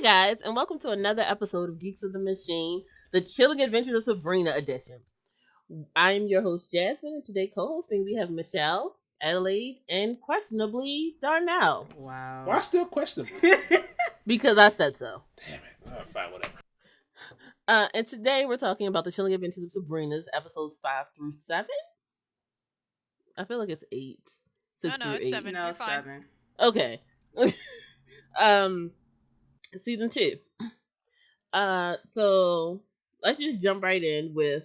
Hey guys, and welcome to another episode of Geeks of the Machine, the Chilling Adventures of Sabrina edition. I am your host Jasmine, and today co-hosting we have Michelle, Adelaide, and questionably Darnell. Wow. Why still questionable? Because I said so. Damn it. All right, fine, whatever. Uh, and today we're talking about the Chilling Adventures of Sabrina's episodes five through seven. I feel like it's eight. Six No, no, through it's eight. seven. no, seven. Okay. um season two. Uh so let's just jump right in with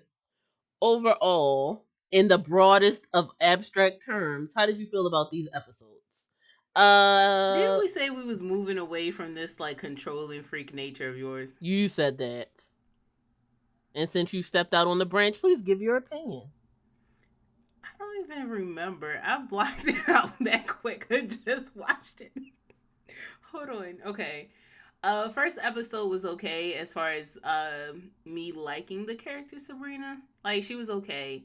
overall in the broadest of abstract terms, how did you feel about these episodes? Uh Didn't we say we was moving away from this like controlling freak nature of yours? you said that. And since you stepped out on the branch, please give your opinion. I don't even remember. I blocked it out that quick. I just watched it. Hold on. Okay. Uh first episode was okay as far as uh me liking the character Sabrina. Like she was okay.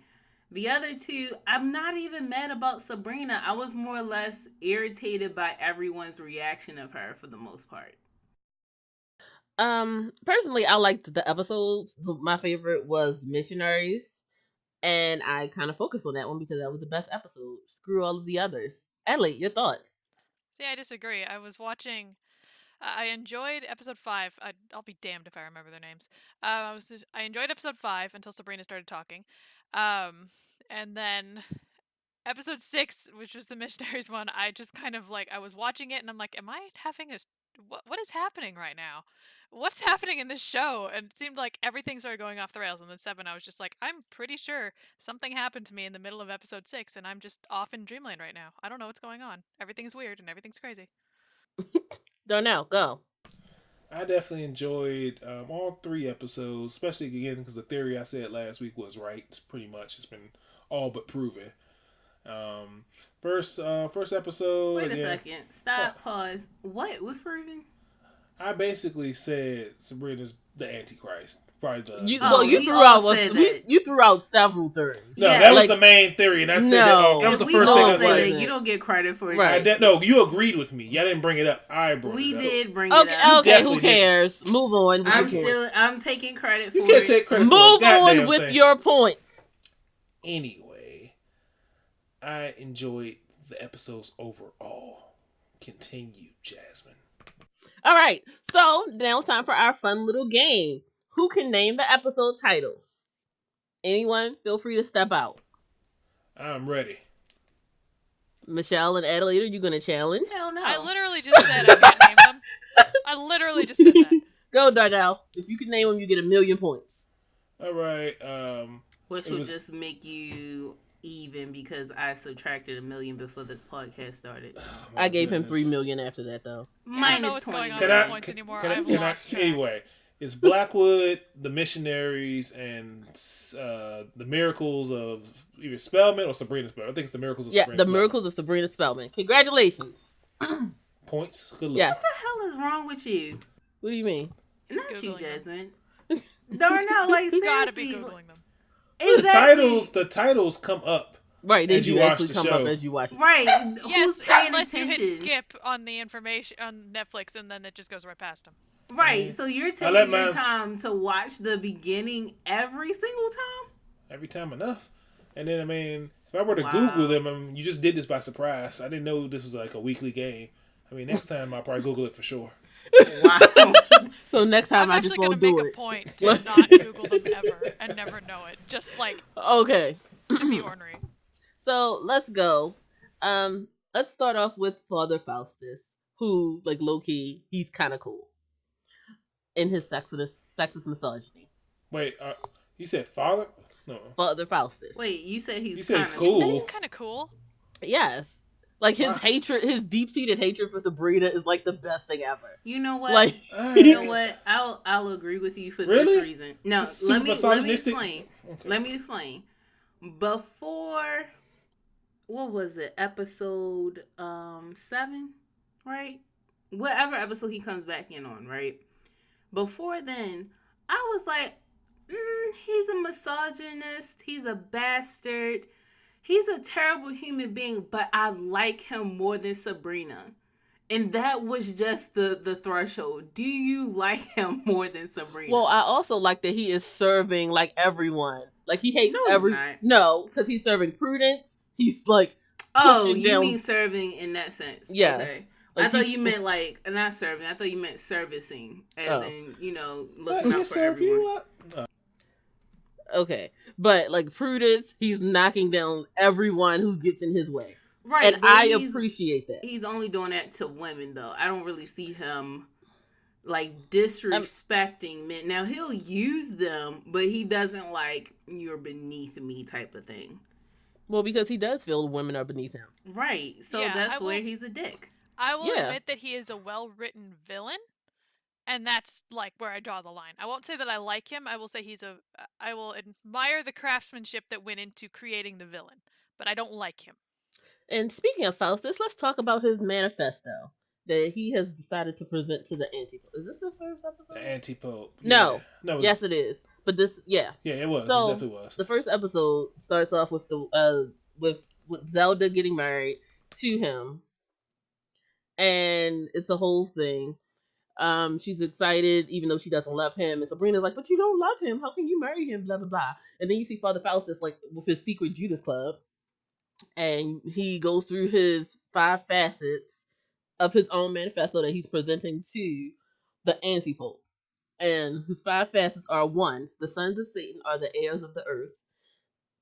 The other two, I'm not even mad about Sabrina. I was more or less irritated by everyone's reaction of her for the most part. Um, personally, I liked the episodes. My favorite was Missionaries, and I kind of focused on that one because that was the best episode. Screw all of the others. Ellie, your thoughts? See, I disagree. I was watching. I enjoyed episode five. I, I'll be damned if I remember their names. Um, I was. I enjoyed episode five until Sabrina started talking, um, and then episode six, which was the missionaries one. I just kind of like I was watching it and I'm like, am I having a what? What is happening right now? What's happening in this show? And it seemed like everything started going off the rails. And then seven, I was just like, I'm pretty sure something happened to me in the middle of episode six, and I'm just off in dreamland right now. I don't know what's going on. Everything's weird and everything's crazy. Darnell, go. I definitely enjoyed um, all three episodes, especially again because the theory I said last week was right. Pretty much, it's been all but proven. Um, first, uh, first episode. Wait a again, second. Stop. Pause. What was proven? I basically said Sabrina's the Antichrist. Probably the You Oh, well, you we threw out said we, you threw out several theories. no, Yeah, that was the main theory, and I said that, oh, that was the we first all thing I said said said. that. You don't get credit for it. Right. De- no, you agreed with me. Y'all didn't bring it up. I brought We it up. did bring Okay, it up. okay, definitely who did. cares? Move on. I'm Who cares? still. I'm taking credit You for can't it. take credit Move goddamn on with thing. your points. Anyway, I enjoyed the episodes overall. Continue, Jasmine. All right, so now it's time for our fun little game. Who can name the episode titles? Anyone? Feel free to step out. I'm ready. Michelle and Adelaide, are you gonna challenge? Hell no. I literally just said I can't name them. I literally just said that. Go, Darnell. If you can name them, you get a million points. All right. Um, Which It will was- just make you even because I subtracted a million before this podcast started. oh I gave him three million after that, though. Minus know 20. Can I? points can- anymore. can I- can I- Anyway, it's Blackwood, the missionaries, and uh, the miracles of either Spellman or Sabrina Spellman. I think it's the miracles of Yeah, Sabrina the Spellman. miracles of Sabrina Spellman. Congratulations. points. Good luck. Yes. What the hell is wrong with you? What do you mean? He's Not you, Googling them. Jasmine. Darnell, like seriously. Gotta be googling them. The titles, the titles come up. Right, they As do you watch actually the come show. up as you watch it. Right. Yes, Who's paying unless you hit skip on the information on Netflix and then it just goes right past them. Right. So you're taking your mine- time to watch the beginning every single time? every time enough. And then I mean, if I were to Wow. Google them, I mean, you just did this by surprise. I didn't know this was like a weekly game. I mean, next time I'll probably Google it for sure. Wow. So next time I'm I just actually gonna won't make a point to not Google them ever and never know it. Just like Okay. to be ornery. So let's go. Um, let's start off with Father Faustus, who, like low key, he's kind of cool in his sexist, sexist misogyny. Wait, uh, you said father? No. Father Faustus. Wait, you said he's You said kinda- You said he's kind of cool. Yes. Like his Wow. hatred, his deep seated hatred for Sabrina is like the best thing ever. You know what? Like, you know what? I'll I'll agree with you for Really? this reason. No, It's let me let me explain. Okay. Let me explain. Before what was it? Episode um 7, right? Whatever episode he comes back in on, right? Before then, I was like, mm, he's a misogynist, he's a bastard. He's a terrible human being, but I like him more than Sabrina. and that was just the the threshold. Do you like him more than Sabrina? Well, I also like that he is serving like everyone. Like he hates No, he's every not. no, because he's serving Prudence. He's like oh, you down- mean serving in that sense? Yes. Okay. Like, I thought you meant like uh, not serving. I thought you meant servicing, as Oh. in you know Let looking me out for serve everyone. you up. No. okay, but like Prudence, he's knocking down everyone who gets in his way, Right, and I appreciate that. He's only doing that to women, though. I don't really see him like disrespecting men. Now he'll use them, but he doesn't like you're beneath me type of thing. Well, because he does feel women are beneath him. Right. So Yeah, that's I where will- he's a dick. I will Yeah. admit that he is a well-written villain, and that's like where I draw the line. I won't say that I like him. I will say he's a. I will admire the craftsmanship that went into creating the villain, but I don't like him. And speaking of Faustus, let's talk about his manifesto that he has decided to present to the anti. Is this the first episode? The anti pope. No. No. it yes, it is. But this, yeah, Yeah, it was. So, it definitely was. the first episode starts off with the uh with with Zelda getting married to him, and it's a whole thing. Um, she's excited even though she doesn't love him, and Sabrina's like, "But you don't love him. How can you marry him?" Blah blah blah. And then you see Father Faustus like with his secret Judas Club, and he goes through his five facets of his own manifesto that he's presenting to the anti pope. And his five facets are one, the sons of Satan are the heirs of the earth,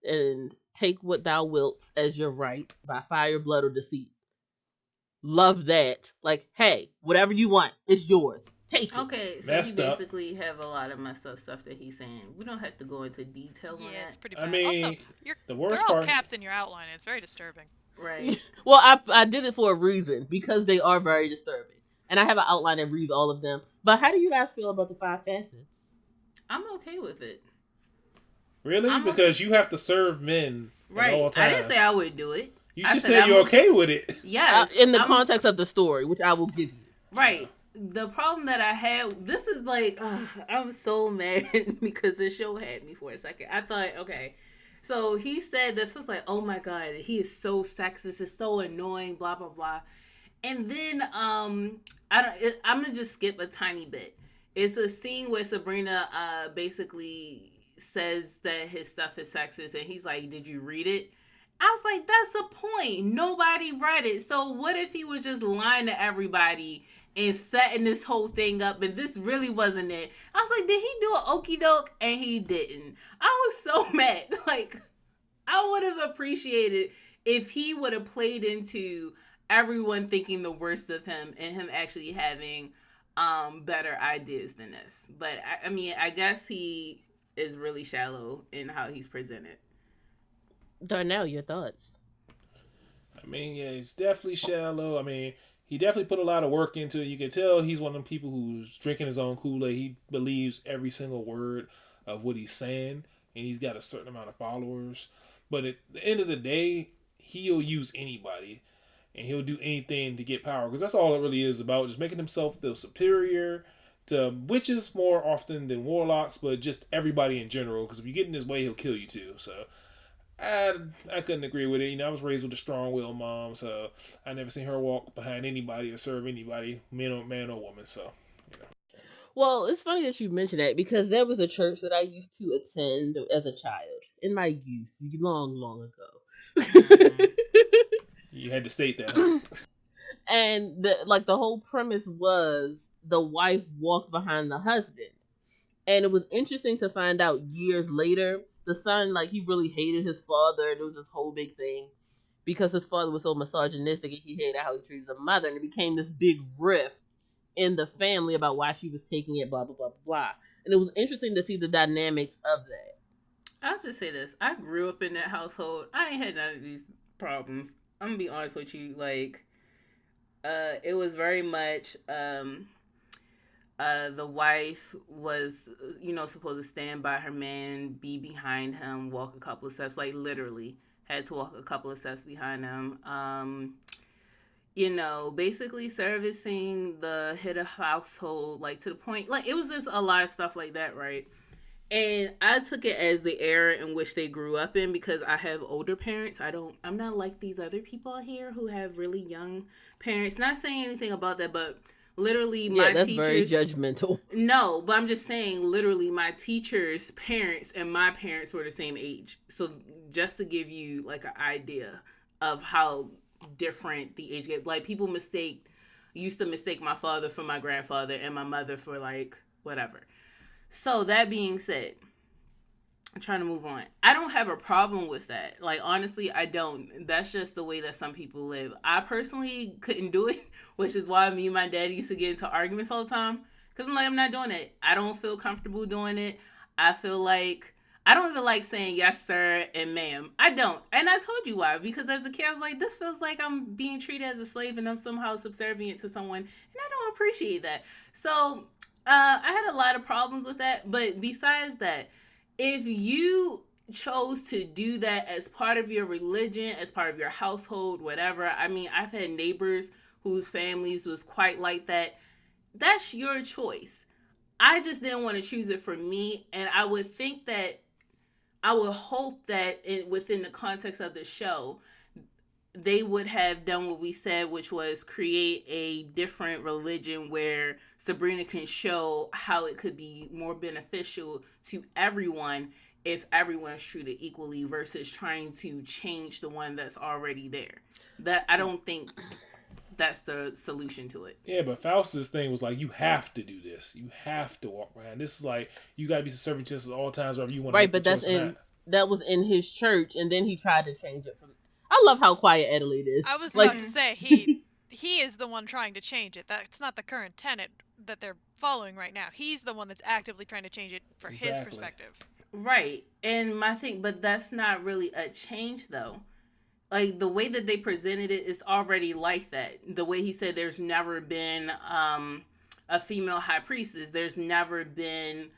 and take what thou wilt as your right by fire, blood, or deceit. Love that. Like, hey, whatever you want, it's yours. Take it. Okay, so Messed he up. basically have a lot of messed up stuff that he's saying. We don't have to go into details on Yeah, it's that. pretty I mean, also, you're, the they're worst part. caps in your outline. It's very disturbing. Right. Well, I I did it for a reason because they are very disturbing, and I have an outline that reads all of them. But how do you guys feel about the five facets? I'm okay with it. Really? I'm because you have to serve men at Right. all I didn't say I would do it. You should said say you're okay- okay with it. Yeah, Uh, in the I'm- context of the story, which I will give you. Right. The problem that I had, this is like, ugh, I'm so mad because the show had me for a second. I thought, okay. So he said this was like, oh my God, he is so sexist. It's so annoying, blah, blah, blah. And then um, I don't, it, I'm going to just skip a tiny bit. It's a scene where Sabrina uh, basically says that his stuff is sexist and he's like, did you read it? I was like, that's the point. Nobody read it. So what if he was just lying to everybody and setting this whole thing up and this really wasn't it? I was like, did he do an okey doke? And he didn't. I was so mad. Like, I would have appreciated if he would have played into everyone thinking the worst of him and him actually having um better ideas than this. But I, I mean, I guess he is really shallow in how he's presented. Darnell, your thoughts? I mean, yeah, it's definitely shallow. I mean, he definitely put a lot of work into it. You can tell he's one of them people who's drinking his own Kool Aid. He believes every single word of what he's saying, and he's got a certain amount of followers. But at the end of the day, he'll use anybody, and he'll do anything to get power because that's all it really is about, just making himself feel superior to witches more often than warlocks, but just everybody in general. Because if you get in his way, he'll kill you too. So. I I couldn't agree with it. You know, I was raised with a strong willed mom, so I never seen her walk behind anybody or serve anybody, man or man or woman. So Well, it's funny that you mentioned that because there was a church that I used to attend as a child in my youth, long, long ago. Mm-hmm. you had to state that. and the like the whole premise was the wife walked behind the husband. And it was interesting to find out years later, the son like he really hated his father and it was this whole big thing because his father was so misogynistic and he hated how he treated the mother and it became this big rift in the family about why she was taking it, blah blah blah blah. And it was interesting to see the dynamics of that. I'll just say this. I grew up in that household. I ain't had none of these problems. I'm gonna be honest with you. Like, uh, it was very much um uh the wife was you know supposed to stand by her man, be behind him, walk a couple of steps, like literally had to walk a couple of steps behind him. Um you know, basically servicing the head of household, like to the point, like it was just a lot of stuff like that, right? and I took it as the era in which they grew up in because I have older parents. I don't. I'm not like these other people here who have really young parents. Not saying anything about that, but literally my yeah, that's teachers. very judgmental. No, but I'm just saying, literally, my teachers' parents and my parents were the same age. So just to give you like an idea of how different the age gap. Like people mistake, used to mistake my father for my grandfather and my mother for like whatever. So that being said, I'm trying to move on. I don't have a problem with that. Like honestly, I don't. That's just the way that some people live. I personally couldn't do it, which is why me and my dad used to get into arguments all the time. Cause I'm like, I'm not doing it. I don't feel comfortable doing it. I feel like I don't even like saying yes, sir, and ma'am. I don't. And I told you why. Because as a kid, I was like, this feels like I'm being treated as a slave and I'm somehow subservient to someone. And I don't appreciate that. So uh, I had a lot of problems with that. But besides that, if you chose to do that as part of your religion, as part of your household, whatever, I mean, I've had neighbors whose families was quite like that. That's your choice. I just didn't want to choose it for me. And I would think that, I would hope that it, within the context of the show, they would have done what we said, which was create a different religion where Sabrina can show how it could be more beneficial to everyone if everyone is treated equally versus trying to change the one that's already there. That I don't think that's the solution to it. Yeah, but Faustus' thing was like, you have to do this. You have to walk behind. This is like you got to be serving justice at all times, whether you want. To, right, but that's in that was in his church, and then he tried to change it from I love how quiet Adelaide is. I was like, about to say he he is the one trying to change it. That's not the current tenet that they're following right now. He's the one that's actively trying to change it for exactly. his perspective. Right. And my thing but that's not really a change though. Like the way that they presented it is already like that. The way he said there's never been um a female high priestess. There's never been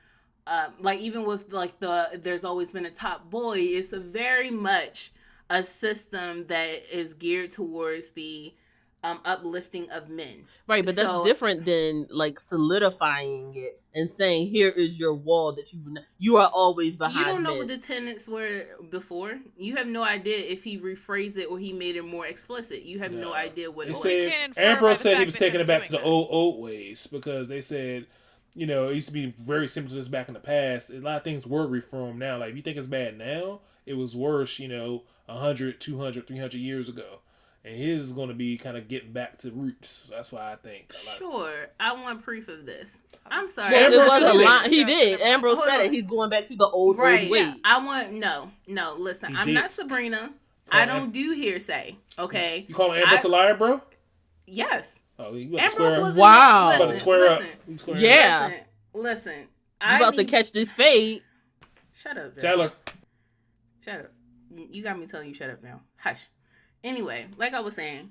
uh, like even with like the there's always been a top boy. It's very much a system that is geared towards the um, uplifting of men. Right, but so, that's different than like solidifying it and saying, "Here is your wall that you you are always behind." You don't know men. what the tenants were before. You have no idea if he rephrased it or he made it more explicit. You have no, no idea what. They it said Ambrose said he was taking it back to the old old ways because they said. You know, it used to be very similar to this back in the past. A lot of things were reformed now. Like, if you think it's bad now, it was worse, you know, 100, 200, 300 years ago. And his is going to be kind of getting back to roots. That's why I think. Sure. I want proof of this. I'm sorry. Well, it was a line. He did. Ambrose Hold said on. it. He's going back to the old, right. old way. I want, no, no, listen. He I'm did. not Sabrina. I don't Am- do hearsay, okay? You call Ambrose I, a liar, bro? Yes. Oh, you Ambrose was Wow. Listen, square listen, up. yeah. Listen, listen. You about need... to catch this fade. Shut up. Taylor. Shut up. You got me telling you shut up now. Hush. Anyway, like I was saying,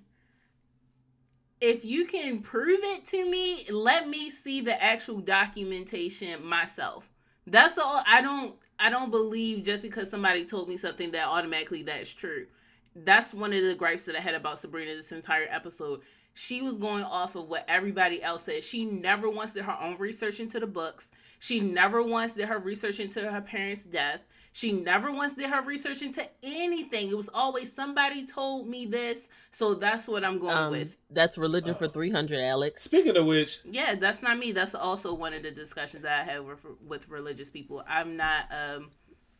if you can prove it to me, let me see the actual documentation myself. That's all. I don't I don't believe just because somebody told me something that automatically that's true. That's one of the gripes that I had about Sabrina this entire episode. She was going off of what everybody else said. She never once did her own research into the books. She never once did her research into her parents' death. She never once did her research into anything. It was always somebody told me this, so that's what I'm going um, with. That's religion uh, for 300, Alex. Speaking of which, yeah, that's not me. That's also one of the discussions that I had with, with religious people. I'm not um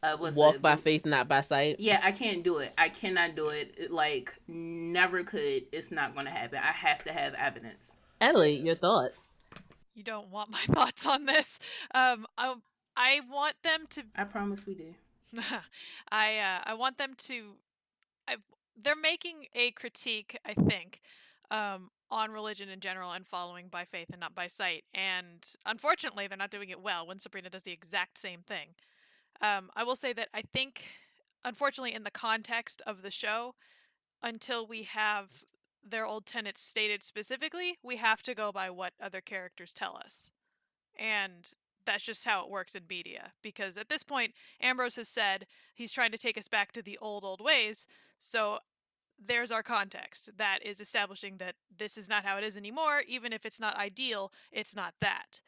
uh, walk it? by faith, not by sight. Yeah, I can't do it. I cannot do it. Like never could. It's not going to happen. I have to have evidence. Ellie, your thoughts? You don't want my thoughts on this. Um, I I want them to. I promise we do. I uh, I want them to. I they're making a critique. I think. Um, on religion in general and following by faith and not by sight. And unfortunately, they're not doing it well when Sabrina does the exact same thing. Um, I will say that I think, unfortunately, in the context of the show, until we have their old tenets stated specifically, we have to go by what other characters tell us. And that's just how it works in media. Because at this point, Ambrose has said he's trying to take us back to the old, old ways. So there's our context. That is establishing that this is not how it is anymore. Even if it's not ideal, it's not that.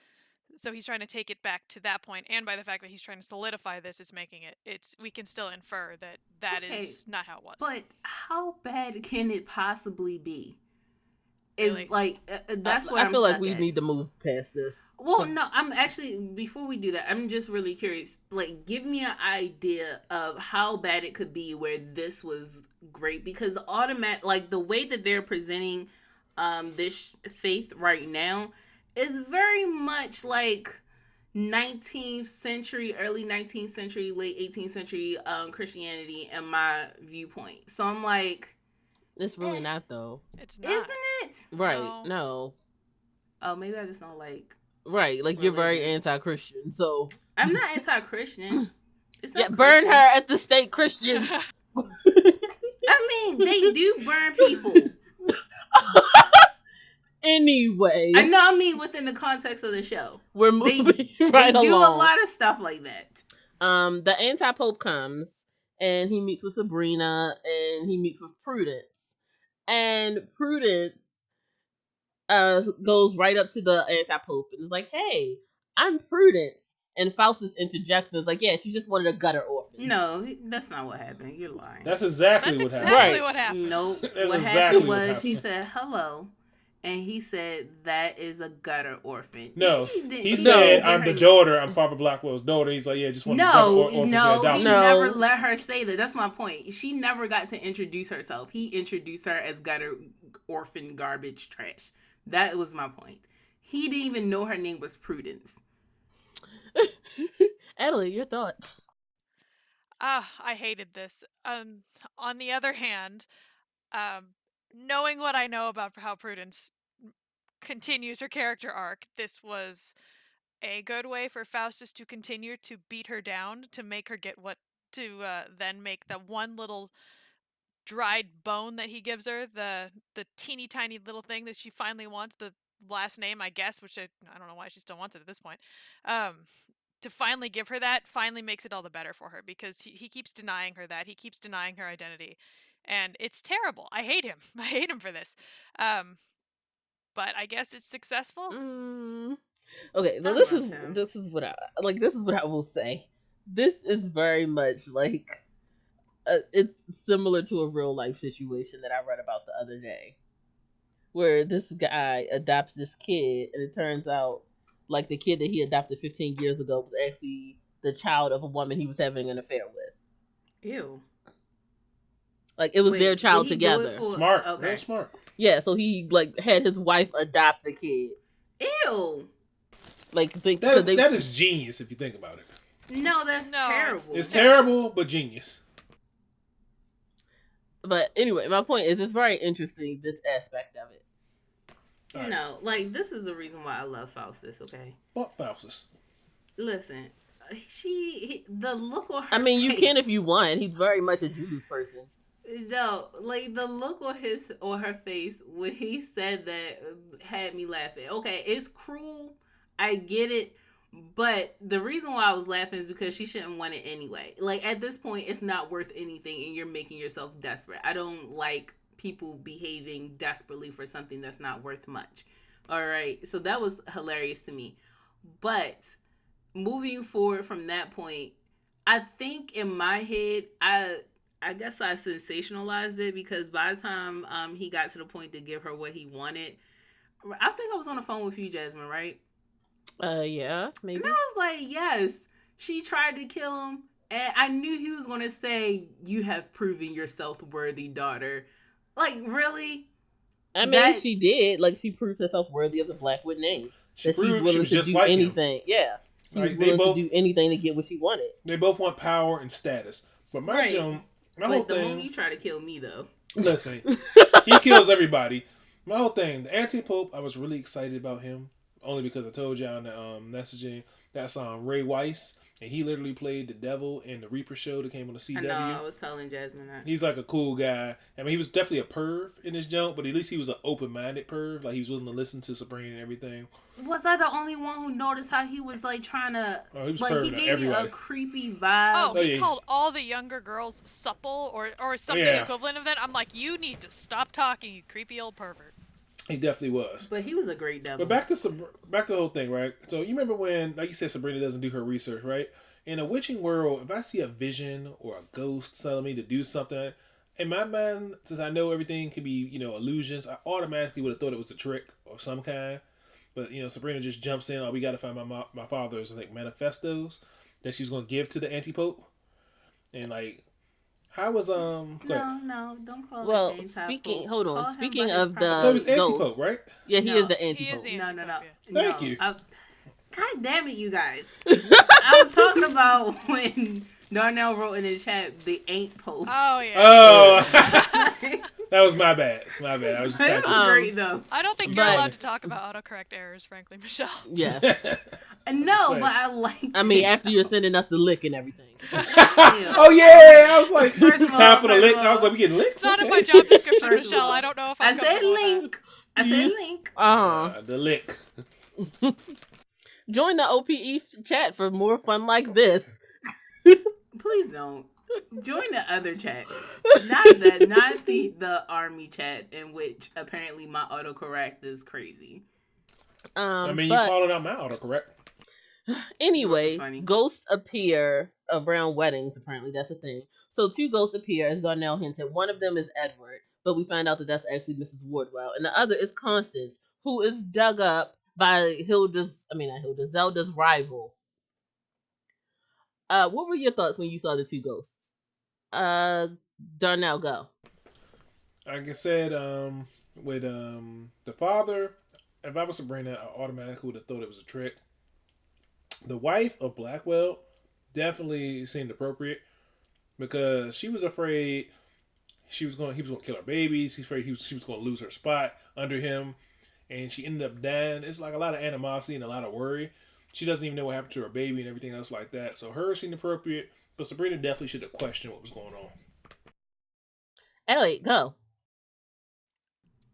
so he's trying to take it back to that point, and by the fact that he's trying to solidify this, is making it. It's we can still infer that that is Okay, not how it was. But how bad can it possibly be? Is Really? like uh, uh, that's I, what I I'm feel like we at. need to move past this. Well, no, I'm actually before we do that, I'm just really curious. Like, give me an idea of how bad it could be where this was great because automatic, like the way that they're presenting um this faith right now is very much like 19th century, early 19th century, late 18th century um Christianity in my viewpoint. So I'm like, It's really Eh. not though. it's not. isn't it? Right? No. No. Oh, maybe I just don't like. Right. Like you're very anti-Christian. So I'm not anti-Christian. It's not yeah, burn Christian. her at the stake, Christian. I mean, they do burn people. anyway, I know. I mean, within the context of the show, we're They- moving right they do along. a lot of stuff like that. um, the anti-pope comes and he meets with Sabrina and he meets with Prudence, and Prudence uh goes right up to the anti-pope and is like, "Hey, I'm Prudence." And Faustus interjects and is like, "Yeah, she just wanted a gutter orphan." No, that's not what happened. You're lying. That's exactly That's what exactly happened. Right. what happened. Nope. What exactly happened what was she said hello, and he said that is a gutter orphan. No, She didn't- he said, didn't "I'm get the daughter. I'm Father Blackwell's daughter." He's like, "Yeah, just want to No, or- orphans no, he. No. never let her say that. That's my point. She never got to introduce herself. He introduced her as gutter orphan garbage trash. That was my point. He didn't even know her name was Prudence. Adelaide, your thoughts? Ah, I hated this. Um, on the other hand, um, knowing what I know about how Prudence continues her character arc, this was a good way for Faustus to continue to beat her down to make her get what to uh, then make the one little dried bone that he gives her the the teeny tiny little thing that she finally wants the last name I guess which I, I don't know why she still wants it at this point um to finally give her that finally makes it all the better for her because he, he keeps denying her that he keeps denying her identity and it's terrible i hate him i hate him for this um but i guess it's successful Mm. Okay, so I this is him. this is what I like. This is what I will say. This is very much like uh, it's similar to a real life situation that I read about the other day, where this guy adopts this kid, and it turns out like the kid that he adopted 15 years ago was actually the child of a woman he was having an affair with. Ew. Like it was Wait, their did child he do it together. for- Smart, Okay. real smart. Yeah, so he like had his wife adopt the kid. Ew. Like think 'cause That, they that is genius if you think about it. No, that's No, terrible. It's terrible, but genius. But anyway, my point is it's very interesting this aspect of it. All right. No, like this is the reason why I love Faustus. Okay, Fuck Faustus. listen, she he, the look on her. I mean, you can if you want. He's very much a Jews person. No, like the look on his on her face when he said that had me laughing. Okay, it's cruel. I get it. But the reason why I was laughing is because she shouldn't want it anyway. Like at this point, it's not worth anything, and you're making yourself desperate. I don't like people behaving desperately for something that's not worth much. All right, so that was hilarious to me. But moving forward from that point, I think in my head, I I guess I sensationalized it because by the time um he got to the point to give her what he wanted, I think I was on the phone with you, Jasmine, right? Uh, yeah, maybe. And I was like, yes, she tried to kill him. And I knew he was going to say, you have proven yourself worthy, daughter. Like, really? I mean, that- she did. Like, she proved herself worthy of the Blackwood name. She that she's proved she willing was to just do like him. anything. Yeah, she was Like, they willing both- to do anything to get what she wanted. They both want power and status. But my Right. Jim, my whole But the thing. moment you try to kill me, though. Listen, he kills everybody. My whole thing, the anti pope, I was really excited about him only because I told y'all in the um, messaging that's um, Ray Wise, and he literally played the devil in the Reaper show that came on the CW. I know, I was telling Jasmine that. He's like a cool guy. I mean, he was definitely a perv in his jump, but at least he was an open minded perv. Like he was willing to listen to Sabrina and everything. Was I the only one who noticed how he was, like, trying to... Oh, he was Like, he perving gave me a creepy vibe. Oh, Oh, he yeah. called all the younger girls supple or or something Yeah. equivalent of that. I'm like, you need to stop talking, you creepy old pervert. He definitely was. But he was a great devil. But back to Sab- back to the whole thing, right? So you remember when, like you said, Sabrina doesn't do her research, right? In a witching world, if I see a vision or a ghost telling me to do something, in my mind, since I know everything can be, you know, illusions, I automatically would have thought it was a trick of some kind. But you know, Sabrina just jumps in. Oh, we got to find my mo- my father's like manifestos that she's going to give to the anti pope, and like, how was um? go no, no, don't call Well, it anti-pope. speaking- hold on, Call speaking by his of proper the- Oh, it was ghost. anti pope, right? Yeah, he No, is the he anti is the No, no, no. Anti-pope, Thank no. you. I, God damn it, you guys! I was talking about when Darnell wrote in the chat the ain't pope. Oh yeah. Oh, that was my bad. My bad. I was just was typing. Um, great though. I don't think you're But- allowed to talk about autocorrect errors, frankly, Michelle. Yeah. No, Same. but I like. I mean, after you're sending us the lick and everything. oh yeah, I was like, First of all, time for the lick. I was like, we getting licks. It's not in my job description, Michelle. I don't know if I I'm said comfortable that. link. I said link. Uh huh. Uh, the lick. Join the OPE chat for more fun like this. Please don't join the other chat. Not that, not the the army chat in which apparently my autocorrect is crazy. Um, I mean, but you followed out my autocorrect. anyway, ghosts appear around weddings. Apparently, that's a thing. So two ghosts appear, as Darnell hinted. One of them is Edward, but we find out that that's actually Mrs. Wardwell, and the other is Constance, who is dug up by Hilda's. I mean, not Hilda, Zelda's rival. Uh, what were your thoughts when you saw the two ghosts? Uh, Darnell, go. Like I said, um, with um the father, if I was Sabrina, I automatically would have thought it was a trick. The wife of Blackwell definitely seemed appropriate because she was afraid she was going he was going to kill her babies. He's afraid he was she was going to lose her spot under him, and she ended up dying. It's like a lot of animosity and a lot of worry. She doesn't even know what happened to her baby and everything else like that. So her seemed appropriate, but Sabrina definitely should have questioned what was going on. Elliot, go.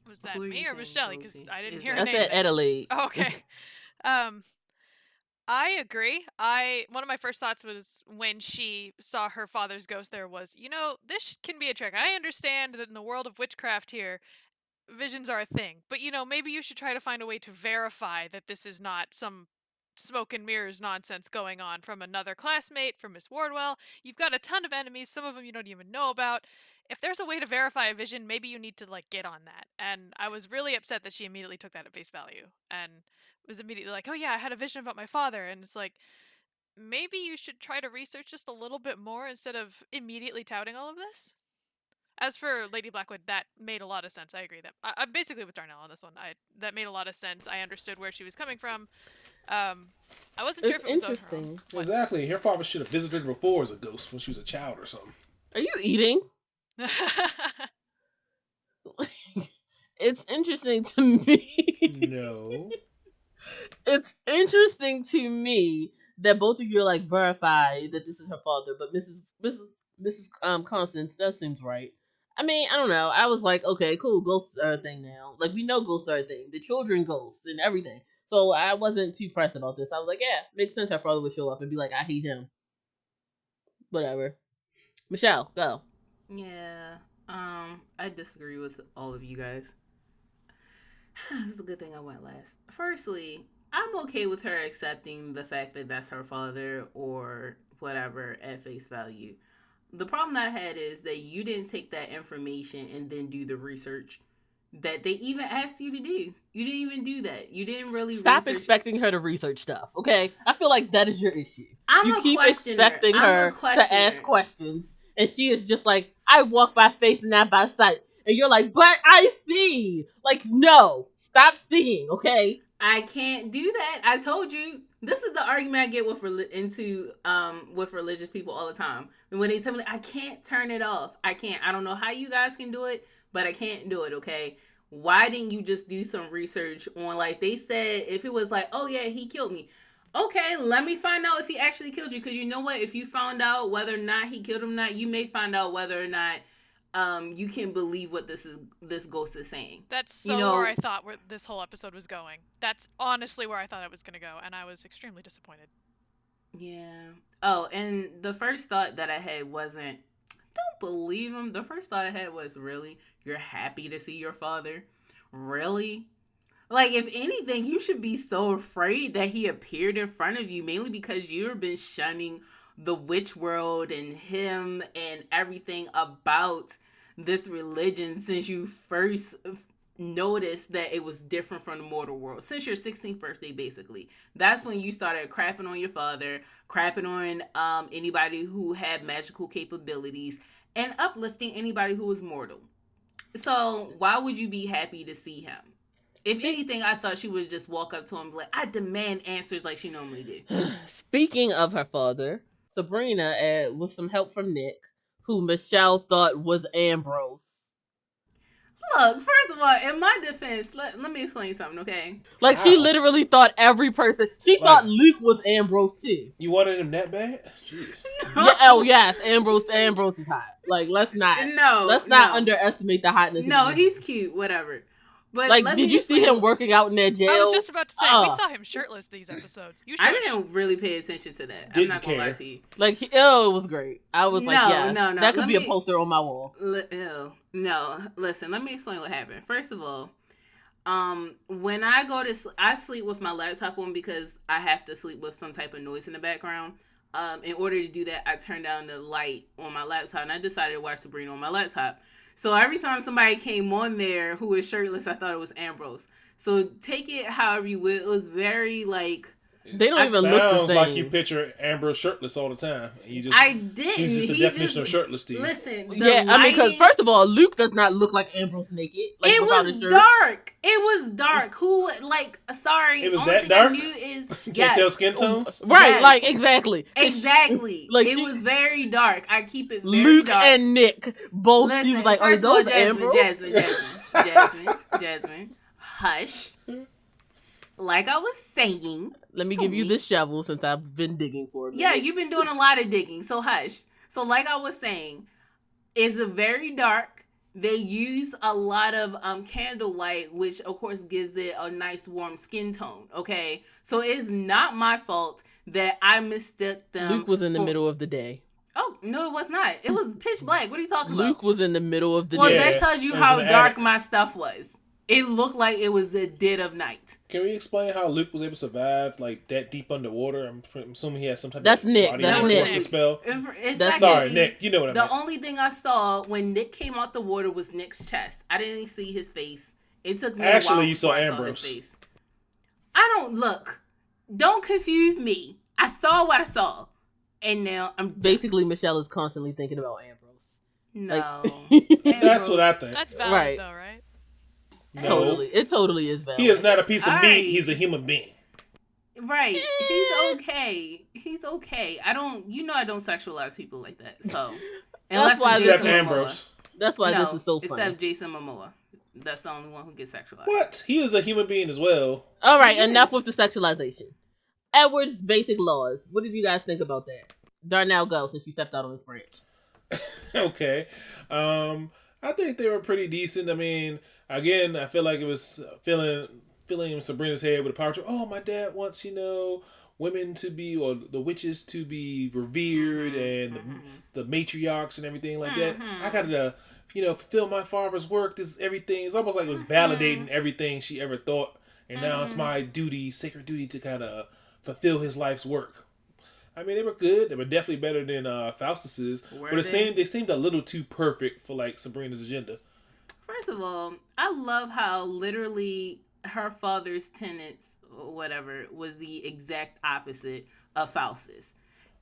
Was that Who me or saying, Michelle? Because I didn't hear that- her I name. said then. Adelaide. Oh, okay. um, I agree. I one of my first thoughts was when she saw her father's ghost. There was, you know, this can be a trick. I understand that in the world of witchcraft here, visions are a thing, but you know, maybe you should try to find a way to verify that this is not some smoke and mirrors nonsense going on from another classmate, from Miss Wardwell. You've got a ton of enemies, some of them you don't even know about. If there's a way to verify a vision, maybe you need to like get on that. And I was really upset that she immediately took that at face value and was immediately like, "Oh yeah, I had a vision about my father." And it's like maybe you should try to research just a little bit more instead of immediately touting all of this. As for Lady Blackwood, that made a lot of sense. I agree that I, I'm basically with Darnell on this one. I that made a lot of sense. I understood where she was coming from. Um, I wasn't sure if it was on her own. interesting. Exactly. Her father should have visited her before as a ghost when she was a child or something. Are you eating? it's interesting to me. No. it's interesting to me that both of you are like verify that this is her father, but Mrs. Mrs. Mrs. Um Constance that seems right. I mean, I don't know. I was like, okay, cool, ghosts are a thing now. Like we know ghosts are a thing. The children ghosts and everything. So I wasn't too pressed about this. I was like, yeah, makes sense. Her father would show up and be like, I hate him. Whatever. Michelle, go. Yeah. Um, I disagree with all of you guys. it's a good thing I went last. Firstly, I'm okay with her accepting the fact that that's her father or whatever at face value. The problem that I had is that you didn't take that information and then do the research that they even asked you to do. You didn't even do that. You didn't really Stop research. expecting her to research stuff, okay? I feel like that is your issue. I'm you a keep questioner. expecting I'm her to ask questions, and she is just like, "I walk by faith and not by sight," and you're like, "But I see." Like, no, stop seeing, okay? I can't do that. I told you. This is the argument I get with into um with religious people all the time. And when they tell me I can't turn it off, I can't. I don't know how you guys can do it, but I can't do it. Okay. Why didn't you just do some research on like they said if it was like oh yeah he killed me, okay let me find out if he actually killed you because you know what if you found out whether or not he killed him or not you may find out whether or not um you can believe what this is this ghost is saying. That's so You know- where I thought where this whole episode was going. That's honestly where I thought it was going to go, and I was extremely disappointed. Yeah. Oh, and the first thought that I had wasn't don't believe him. The first thought I had was really you're happy to see your father. really? Like, if anything, you should be so afraid that he appeared in front of you, mainly because you've been shunning the witch world and him and everything about this religion since you first noticed that it was different from the mortal world since your 16th birthday basically. That's when you started crapping on your father crapping on um, anybody who had magical capabilities and uplifting anybody who was mortal. So why would you be happy to see him if anything i thought she would just walk up to him and be like i demand answers like she normally did Speaking of her father, Sabrina, uh, with some help from Nick, who Michelle thought was Ambrose. look first of all in my defense let, let me explain something okay Like she literally thought every person. She Like- thought Luke was Ambrose too. You wanted him that bad? Jeez. Yeah, oh yes, Ambrose. Ambrose is hot. Like let's not. no Let's not no. underestimate the hotness. No, Luke. he's cute. Whatever. But like. Did me you see him working out in that jail? I was just about to say we Ah. saw him shirtless these episodes. You I didn't really pay attention to that. I'm Didn't gonna lie care. to you. Like, he, oh, it was great. I was like, No, yeah, no, no, that could let be a poster on my wall. Li- ew. No, listen. Let me explain what happened. First of all, um, when I go to, sl- I sleep with my laptop on because I have to sleep with some type of noise in the background. Um, in order to do that, I turn down the light on my laptop, and I decided to watch Sabrina on my laptop. So every time somebody came on there who was shirtless, I thought it was Ambrose. So take it however you will. It was very like They don't I even look the Sounds same. like you picture Ambrose shirtless all the time. And you just I didn't. he's just the he definition just of shirtless to you. listen. The yeah, I mean, because first of all, Luke does not look like Ambrose naked. Like, it was dark. It was dark. Who like? Sorry, It was only that thing dark? I is You can't yes, tell skin tones. Right, Yes. like exactly, Exactly. Like, it she- was very dark. I keep it very Luke dark. and Nick both. Listen, she was like, "Are first of all, those Jasmine, Ambrose?" Jasmine, Jasmine, Jasmine, Jasmine, hush. Like I was saying, Let me give you Sorry. this shovel since I've been digging for it. Yeah, you've been doing a lot of digging, so hush. So, like I was saying, it's a very dark. They use a lot of um candlelight, which of course gives it a nice warm skin tone. Okay, so it's not my fault that I mistook them. Luke was in the for- middle of the day. Oh no, it was not. It was pitch black. What are you talking Luke about? Luke was in the middle of the Well, day. Well, that tells you how dark attic. my stuff was. It looked like it was the dead of night. Can we explain how Luke was able to survive like that deep underwater? I'm, I'm assuming he has some type That's of Nick, body that's reinforcement Nick. spell. And for- and That's- Sorry, secondly, Nick. You know what I The meant. only thing I saw when Nick came out the water was Nick's chest. I didn't even see his face. It took me a Actually, while you saw before I Ambrose. his face. I don't look. Don't confuse me. I saw what I saw, and now I'm Basically, Michelle is constantly thinking about Ambrose. no. That's what I think. That's valid Right. though, right? No. Totally, it totally is valid. He is not a piece of All meat. right. He's a human being. right. He's okay. He's okay. I don't. You know, I don't sexualize people like that. So unless why it's this Except Jason is- Momoa. Ambrose. That's why no, this is so funny. Except Jason Momoa. That's the only one who gets sexualized. What? He is a human being as well. All right, Yes. enough with the sexualization. Edward's basic laws. What did you guys think about that? Darnell, go since you stepped out on this branch. okay. Um, I think they were pretty decent. I mean, again, I feel like it was filling filling Sabrina's head with a power trip. Oh, my dad wants you know women to be or the witches to be revered and Mhm. the, the matriarchs and everything like that. Mhm. I got to you know fulfill my father's work. This is everything. It's almost like it was Mm-hmm. validating everything she ever thought, and now it's Mhm. my duty, sacred duty, to kind of fulfill his life's work. I mean, they were good. They were definitely better than uh, Faustus's, Were but it they? seemed they seemed a little too perfect for like Sabrina's agenda. First of all, I love how literally her father's tenants or whatever was the exact opposite of Faustus.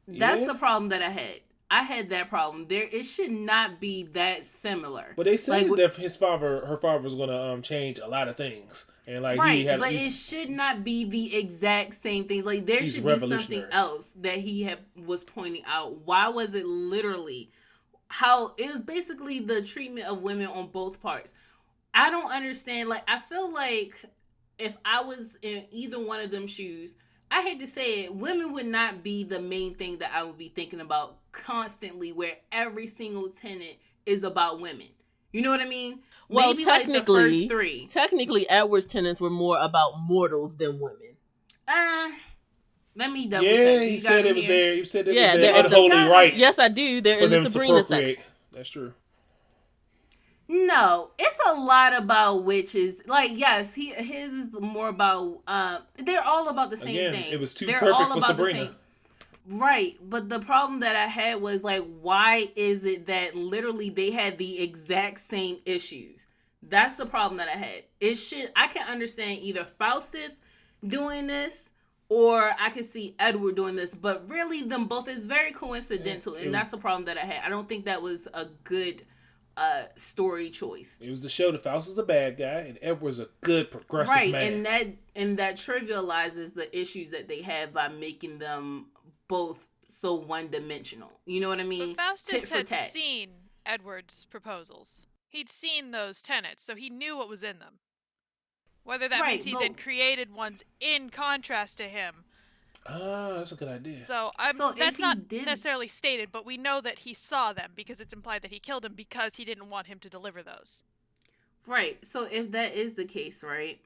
That's Yeah. the problem that I had. I had that problem. There, it should not be that similar. But they said Like, that his father, her father, was gonna um change a lot of things, and like right, he had. but he- it should not be the exact same thing. Like there should be something else that he had was pointing out. Why was it literally how it was basically the treatment of women on both parts? I don't understand. Like I feel like if I was in either one of them shoes, I hate to say it, women would not be the main thing that I would be thinking about constantly, where every single tenant is about women. You know what I mean? Well, Maybe like the technically- first three. Technically, Edward's tenants were more about mortals than women. Uh, let me double yeah, check. he said him it was there. their. He said it Yeah, was there their is a- unholy right Yes, I do. They're for in them the to Sabrina procreate. section. That's true. No, it's a lot about witches. Like, yes, he his is more about. Uh, they're all about the same Again, thing. it was too they're perfect all for about the Sabrina. same- Right, but the problem that I had was like, why is it that literally they had the exact same issues? That's the problem that I had. It should I can understand either Faustus doing this or I can see Edward doing this, but really them both is very coincidental, It and was- that's the problem that I had. I don't think that was a good uh story choice. It was to show that Faust is a bad guy and Edward's a good progressive right man. and that and that trivializes the issues that they have by making them both so one-dimensional you know what i mean But Faustus had tat. seen Edward's proposals. He'd seen those tenets, so he knew what was in them. Whether that Right, means he then created ones in contrast to him. ah, that's a good idea. So I'm, So that's not did- necessarily stated, but we know that he saw them because it's implied that he killed him because he didn't want him to deliver those. right so if that is the case right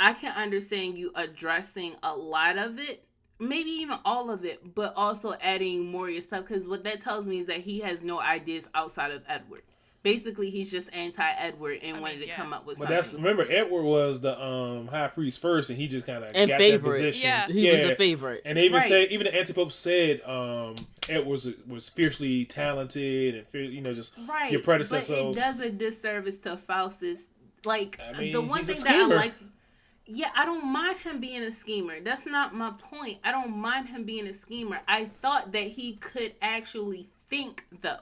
i can understand you addressing a lot of it maybe even all of it but also adding more of your stuff because what that tells me is that he has no ideas outside of edward basically he's just anti-edward and I wanted mean, to yeah. come up with something. but something that's remember Edward was the um high priest first, and he just kind of And got favorite. that position. Yeah. He was the favorite. And they even Right. say even the antipope said um Edward was was fiercely talented and fear- you know just right your predecessor- but it does a disservice to faustus like I mean, the one he's a thing that i like yeah i don't mind him being a schemer that's not my point i don't mind him being a schemer i thought that he could actually think though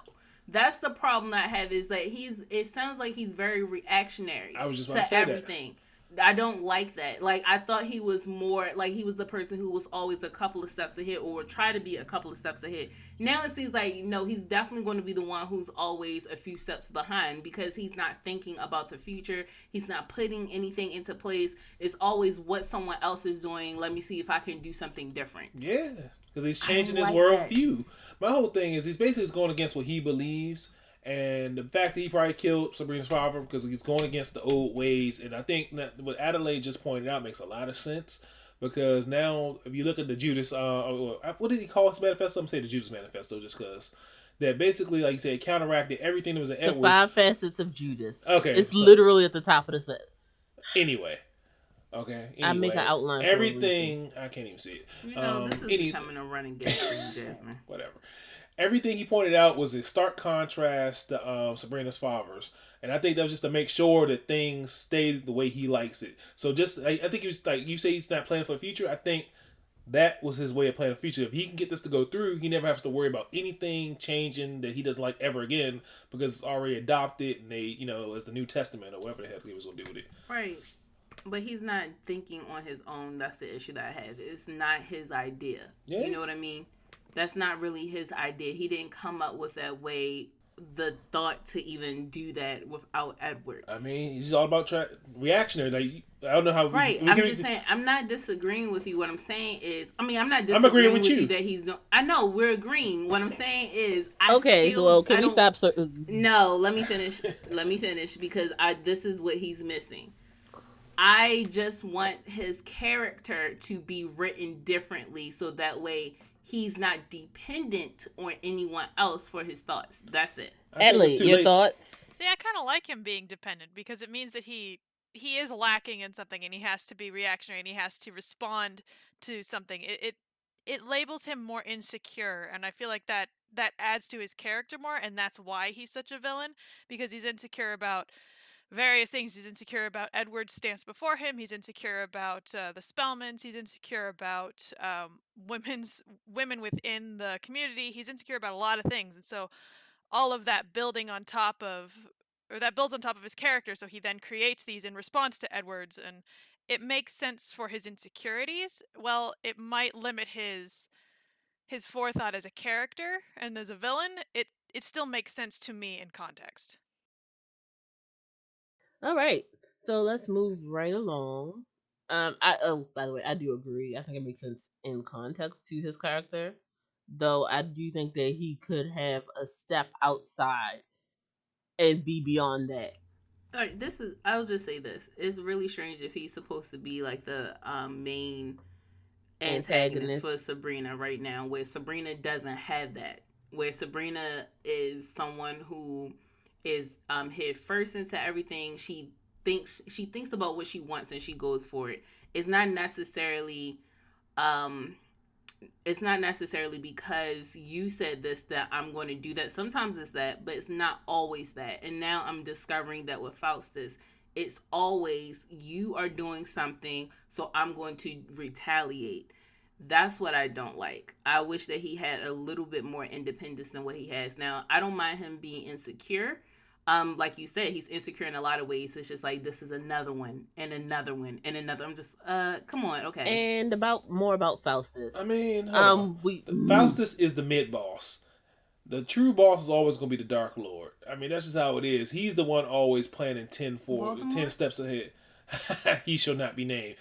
that's the problem i have is that he's it sounds like he's very reactionary I was just to to say that. everything I don't like that. Like I thought he was more like he was the person who was always a couple of steps ahead or would try to be a couple of steps ahead. Now it seems like no, he's definitely going to be the one who's always a few steps behind because he's not thinking about the future. He's not putting anything into place. It's always what someone else is doing. Let me see if I can do something different. Yeah, because he's changing don't his like that. worldview. My whole thing is he's basically just going against what he believes, and the fact that he probably killed Sabrina's father because he's going against the old ways. And I think that what Adelaide just pointed out makes a lot of sense because now if you look at the Judas, uh, or- or- what did he call his manifesto? I'm saying the Judas manifesto just because that basically, like you said, counteracted everything that was in The five facets of Judas. Okay, It's so- literally at the top of the set. Anyway, okay. I make an outline for Everything I can't even see it. You know, Um, this is any- becoming a running gag for you, Jasmine. whatever. Everything he pointed out was a stark contrast to um, Sabrina's father's, and I think that was just to make sure that things stayed the way he likes it. So just, I, I think he was like you say he's not planning for the future. I think that was his way of planning the future. If he can get this to go through, he never has to worry about anything changing that he doesn't like ever again because it's already adopted and they, you know, as the New Testament or whatever the heck he was gonna do with it. Right. But he's not thinking on his own. That's the issue that I have. It's not his idea. Yeah. You know what I mean? That's not really his idea. He didn't come up with that way, the thought to even do that without Edward. I mean, he's all about tra- reactionary. Like I don't know how. Right. we I'm can- just saying. I'm not disagreeing with you. What I'm saying is, I mean, I'm not I'm disagreeing agreeing with, with you. you. that he's. No, I know we're agreeing. What I'm saying is, I okay, still, well, can I we stop? Sir- No, let me finish. let me finish because I this is what he's missing. I just want his character to be written differently so that way he's not dependent on anyone else for his thoughts. That's it. I think it's Adley, too your late. thoughts? See, I kind of like him being dependent because it means that he he is lacking in something and he has to be reactionary and he has to respond to something. It it, it labels him more insecure, and I feel like that that adds to his character more, and that's why he's such a villain because he's insecure about various things. He's insecure about Edward's stance before him. He's insecure about uh, the Spellmans. He's insecure about um, women's women within the community. He's insecure about a lot of things, and so all of that building on top of or that builds on top of his character so he then creates these in response to edwards and it makes sense for his insecurities well it might limit his his forethought as a character and as a villain it it still makes sense to me in context All right, so let's move right along. Um, I oh by the way, I do agree. I think it makes sense in context to his character, though I do think that he could have a step outside and be beyond that. All right, this is. I'll just say this: it's really strange if he's supposed to be like the um, main antagonist, Antagonist. for Sabrina right now, where Sabrina doesn't have that. Where Sabrina is someone who is um head first into everything. She thinks she thinks about what she wants and she goes for it. It's not necessarily um it's not necessarily because you said this that I'm going to do that. Sometimes it's that, but it's not always that. And now I'm discovering that with Faustus, it's always you are doing something, so I'm going to retaliate. That's what I don't like. I wish that he had a little bit more independence than what he has now. I don't mind him being insecure um, like you said, he's insecure in a lot of ways. It's just like this is another one and another one and another. I'm just, uh, come on, okay. And about more about Faustus. I mean, um, on. we Faustus is the mid boss. The true boss is always going to be the Dark Lord. I mean, that's just how it is. He's the one always planning 10, for, Voldemort? 10 steps ahead. he shall not be named.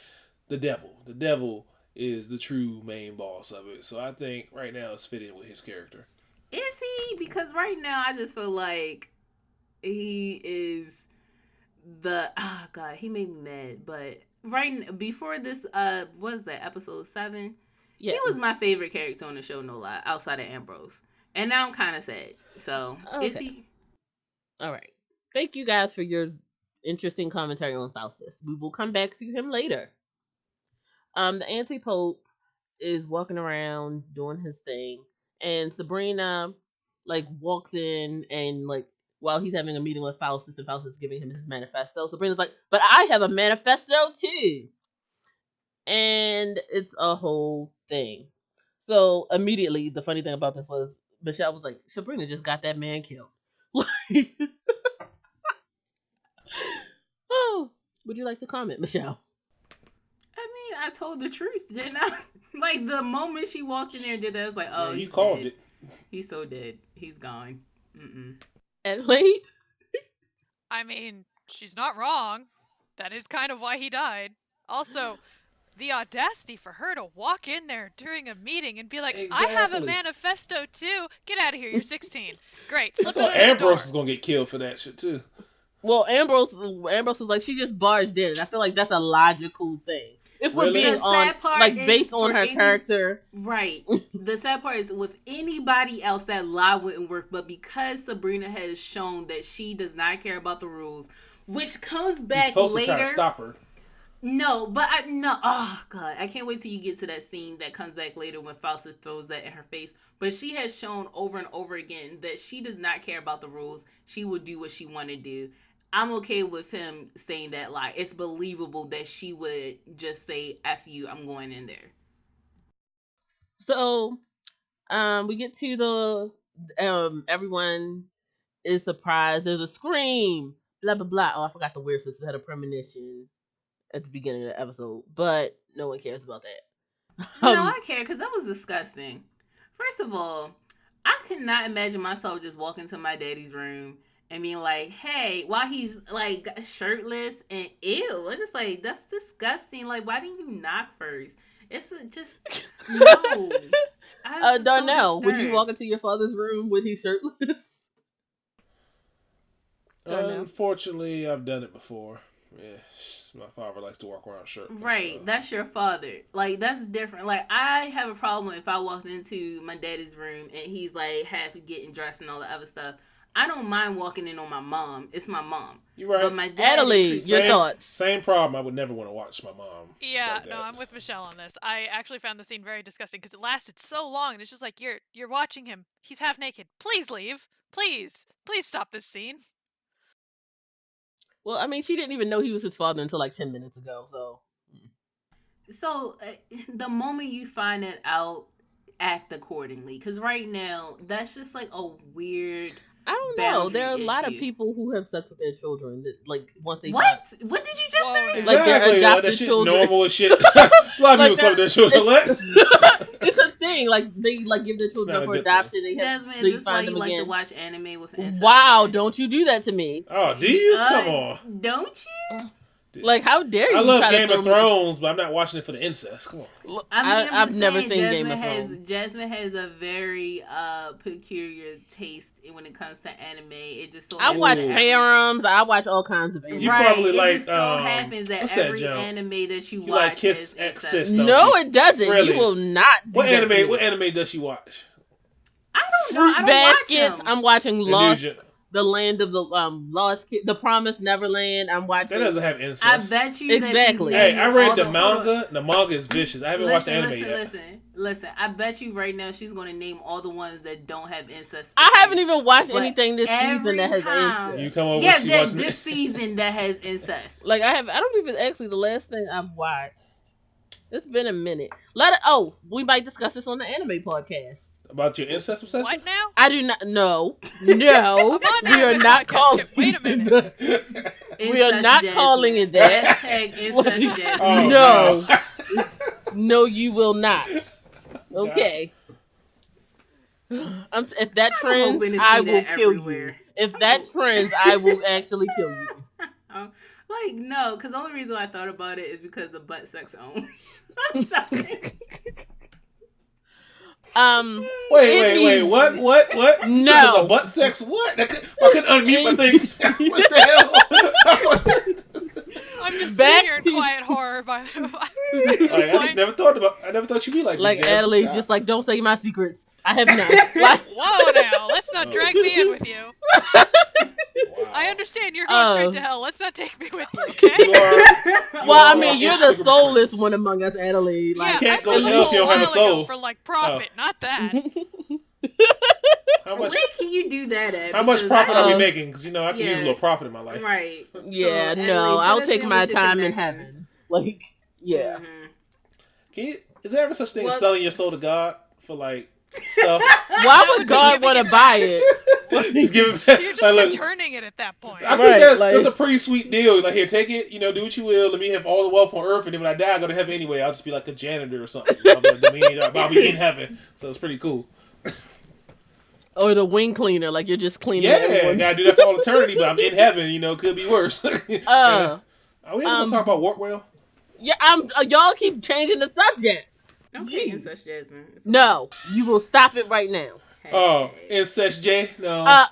The devil. The devil is the true main boss of it. So I think right now it's fitting with his character. Is he? Because right now I just feel like he is the oh god, he made me mad. But right before this, uh, was that episode seven? yeah. He was my favorite character on the show, no lie, outside of Ambrose. And now I'm kind of sad. So is he? All right. Thank you guys for your interesting commentary on Faustus. We will come back to him later. Um, the anti pope is walking around doing his thing, and Sabrina like walks in and like while he's having a meeting with Faustus and Faustus is giving him his manifesto, Sabrina's like, "But I have a manifesto too," and it's a whole thing. So immediately, the funny thing about this was Michelle was like, "Sabrina just got that man killed." Like, oh, would you like to comment, Michelle? I mean, I told the truth, didn't I? like the moment she walked in there and did that, I was like, oh, Yeah, you he's called dead. it. He's so dead. He's gone. Mm-mm. Adelaide? I mean, she's not wrong. That is kind of why he died. Also, the audacity for her to walk in there during a meeting and be like, "I have a manifesto too. Get out of here. You're 16. Great. I Slip it thought the door." Ambrose is going to get killed for that shit, too. Well, Ambrose, Ambrose was like, she just barged in. And I feel like that's a logical thing. If we're Really? being The on, sad part like, is based on for her any- character, Right. the sad part is with anybody else that lie wouldn't work, but because Sabrina has shown that she does not care about the rules, which comes He's back supposed later. to try to stop her. No, but I no. Oh god, I can't wait till you get to that scene that comes back later when Faustus throws that in her face. But she has shown over and over again that she does not care about the rules. She will do what she want to do. I'm okay with him saying that lie. It's believable that she would just say, "F you, I'm going in there." So, um, we get to the um, everyone is surprised. There's a scream. Blah blah blah. Oh, I forgot the weird sister had a premonition at the beginning of the episode, but no one cares about that. no, Um, I care because that was disgusting. First of all, I could not imagine myself just walking to my daddy's room and being like, "Hey," while he's like shirtless and ew. It's just like that's disgusting. Like, why didn't you knock first? It's just no. I uh, was so Darnell, would you walk into your father's room when he's shirtless? Unfortunately, I've done it before. Yeah, my father likes to walk around shirtless. Right, so. that's your father. Like that's different. Like I have a problem if I walked into my daddy's room and he's like half getting dressed and all the other stuff. I don't mind walking in on my mom. It's my mom. You're right. But my dad Adelaide, your same, thoughts. Same problem. I would never want to watch my mom. Yeah, like no. I'm with Michelle on this. I actually found the scene very disgusting because it lasted so long, and it's just like you're you're watching him. He's half naked. Please leave. Please, please stop this scene. Well, I mean, she didn't even know he was his father until like ten minutes ago. So So uh, the moment you find it out, act accordingly. Because right now, that's just like a weird. I don't know. There are a lot of people who have sex with their children that, like, once they What? What did you just Whoa, say? dude. Like, they're Exactly, adopted that shit children. Normal as shit. There's a lot of Like people suck they're- their children. What? it's a thing. Like they like give their children up for good thing. adoption. They have Jasmine, they is this why you them like to watch anime with Wow! Don't you do that to me? Oh, do you? Uh, Come on. Don't you? Like, how dare you? I love try to Game throw of me- Thrones, but I'm not watching it for the incest. Come on. Look, I mean, I, I'm have never seen Jasmine Game of has, Thrones. Jasmine has a very uh peculiar taste when it comes to anime. It just so I watch Ooh. harems. I watch all kinds of anime. You right. probably it like, just so um, happens that what's that every jump? anime that you, You watch like Kiss has X incest. No, you? it doesn't. Really? You will not. Do What that anime? me. What anime does she watch? I don't know. Fruit I don't baskets. watch them. I'm watching The Lost. New gen- the land of the um lost kid, the promised Neverland. I'm watching. That doesn't have incest. I bet you Exactly. that she's Hey, I read all the manga. on. The manga is vicious. I haven't watched the listen, anime listen, yet. listen, listen. I bet you right now she's going to name all the ones that don't have incest. I haven't even watched But anything this season that has time- incest. You come over. Yeah, she that, this season that has incest. Like I have, I don't even actually. The last thing I've watched, it's been a minute. Let it. Oh, we might discuss this on the anime podcast. About your incest obsession. What now? I do not. No, no, we are not podcast. calling. Wait a minute. We are not Jasmine. calling it that. Hashtag incest Oh, No. no, you will not. Okay. I'm, if that I'm trends, I will that kill you. If that trends, I will actually kill you. Oh, like no, because the only reason I thought about it is because the butt sex only. I'm sorry. Um, Wait, It wait, wait. What? What? What? No. there's a butt sex. What? I couldn't, I couldn't unmute my thing. what the hell? I was like, I'm just Back sitting here in to- quiet horror. By the way, I just never thought about. I never thought you'd be like. like. Adelaide's just like, don't say my secrets. I have none. Like, whoa now, let's not Oh. drag me in with you. Wow. I understand you're going Oh. straight to hell. Let's not take me with you, okay? You are. well, I mean, you're the Instagram soulless prince. one among us, Adelaide. Like, yeah, can't I go sold to hell if soul you don't have a soul. for like profit, not that. How much? Where can you do that at? How much profit I- are we Uh, making? Because you know I can use a little profit in my life. Right. yeah, So, no, Adelaide, I'll take my time in connections. heaven. Like, yeah. Mhm. Can you, is there ever such thing as selling your soul to God for like stuff? Why would would God want to buy it? just give it back. You're just Like, look, returning it at that point. I think Right, that, like- that's a pretty sweet deal. Like, here, take it. You know, do what you will. Let me have all the wealth on earth, and then when I die, I go to heaven anyway. I'll just be like a janitor or something. I'll be, I mean, I'll be in heaven, so it's pretty cool. Or the wing cleaner, like you're just cleaning Yeah, everyone. gotta do that for all eternity, but I'm in heaven. You know, could be worse. Uh, Are we ever um, gonna talk about Wardwell? yeah, I'm. Uh, y'all keep changing the subject. Okay, Jeez. incest Jasmine. It's No, you will stop it right now. Oh, incest J. No. Uh,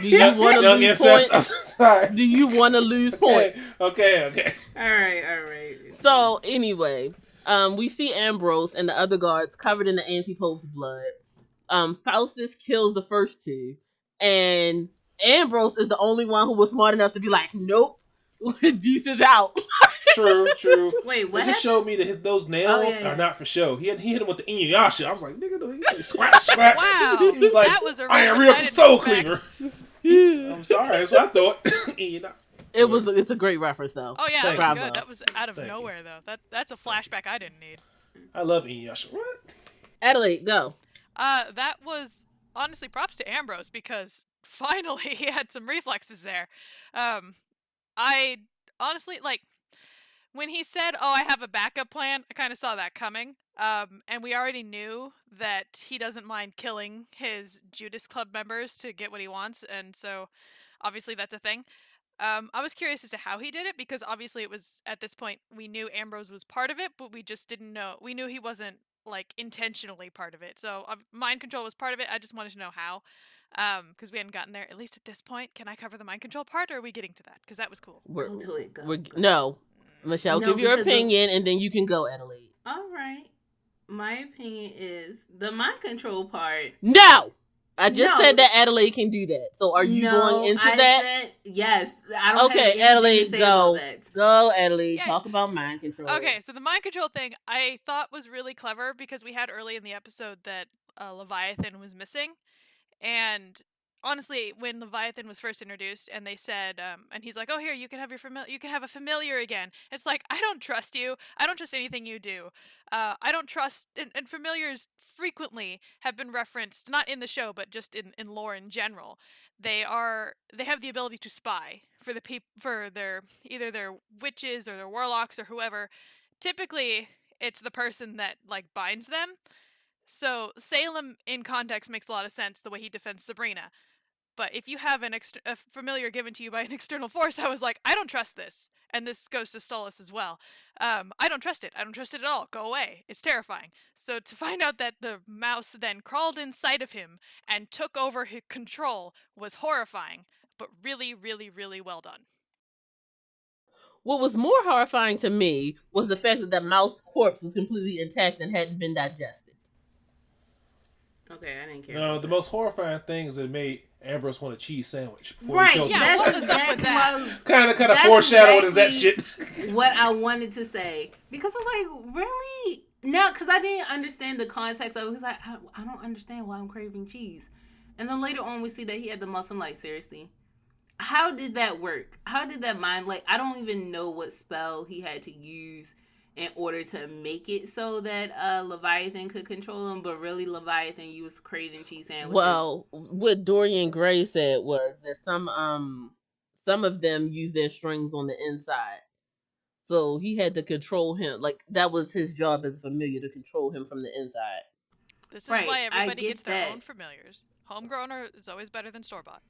do you want to lose incest. points? I'm sorry. Do you want to lose points? Okay, okay, okay. all right, all right. So anyway, um, we see Ambrose and the other guards covered in the anti-pope's blood. Um, Faustus kills the first two, and Ambrose is the only one who was smart enough to be like, "Nope, Deuce is out." True, true. Wait, It what? just showed me that his, those nails Oh, yeah, yeah. are not for show. He had, he hit him with the Inuyasha. I was like, nigga, he said, scratch, scratch. Wow, He was like, that was a I am real didn't soul expect. cleaver. I'm sorry, that's what I thought. Inuyasha. it was. It's a great reference though. Oh yeah, Thank that was you. good. That was out of Thank you. nowhere though. That that's a flashback I didn't need. I love Inuyasha. What? Adelaide, go. Uh, that was honestly props to Ambrose because finally he had some reflexes there. Um, I honestly like when he said, "Oh, I have a backup plan." I kind of saw that coming. Um, and we already knew that he doesn't mind killing his Judas Club members to get what he wants, and so obviously that's a thing. Um, I was curious as to how he did it because obviously it was at this point we knew Ambrose was part of it, but we just didn't know. We knew he wasn't like intentionally part of it. So uh, mind control was part of it. I just wanted to know how, um, because we hadn't gotten there. At least at this point, can I cover the mind control part, or are we getting to that? Because that was cool. We're, Go. Go, we're, go. no, Michelle, No, give your because the- opinion, and then you can go, Adelaide. All right. My opinion is the mind control part. No, I just No. said that Adelaide can do that. So are you No, going into I that? Said, yes. I don't Okay, have Adelaide, to say about go. that. Go, Adelaide. Yeah. Talk about mind control. Okay, so the mind control thing I thought was really clever because we had early in the episode that uh, Leviathan was missing, and honestly, when Leviathan was first introduced, and they said, um, and he's like, "Oh, here you can have your familiar, you can have a familiar again." It's like I don't trust you. I don't trust anything you do. Uh, I don't trust, and, and familiars frequently have been referenced not in the show, but just in in lore in general. They are they have the ability to spy for the peop- for their either their witches or their warlocks or whoever. Typically, it's the person that like binds them. So Salem in context makes a lot of sense the way he defends Sabrina. But if you have an ext- a familiar given to you by an external force, I was like, I don't trust this. And this goes to Stolas as well. Um, I don't trust it. I don't trust it at all. Go away. It's terrifying. So to find out that the mouse then crawled inside of him and took over his control was horrifying, but really, really, really well done. What was more horrifying to me was the fact that the mouse corpse was completely intact and hadn't been digested. Okay, I didn't care. No, the that. most horrifying thing is it made Ambrose want a cheese sandwich. before Right. Yeah, that's what was up with that? what I was- kind of kind of That's foreshadowing is that shit. what I wanted to say because it's like really no, because I didn't understand the context of it. Because like I, I don't understand why I'm craving cheese, and then later on we see that he had the muscle. I'm like seriously, how did that work? How did that mind like I don't even know what spell he had to use in order to make it so that uh Leviathan could control him, but really Leviathan you was craving cheese sandwiches. Well, what Dorian Gray said was that some um some of them use their strings on the inside. So he had to control him. Like that was his job as a familiar to control him from the inside. This is Right, why everybody get gets their that. own familiars. Homegrown are, is always better than store bought.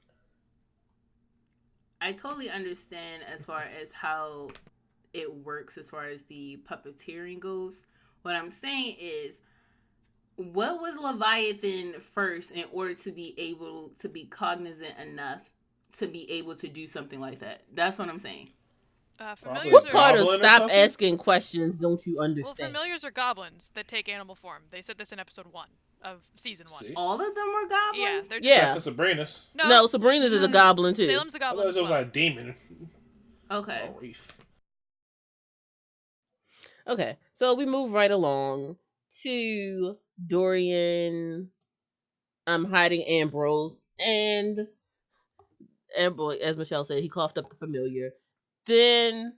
I totally understand as far as how it works as far as the puppeteering goes. What I'm saying is what was Leviathan first in order to be able to be cognizant enough to be able to do something like that? That's what I'm saying. Uh, Probably familiars What are part of stop asking questions don't you understand? well, familiars are goblins that take animal form. They said this in episode one of season one. See? All of them were goblins? Yeah, they're just, Yeah. Except Sabrina's. No, no, Sabrina's is a goblin too. Salem's a I thought goblin. it as was well. like a demon. Okay. Oh, Reef. Okay, so we move right along to Dorian um hiding Ambrose and Ambrose, as Michelle said, he coughed up the familiar. Then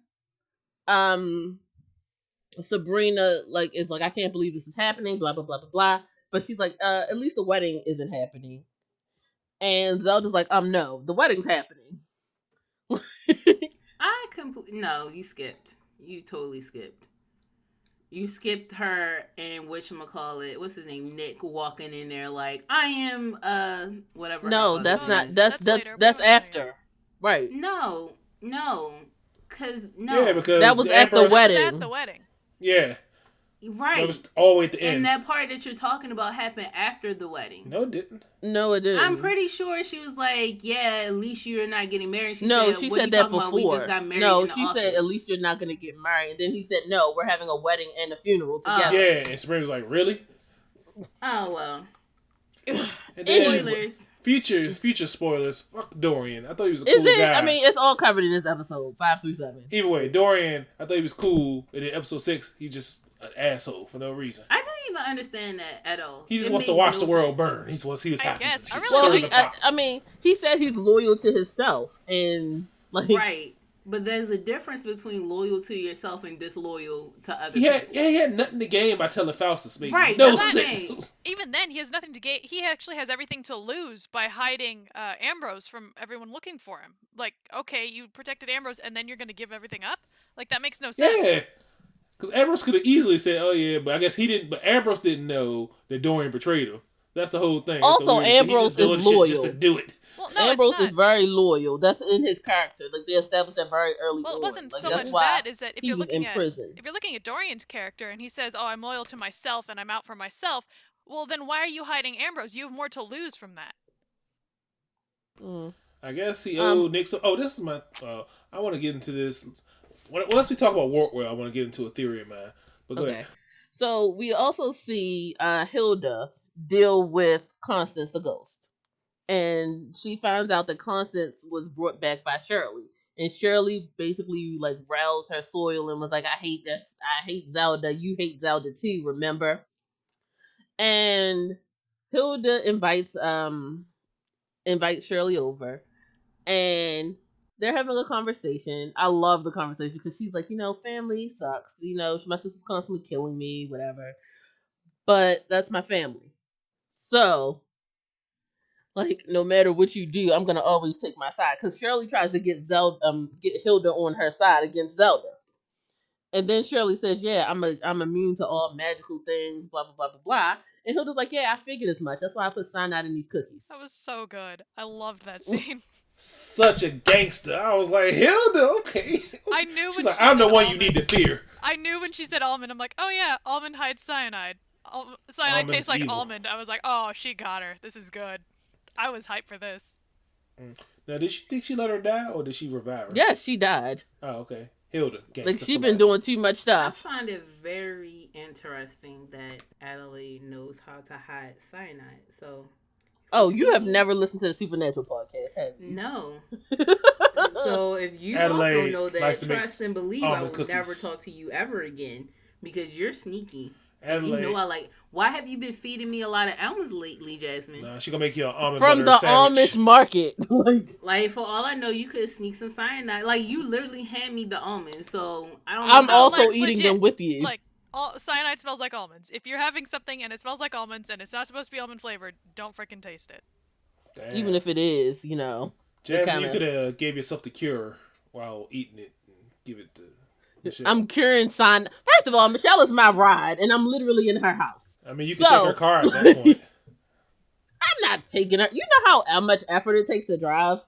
um Sabrina like is like, I can't believe this is happening, blah blah blah blah blah. But she's like, uh, at least the wedding isn't happening. And Zelda's like, um, no, the wedding's happening. I completely no, you skipped. You totally skipped. You skipped her and whatchamacallit, what's his name? Nick walking in there like, I am uh whatever. no, that's not is. that's That's that's later. We that's don't know that after. yet. Right. No, no. Cause no Yeah, because That was at the wedding. At the wedding. Yeah, right. that was all the way at the and end. that part that you're talking about happened after the wedding. No, it didn't. No, it didn't. I'm pretty sure she was like, "Yeah, at least you're not getting married." She no, said, she "What said you that talking about? before. We just got married no, in the she said at least you're not gonna get married. And then he said, no, we're having a wedding and a funeral Oh. together. Yeah, and Sabrina was like, really? Oh well. And Anyway. Spoilers. future future spoilers. Fuck Dorian. I thought he was a Is cool it? guy. I mean, it's all covered in this episode five through seven. either way, Dorian. I thought he was cool. And in episode six, he just an asshole for no reason. I don't even understand that at all. He just It wants to watch no the world sense. burn. He just wants to see what I guess. I really Well, he, the I. I mean, he said he's loyal to himself, and like, Right. But there's a difference between loyal to yourself and disloyal to other He had, people. yeah, he had nothing to gain by telling Faustus. Made Right, no that's what I'm sense. Even then, he has nothing to gain. He actually has everything to lose by hiding uh, Ambrose from everyone looking for him. Like, okay, you protected Ambrose, and then you're going to give everything up? Like, that makes no sense. Yeah, because Ambrose could have easily said, "Oh yeah," but I guess he didn't. But Ambrose didn't know that Dorian betrayed him. That's the whole thing. Also, the weirdest. He's Ambrose just doing is shit Just to do it. Well, no, Ambrose it's not. is very loyal. That's in his character. Like they established that very early well, it wasn't Like, so that's much that. Is that if you're looking in at prison. if you're looking at Dorian's character and he says, "Oh, I'm loyal to myself and I'm out for myself," well, then why are you hiding Ambrose? You have more to lose from that. Mm. I guess he Um, owed Nick. So, oh, this is my. Uh, I want to get into this. Once we talk about Wardwell, I want to get into a theory of mine. But go Okay. ahead. So we also see uh, Hilda deal with Constance the ghost. And she finds out that Constance was brought back by Shirley. And Shirley basically like roused her soil and was like, I hate this I hate Zelda. You hate Zelda too, remember? And Hilda invites um invites Shirley over and they're having a conversation. I love the conversation because she's like, you know, family sucks. You know, my sister's constantly killing me, whatever. But that's my family. So, like, no matter what you do, I'm gonna always take my side. Because Shirley tries to get Zelda, um, get Hilda on her side against Zelda. And then Shirley says, "Yeah, I'm a, I'm immune to all magical things, blah blah blah blah blah." And Hilda's like, "Yeah, I figured as much. That's why I put cyanide in these cookies." That was so good. I loved that scene. Such a gangster. I was like, Hilda, okay. I knew She's when like, she I'm the said one you need to fear. I knew when she said almond. I'm like, oh yeah, almond hides cyanide. Al- cyanide Almond's tastes like evil. almond. I was like, oh, she got her. This is good. I was hyped for this. Mm. Now, did she think she let her die, or did she revive her? Yes, she died. Oh, okay. Hilda. Gangster Like she for been life. doing too much stuff. I find it very interesting that Adelaide knows how to hide cyanide. So Oh, you have never listened to the Supernatural podcast, have you? No. So if you Adelaide also know that, trust and believe, I almond will cookies. never talk to you ever again because you're sneaky. And Adelaide. You know I like. Why have you been feeding me a lot of almonds lately, Jasmine? Nah, she gonna make you an almond From the sandwich. Amish market. like Like for all I know, you could sneak some cyanide. Like you literally hand me the almonds, so I don't. I'm know also like, eating legit, them with you. Like all cyanide smells like almonds. If you're having something and it smells like almonds and it's not supposed to be almond flavored, don't freaking taste it. Damn. Even if it is, you know. Jasmine, kinda- you could have uh, gave yourself the cure while eating it and give it to Michelle. I'm curing sign. First of all, Michelle is my ride, and I'm literally in her house. I mean, you can So- take her car at that point. I'm not taking her. You know how, how much effort it takes to drive?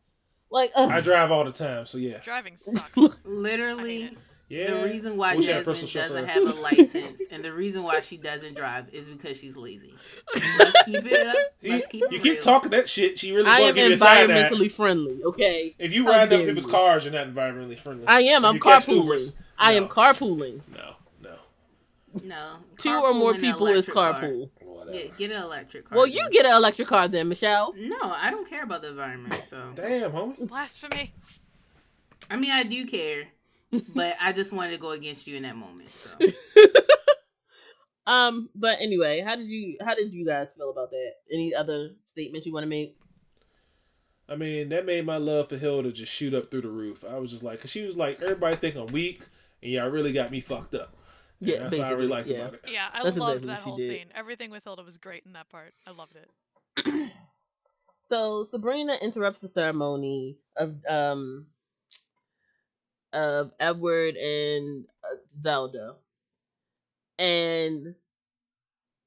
Like, ugh. I drive all the time, so yeah. Driving sucks. literally. It. Yeah. The reason why Wish I Jasmine doesn't chauffeur. have a license and the reason why she doesn't drive is because she's lazy. Let's keep it up. You, Let's keep it you keep real. talking that shit. She really I am to give you a side eye. environmentally friendly, okay? If you How ride up dare people's you. cars, you're not environmentally friendly. I am. If I'm carpooling. Ubers, I am no. carpooling. No, no, No. Two or more people is electric car. carpool. Yeah, get an electric car. Well, you get an electric car then, Michelle. No, I don't care about the environment. So Damn, homie. Blasphemy. I mean, I do care, but I just wanted to go against you in that moment. So Um, but anyway, how did you how did you guys feel about that? Any other statements you want to make? I mean, that made my love for Hilda just shoot up through the roof. I was just like, cause she was like, everybody think I'm weak, and y'all really got me fucked up. And Yeah, that's what I really basically, liked yeah. about it. Yeah, I That's loved exactly that whole did. scene. Everything with Hilda was great in that part. I loved it. So Sabrina interrupts the ceremony of um of Edward and uh, Zelda, and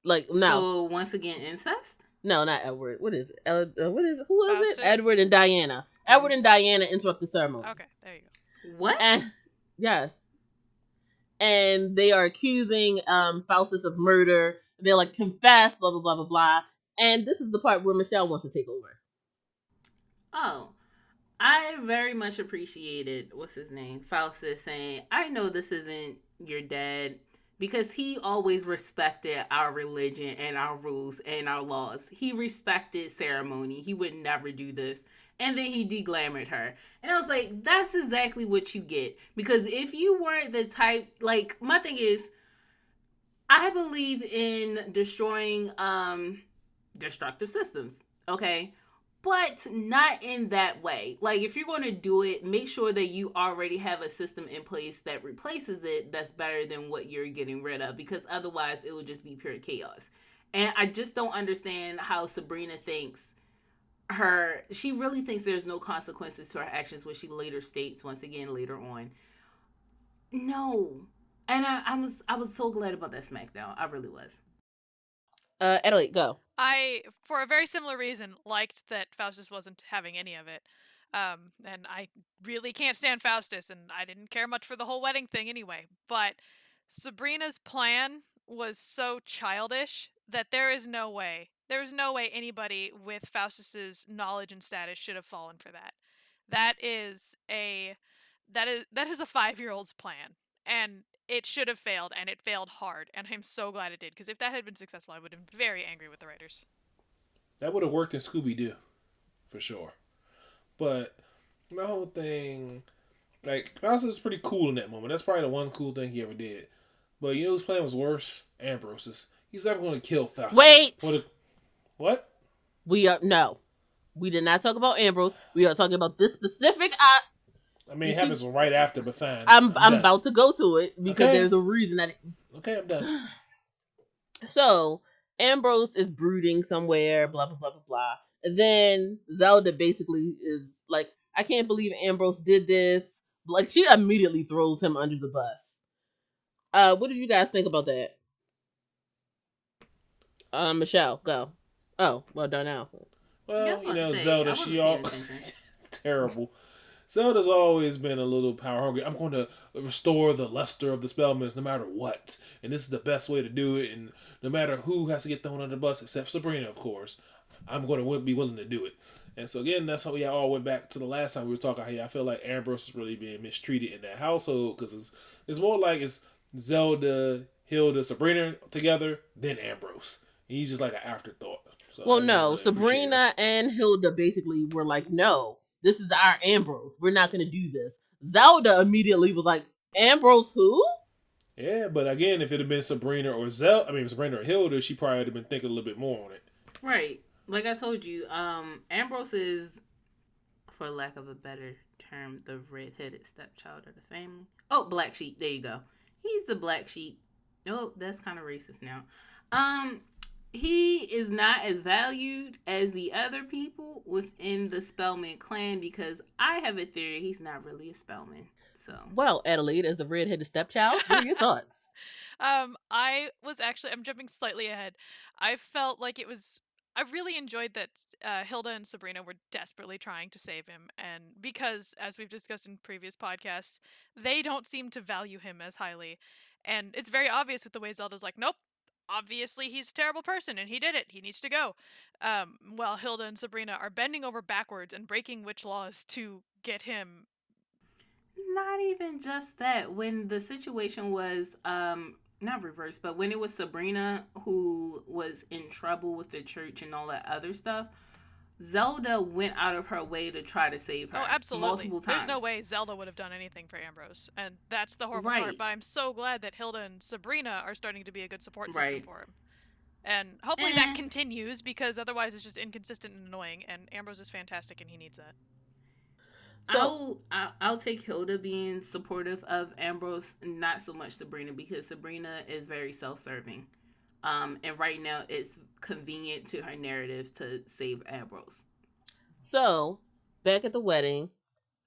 like no, So once again, incest. no, not Edward. What is it? Ed, uh, what is it? Who is Faustus? it? Edward and Diana. Edward and Diana interrupt the ceremony. Okay, there you go. What? And yes. And they are accusing um Faustus of murder. They're like confess, blah blah blah blah blah. And this is the part where Michelle wants to take over. Oh, I very much appreciated what's his name, Faustus, saying, "I know this isn't your dad." Because he always respected our religion and our rules and our laws. He respected ceremony. He would never do this. And then he deglamored her. And I was like, that's exactly what you get. Because if you weren't the type, like, my thing is, I believe in destroying um destructive systems. Okay but not in that way. Like if you're going to do it, make sure that you already have a system in place that replaces it that's better than what you're getting rid of because otherwise it will just be pure chaos. And I just don't understand how Sabrina thinks her she really thinks there's no consequences to her actions which she later states once again later on. No. And I, I was I was so glad about that SmackDown. I really was. Uh Adelaide, go. I, for a very similar reason, liked that Faustus wasn't having any of it. Um, and I really can't stand Faustus, and I didn't care much for the whole wedding thing anyway. But Sabrina's plan was so childish that there is no way, there is no way anybody with Faustus's knowledge and status should have fallen for that. That is a, that is that is a five year old's plan, and it should have failed, and it failed hard. And I'm so glad it did, because if that had been successful, I would have been very angry with the writers. That would have worked in Scooby Doo, for sure. But my whole thing, like Faustus was pretty cool in that moment. That's probably the one cool thing he ever did. But you know whose plan was worse? Ambrose's. He's never going to kill Faustus. Wait. What? a- what? We are no. We did not talk about Ambrose. We are talking about this specific uh, I mean, it happens right after, but fine. I'm I'm done. about to go to it because Okay. there's a reason that it, Okay, I'm done. So Ambrose is brooding somewhere, blah blah blah blah blah. And then Zelda basically is like, I can't believe Ambrose did this. Like she immediately throws him under the bus. Uh, what did you guys think about that? Uh, Michelle, go. Oh, well, Darnell. Well, Yeah, I you know, Zelda, she wasn't all terrible. Zelda's always been a little power hungry. I'm going to restore the luster of the Spellmans no matter what, and this is the best way to do it. And no matter who has to get thrown under the bus, except Sabrina, of course, I'm going to be willing to do it. And so again, that's how we all went back to the last time we were talking. How I feel like Ambrose is really being mistreated in that household because it's it's more like it's Zelda, Hilda, Sabrina together than Ambrose. He's just like an afterthought. So Well, no, really. Sabrina and Hilda basically were like, "No, this is our Ambrose. We're not going to do this." Zelda immediately was like, "Ambrose who?" Yeah, but again, if it had been Sabrina or Zel, I mean Sabrina or Hilda, she probably would have been thinking a little bit more on it. Right. Like I told you, um, Ambrose is, for lack of a better term, the red-headed stepchild of the family. Oh, black sheep. There you go. He's the black sheep. No, that's kind of racist now. Um, he is not as valued as the other people within the Spellman clan because I have a theory he's not really a Spellman. So Well, Adelaide, as the redheaded stepchild, what are your thoughts? Um, I was actually I'm jumping slightly ahead. I felt like it was I really enjoyed that uh, Hilda and Sabrina were desperately trying to save him, and because, as we've discussed in previous podcasts, they don't seem to value him as highly, and it's very obvious with the way Zelda's like, nope, obviously he's a terrible person and he did it, he needs to go. Um, while Hilda and Sabrina are bending over backwards and breaking witch laws to get him. not even just that. When the situation was um not reversed, but when it was Sabrina who was in trouble with the church and all that other stuff, Zelda went out of her way to try to save her. Oh, absolutely. Multiple times. There's no way Zelda would have done anything for Ambrose, and that's the horrible Right. part. But I'm so glad that Hilda and Sabrina are starting to be a good support system Right. for him. And hopefully that Eh. continues because otherwise it's just inconsistent and annoying. And Ambrose is fantastic and he needs that. So- I'll, I'll I'll take Hilda being supportive of Ambrose, not so much Sabrina because Sabrina is very self-serving, um, and right now it's convenient to her narrative to save Ambrose. So, back at the wedding,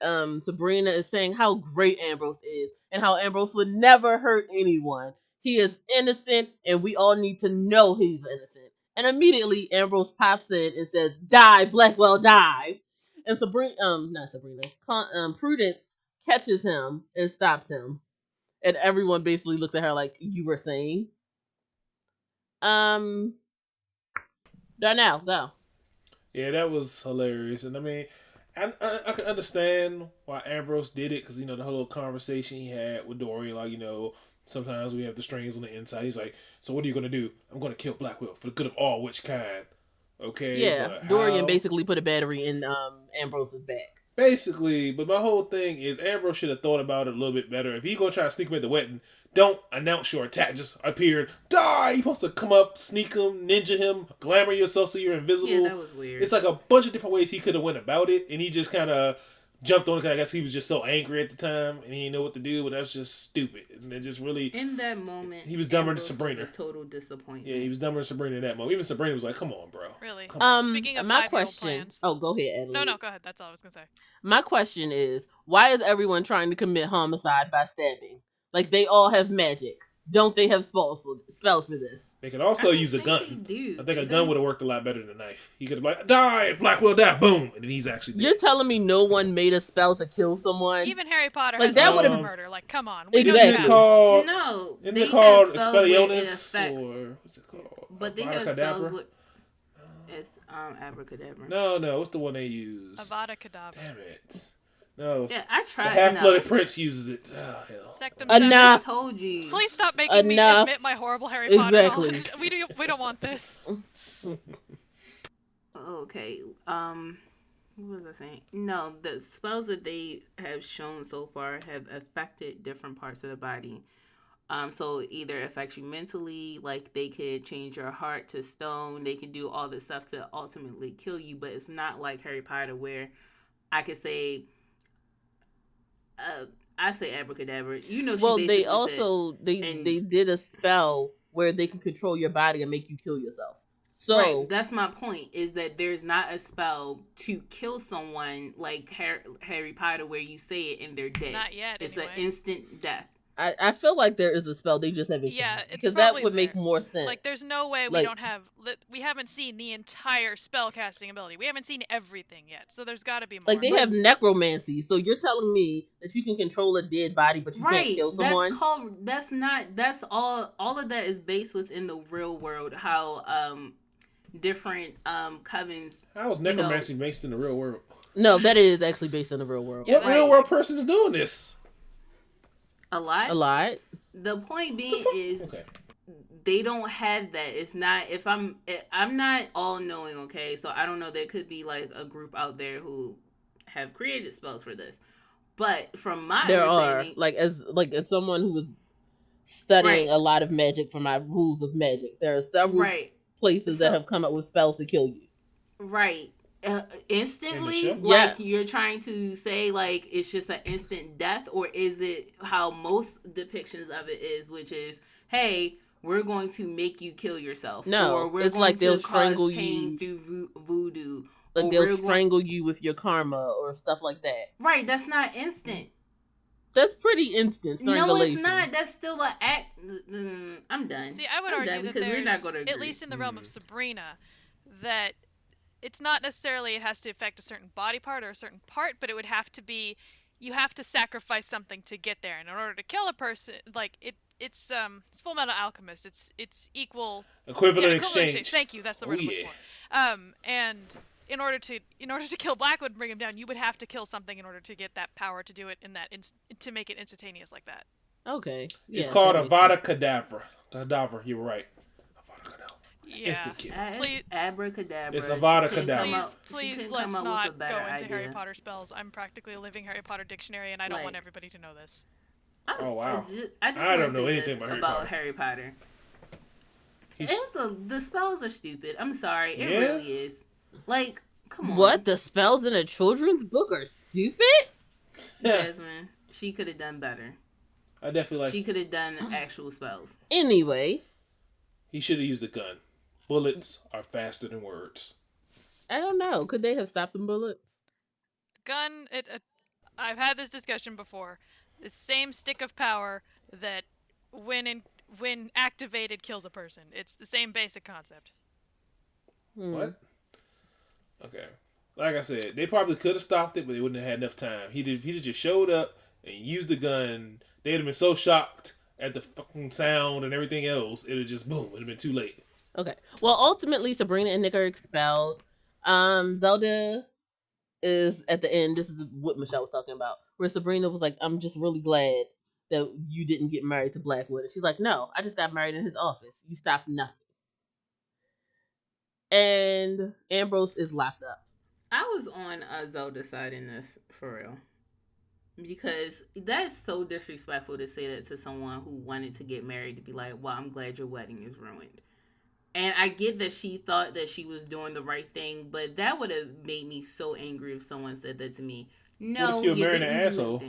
um, Sabrina is saying how great Ambrose is and how Ambrose would never hurt anyone. He is innocent, and we all need to know he's innocent. And immediately, Ambrose pops in and says, "Die, Blackwood, die!" And Sabrina, um, not Sabrina, um, Prudence catches him and stops him, and everyone basically looks at her like you were saying. Um, Darnell, go. Yeah, that was hilarious, and I mean, I I, I can understand why Ambrose did it because you know the whole conversation he had with Dorian, like you know, sometimes we have the strings on the inside. He's like, "So what are you gonna do? I'm gonna kill Blackwood for the good of all. Which kind?" Okay. Yeah, Dorian basically put a battery in um Ambrose's back. Basically, but my whole thing is Ambrose should have thought about it a little bit better. If he gonna try to sneak him at the wedding, don't announce your attack. Just appeared. die. You supposed to come up, sneak him, ninja him, glamour yourself so you're invisible. Yeah, that was weird. It's like a bunch of different ways he could have went about it, and he just kind of jumped on it. 'cause I guess he was just so angry at the time, and he didn't know what to do. But that's just stupid, and it just really, In that moment, He was dumber than Ambrose was Sabrina. a total disappointment. yeah, he was dumber than Sabrina in that moment. Even Sabrina was like, "Come on, bro." Really. Come on. Um, Speaking of my question. plans. Oh, go ahead, Adelaide. No, no, go ahead. That's all I was gonna say. My question is, why is everyone trying to commit homicide by stabbing? Like they all have magic. Don't they have spells for spells for this? They could also don't use a gun. do, I think a gun would have worked a lot better than a knife. He could have like, "Die, Blackwood, die!" Boom, and then he's actually dead. You're telling me no one made a spell to kill someone? Even Harry Potter Like, has that spells would've- for murder. Like, come on. We Isn't don't it Exactly. called? No, Isn't they it called have spells where it Expelliarmus affects, or what's it called? but they have spells Abracadabra? with it's um abracadabra. No, no. What's the one they use? Avada Kedavra. Damn it! No, Yeah, I the tried. half-blooded prince uses it. Oh hell. Sectum Enough. I told you. Please stop making me Enough. admit my horrible Harry Potter Exactly. We do. We don't want this. Okay. Um, what was I saying? No, the spells that they have shown so far have affected different parts of the body. Um, so either it affects you mentally, like they could change your heart to stone. They can do all this stuff to ultimately kill you, but it's not like Harry Potter where I could say, uh, I say abracadabra. You know, she well, they basically said- also they and- they did a spell where they can control your body and make you kill yourself. So right, that's my point. Is that there's not a spell to kill someone like Harry, Harry Potter where you say it and they're dead. Not yet. it's anyway. an instant death. I, I feel like there is a spell they just haven't Yeah, shown. it's because that probably would make more sense. Like, there's no way we Like- don't have. li- We haven't seen the entire spell casting ability. We haven't seen everything yet. So there's got to be more. Like they But- have necromancy, so you're telling me that you can control a dead body, but you right. can't kill someone. That's called. That's not. That's all. All of that is based within the real world. How um different um covens. How is know- necromancy based in the real world? No, that is actually based in the real world. Yeah, what that's- real world person is doing this? A lot. A lot. The point being is Okay. they don't have that. It's not if I'm eh, I'm not all knowing, okay? So I don't know. There could be like a group out there who have created spells for this, but from my there are like as like as someone who was studying Right. a lot of magic for my rules of magic. There are several right, places that have come up with spells to kill you. right. Uh, instantly, show? like Yeah. you're trying to say, like it's just an instant death, or is it how most depictions of it is, which is, hey, we're going to make you kill yourself, No, or we're it's going like to they'll cause strangle pain you. through vo- voodoo, Like Or they'll we're going- strangle you with your karma or stuff like that. Right, that's not instant. That's pretty instant No, it's not. That's still an act. Mm, I'm done. See, I would I'm argue that there's, not going to agree. at least in the realm of Mm. Sabrina, that it's not necessarily it has to affect a certain body part or a certain part, but it would have to be you have to sacrifice something to get there. And in order to kill a person, like it, it's um, it's Full Metal Alchemist. It's it's equal Equivalent yeah, equivalent exchange. Thank you. That's the Oh, word I'm looking yeah. for. Um, and in order to in order to kill Blackwood and bring him down, you would have to kill something in order to get that power to do it in that inst- to make it instantaneous like that. Okay. It's called that makes Avada sense. Kedavra. Kedavra, you were right. Avada Kedavra. Yeah. Instant kill. Ab- Please- abracadabra. It's She Avada couldn't Kedavra. come Please, please let's not with a better go into Harry. Potter spells. I'm practically a living Harry Potter dictionary, and I don't want everybody to know this. I, Oh, wow. I just, I just I don't know anything about Harry Potter. Harry Potter. He's- It's a, the spells are stupid. I'm sorry. It Yeah? really is. Like, come on. What? The spells in a children's book are stupid? Jasmine. She could have done better. I definitely like. she could have done actual spells. Anyway, He should have used a gun. Bullets are faster than words. I don't know. Could they have stopped them bullets? Gun. It. Uh, I've had this discussion before. The same stick of power that, when in when activated, kills a person. It's the same basic concept. Hmm. What? Okay. Like I said, they probably could have stopped it, but they wouldn't have had enough time. He did. If he just showed up and used the gun, they'd have been so shocked at the fucking sound and everything else. It'd have just boom. It'd have been too late. Okay. Well, ultimately, Sabrina and Nick are expelled. Um, Zelda is at the end. This is what Michelle was talking about, where Sabrina was like, "I'm just really glad that you didn't get married to Blackwood." And she's like, "No, I just got married in his office. You stopped nothing." And Ambrose is locked up. I was on uh, Zelda's side in this for real. Because that's so disrespectful to say that to someone who wanted to get married to be like, well, I'm glad your wedding is ruined. And I get that she thought that she was doing the right thing, but that would have made me so angry if someone said that to me. No, if you're you marrying an asshole?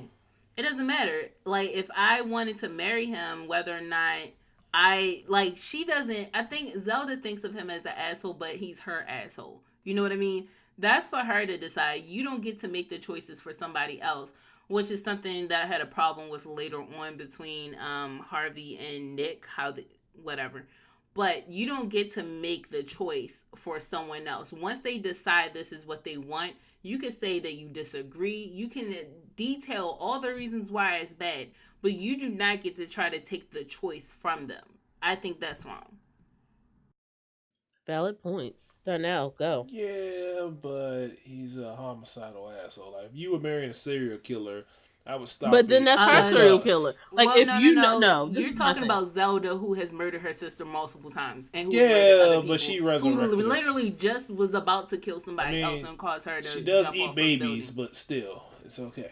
It doesn't matter. Like if I wanted to marry him, whether or not I like, she doesn't. I think Zelda thinks of him as an asshole, but he's her asshole. You know what I mean? That's for her to decide. You don't get to make the choices for somebody else, which is something that I had a problem with later on between um, Harvey and Nick. How the whatever. But you don't get to make the choice for someone else. Once they decide this is what they want, you can say that you disagree. You can detail all the reasons why it's bad, but you do not get to try to take the choice from them. I think that's wrong. Valid points. Darnell, go. Yeah, but he's a homicidal asshole. Like if you were marrying a serial killer, I would stop. But then it that's her serial killer. Like Well, if no, you no, know, no, no, you're talking about Zelda who has murdered her sister multiple times, and who Yeah, murdered other but she resurrected her. literally just was about to kill somebody I mean, else and cause her to. She does jump eat off babies, but still, it's okay.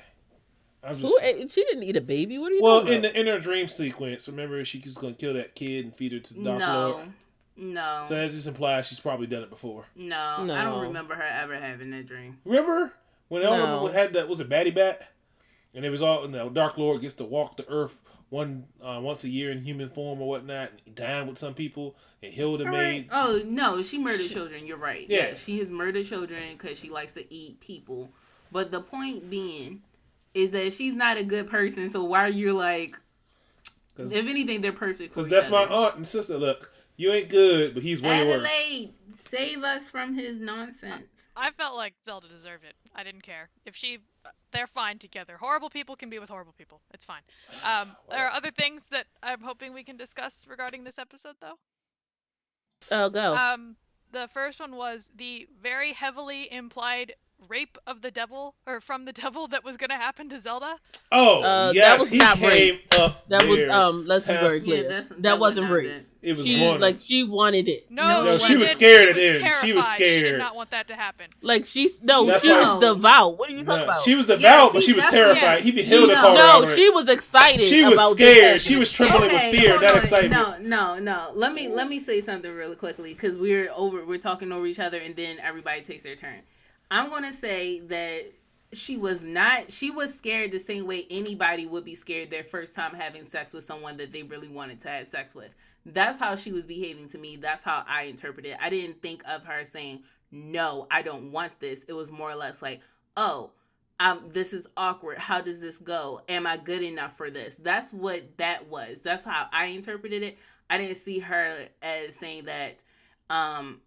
I'm Who just. ate- she didn't eat a baby. What are you Well, talking in about? the in her dream sequence, remember she was gonna kill that kid and feed her to Dark no, Lord. no, So that just implies she's probably done it before. no, I don't remember her ever having that dream. Remember when all No. of had that was it Batibat, and it was all you know, Dark Lord gets to walk the earth one uh, once a year in human form or whatnot, and dine with some people and heal the maid. Oh no, she murdered children. You're right. Yeah. Yeah, she has murdered children because she likes to eat people. But the point being is that she's not a good person. So why are you like? 'Cause- If anything, they're perfect Because each that's my other. aunt and sister. Look, you ain't good, but he's way worse. Adelaide, save us from his nonsense. I felt like Zelda deserved it. I didn't care if she. They're fine together. Horrible people can be with horrible people. It's fine. Um, there are other things that I'm hoping we can discuss regarding this episode, though. Oh, go. Um, the first one was the very heavily implied rape of the devil or from the devil that was going to happen to Zelda? Oh, Uh, that yes, was he not came rape. up That was um. Let's be very clear. that's- that, was wasn't rape. that. It was She going like she wanted it. No, No, she, she was scared she of was it. She Terrified. was She did not want that to happen. Like she's no, That's she why- was devout. What are you talking Nah, about? She was Yeah, devout, but she she was definitely- terrified. He She- Hilda called her no, out she was excited. She was about scared. She was trembling with fear, hold that excitement. No, no, no. Let me let me say something really quickly because we're over. We're talking over each other, and then everybody takes their turn. I'm gonna say that she was not. She was scared the same way anybody would be scared their first time having sex with someone that they really wanted to have sex with. That's how she was behaving to me. That's how I interpreted it. I didn't think of her saying, "No, I don't want this." It was more or less like, "Oh." um, this is awkward. How does this go? Am I good enough for this? That's what that was. That's how I interpreted it. I didn't see her as saying that um,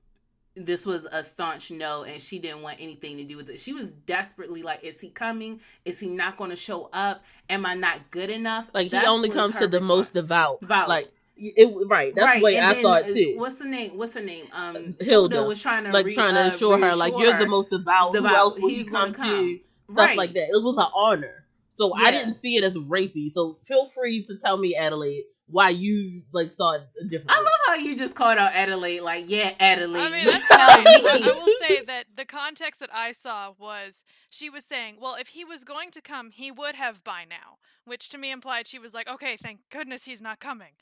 this was a staunch no and she didn't want anything to do with it. She was desperately like, is he coming? Is he not going to show up? Am I not good enough? Like he only comes to the most devout. Devout. Like it right. That's the way and I saw it uh, too. What's her name? What's her name? Um, Hilda. Hilda was trying to Like re- trying to uh, assure her, like you're the most devout. Who else will He's you gonna come, to? come. Stuff Right. like that. It was an honor. So I didn't see it as rapey. So feel free to tell me, Adelaide, why you like saw it differently. I love how you just called out Adelaide. Like, yeah, Adelaide. I mean, that's telling. I, me. I will say that the context that I saw was she was saying, well, if he was going to come, he would have by now, which to me implied she was like, okay, thank goodness he's not coming.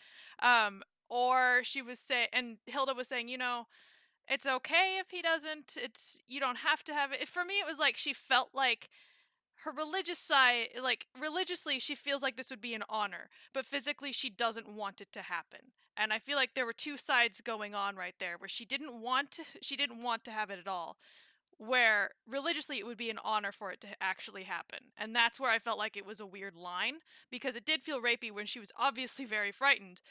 Um, or she was saying, and Hilda was saying, you know, it's okay if he doesn't. It's you don't have to have it. For me, it was like she felt like her religious side, like religiously, she feels like this would be an honor, but physically, she doesn't want it to happen. And I feel like there were two sides going on right there, where she didn't want to, she didn't want to have it at all. Where religiously it would be an honor for it to actually happen, and that's where I felt like it was a weird line because it did feel rapey when she was obviously very frightened,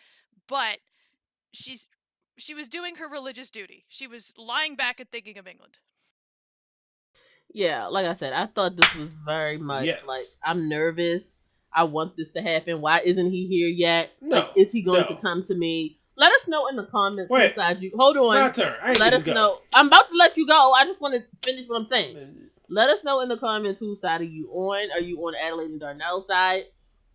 but she's she was doing her religious duty. She was lying back and thinking of England. Yeah, like I said, I thought this was very much Yes. like I'm nervous. I want this to happen. Why isn't he here yet? No, like, is he going no. to come to me? Let us know in the comments Wait. inside you. Hold on. My turn. Let us go. know. I'm about to let you go. I just want to finish what I'm saying. Let us know in the comments whose side are you on. Are you on Adelaide and Darnell's side?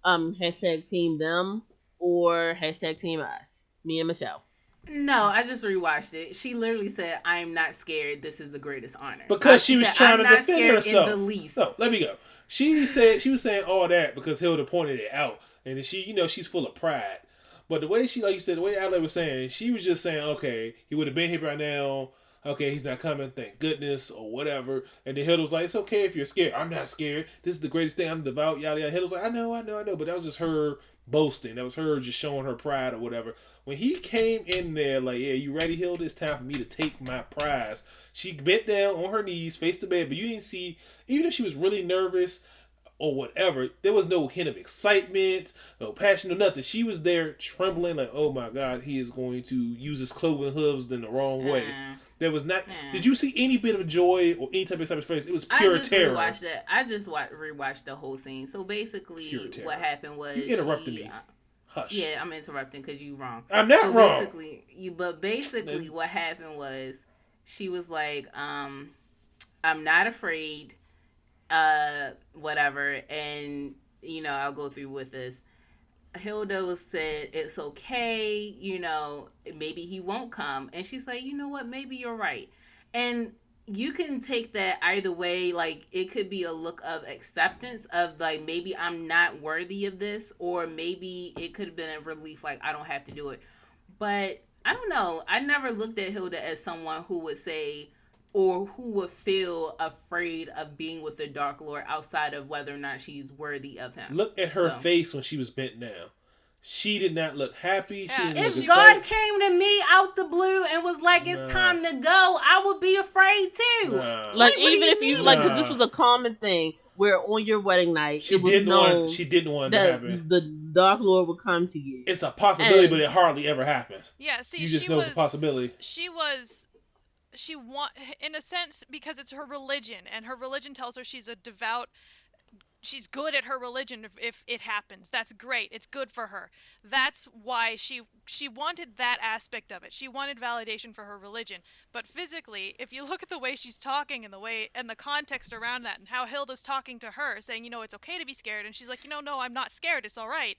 Um, hashtag team them or hashtag team us. Me and Michelle. No, I just rewatched it. She literally said, "I am not scared. This is the greatest honor." Because Uh, she was said, trying I'm to not defend scared herself. in the least. No, let me go. She said she was saying all that because Hilda pointed it out, and she, you know, she's full of pride. But the way she, like you said, the way Adelaide was saying, she was just saying, okay, he would have been here by now. Okay, he's not coming. Thank goodness, or whatever. And then Hilda was like, "It's okay if you're scared. I'm not scared. This is the greatest thing. I'm devout." Yada yada. Hilda was like, "I know, I know, I know." But that was just her boasting. That was her just showing her pride or whatever. When he came in there, like, "Yeah, you ready, Hilda? It's time for me to take my prize." She bent down on her knees, face the bed, but you didn't see. Even if she was really nervous or whatever, there was no hint of excitement, no passion, or nothing. She was there trembling, like, "Oh my God, he is going to use his cloven hooves in the wrong way." Uh, There was not. Mm. Did you see any bit of joy or any type of excitement face? It was pure I just terror. rewatched that. I just wa- rewatched the whole scene. So basically, what happened was You interrupted she- me. uh, Hush. yeah, I'm interrupting because you wrong. I'm not so wrong. Basically, you but basically what happened was she was like, um, I'm not afraid, uh, whatever, and you know I'll go through with this. Hilda said it's okay, you know, maybe he won't come, and she's like, you know what, maybe you're right, and you can take that either way. Like it could be a look of acceptance of like maybe I'm not worthy of this, or maybe it could have been a relief, like I don't have to do it. But I don't know. I never looked at Hilda as someone who would say or who would feel afraid of being with the Dark Lord outside of whether or not she's worthy of him. Look at her So- face when she was bent down. She did not look happy. She Yeah, didn't look If God excited. came to me out the blue and was like, "It's Nah. time to go," I would be afraid too. Nah. Like Wait, even you if you mean? like, 'cause this was a common thing where on your wedding night she it was didn't known want. She didn't want it to that happen. the Dark Lord would come to you. It's a possibility, And- but it hardly ever happens. Yeah, see, You just she know was it's a possibility. she was she want in a sense because it's her religion and her religion tells her she's a devout she's good at her religion if, if it happens. That's great. It's good for her. That's why she she wanted that aspect of it. She wanted validation for her religion. But physically, if you look at the way she's talking and the way and the context around that and how Hilda's talking to her, saying, you know, it's okay to be scared, and she's like, you know, no, I'm not scared. It's all right.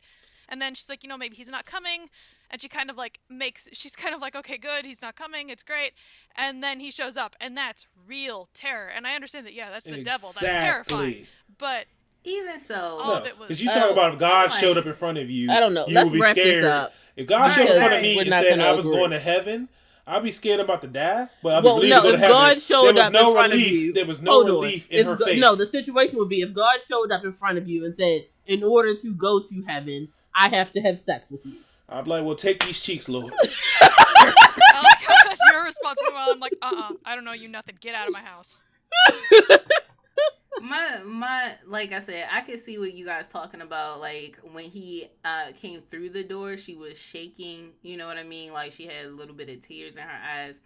And then she's like, you know, maybe he's not coming. And she kind of like makes, she's kind of like, okay, good, he's not coming, it's great. And then he shows up, and that's real terror. And I understand that, yeah, that's the devil, that's terrifying. But even so, all of it was. Because you talk Oh, about if God like- showed up in front of you, I don't know. you Let's would be wrap this scared. up. If God showed up in front of me and said I was agree. going to heaven, I'd be scared about to die. But I'd Well, be no, to go if heaven. God showed there up no in front of relief. you- there was no Hold on. relief in If her Go- face. No, the situation would be if God showed up in front of you and said, "In order to go to heaven, I have to have sex with you." I'd be like, well, take these cheeks, Lord. I like how that's your response. Meanwhile, I'm like, uh uh I don't know you nothing. Get out of my house. my my like I said, I could see what you guys talking about. Like when he uh came through the door, she was shaking. You know what I mean? Like she had a little bit of tears in her eyes.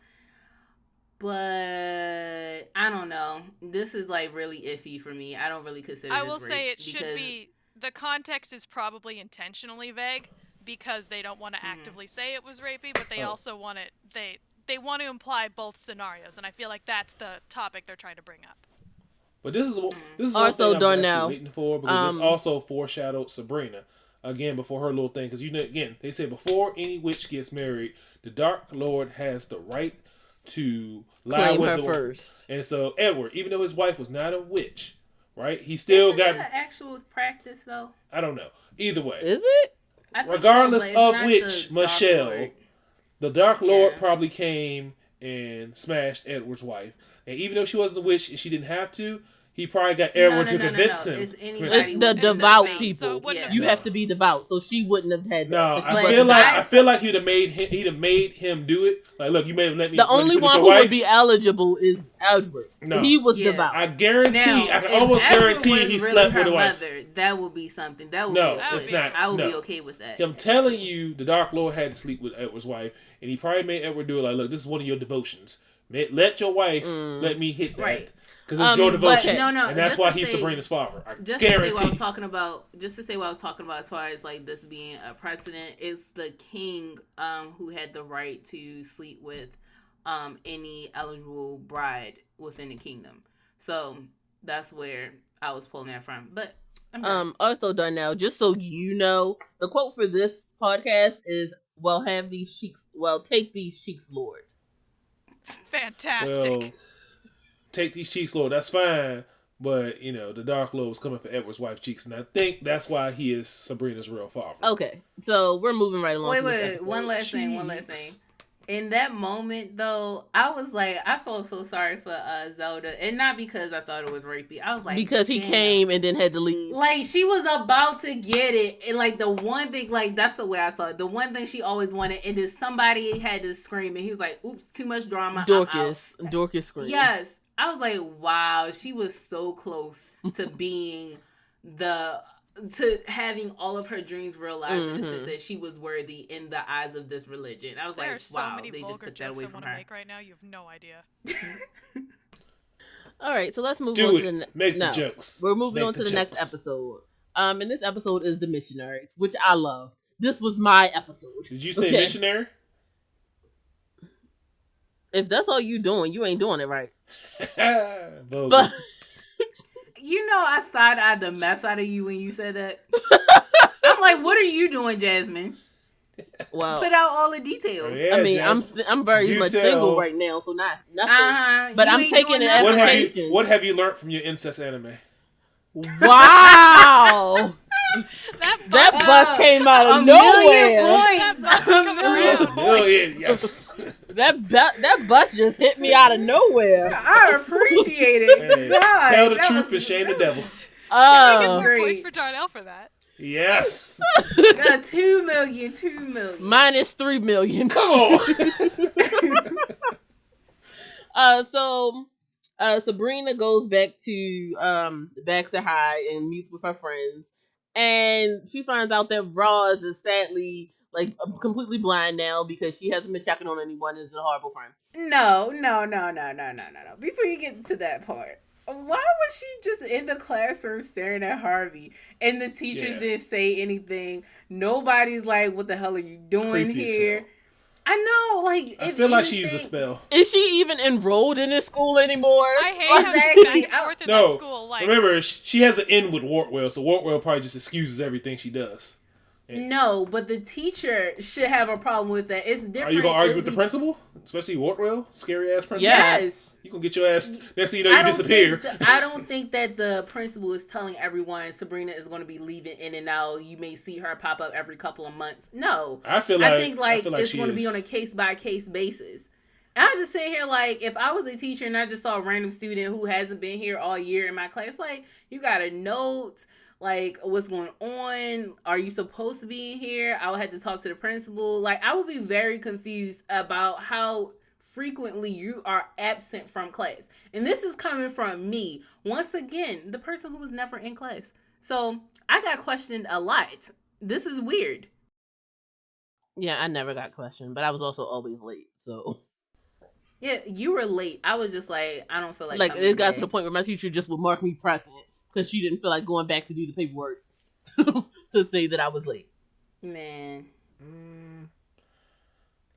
But I don't know. This is like really iffy for me. I don't really consider. I this will say rape it should be. The context is probably intentionally vague because they don't want to Mhm. actively say it was rapey, but they Oh. also want it. They they want to imply both scenarios, and I feel like that's the topic they're trying to bring up. But this is Mm. this is Also, one thing I was Darnell, waiting for because um, this also foreshadowed Sabrina again before her little thing. Because you know, again, they say before any witch gets married, the Dark Lord has the right to lie Claim with her the first. And so Edward, even though his wife was not a witch, right? He still Isn't got. an actual practice though. I don't know. Either way, Is it? Regardless so, of which, the Dark Michelle, Lord. the Dark Lord Yeah. probably came and smashed Edward's wife. And even though she wasn't a witch and she didn't have to, he probably got No, Edward no, to no, no, convince no. him. It's It's the the devout faith. people. So Yeah. You have to be devout, so she wouldn't have had that. No, 'cause she I wasn't feel like devout. I feel like he'd have made him, he'd have made him do it. Like, look, you may have let me. the let me only one who wife. would be eligible is Edward. No. He was Yeah. devout. I guarantee. Now, I can almost Edward guarantee he really slept with a wife. mother, that would be something. That would No, be That it's not. I would no. be okay with that. I'm telling you, the Dark Lord had to sleep with Edward's wife, and he probably made Edward do it. Like, look, this is one of your devotions. Let- Let your wife Mm. let me hit that Right. Because it's Um, your but devotion, no, no, and that's why to he's say- Sabrina's father. I just to say what I guarantee. was talking about, just to say what I was talking about as far as like this being a precedent, it's the king um who had the right to sleep with um any eligible bride within the kingdom. So that's where I was pulling that from. But I'm. Um, also done now, just so you know, the quote for this podcast is well have these cheeks well take these cheeks, Lord. Fantastic. well, take these cheeks, Lord. That's fine. But you know, the Dark Lord was coming for Edward's wife's cheeks, and I think that's why he is Sabrina's real father. Okay, so we're moving right along. wait, wait, one last thing, one last thing. In that moment, though, I was like, I felt so sorry for uh, Zelda, and not because I thought it was rapey. I was like, because he damn. came and then had to leave. like she was about to get it and like the one thing like that's the way i saw it the one thing she always wanted and then somebody had to scream and he was like oops too much drama I'm out." Dorcas, Dorcas screamed. yes i was like wow she was so close to being the to having all of her dreams realized in the sense that she was worthy in the eyes of this religion i was there like so wow many they just took that away from want her make right now. You have no idea. All right, so let's move on Do to the it. ne- Make no. the jokes. We're moving Make on to the the next episode. Um, and this episode is the missionaries, which I loved. This was my episode. Did you say Okay. missionary? If that's all you doing, you ain't doing it right. But you know i side-eyed the mess out of you when you said that i'm like what are you doing jasmine well, put out all the details Yeah, I mean, I'm I'm very Do much single right now, so not nothing. Uh-huh. But You I'm taking doing it nothing what have you What have you learned from your incest anime? Wow, That that bus- bus came out a of million nowhere. points. That bus A million around. Million, yes. That bu- that bus just hit me out of nowhere. I appreciate it. Hey, God, tell the truth was- and shame the devil. Can we get Oh, more points for Darnell for that? Yes. Uh, two million, two million. minus three million. Come on. Uh, so uh, Sabrina goes back to um Baxter High and meets with her friends, and she finds out that Roz is sadly like completely blind now because she hasn't been checking on anyone and is a horrible friend. no, no, no, no, no, no, no, no. Before you get to that part, Why was she just in the classroom staring at Harvey and the teachers Yeah. didn't say anything? Nobody's like, "What the hell are you doing Creepy here?" hell. I know, like I if feel like she used a spell. Is she even enrolled in this school anymore? I hate how she's Exactly. back and I- forth in No, that school. Like, Remember, she has an end with Wardwell, so Wardwell probably just excuses everything she does. No, but the teacher should have a problem with that. It's different. Are you gonna argue if with the we- principal, especially Wardwell, scary ass principal? Yes. You gonna get your ass next thing you know you don't disappear. think th- I don't think that the principal is telling everyone Sabrina is going to be leaving in and out. You may see her pop up every couple of months. No, I feel like I think like, feel like it's going to be on a case by case basis. And I'm just sitting here like, if I was a teacher and I just saw a random student who hasn't been here all year in my class, like you got a note, like what's going on? Are you supposed to be in here? I would have to talk to the principal. Like I would be very confused about how frequently you are absent from class. And this is coming from me. Once again, the person who was never in class. So I got questioned a lot. This is weird. Yeah, I never got questioned, but I was also always late. So Yeah, you were late. I was just like, I don't feel like like, it got to the point where my teacher just would mark me present because she didn't feel like going back to do the paperwork to say that I was late. Man, Mm,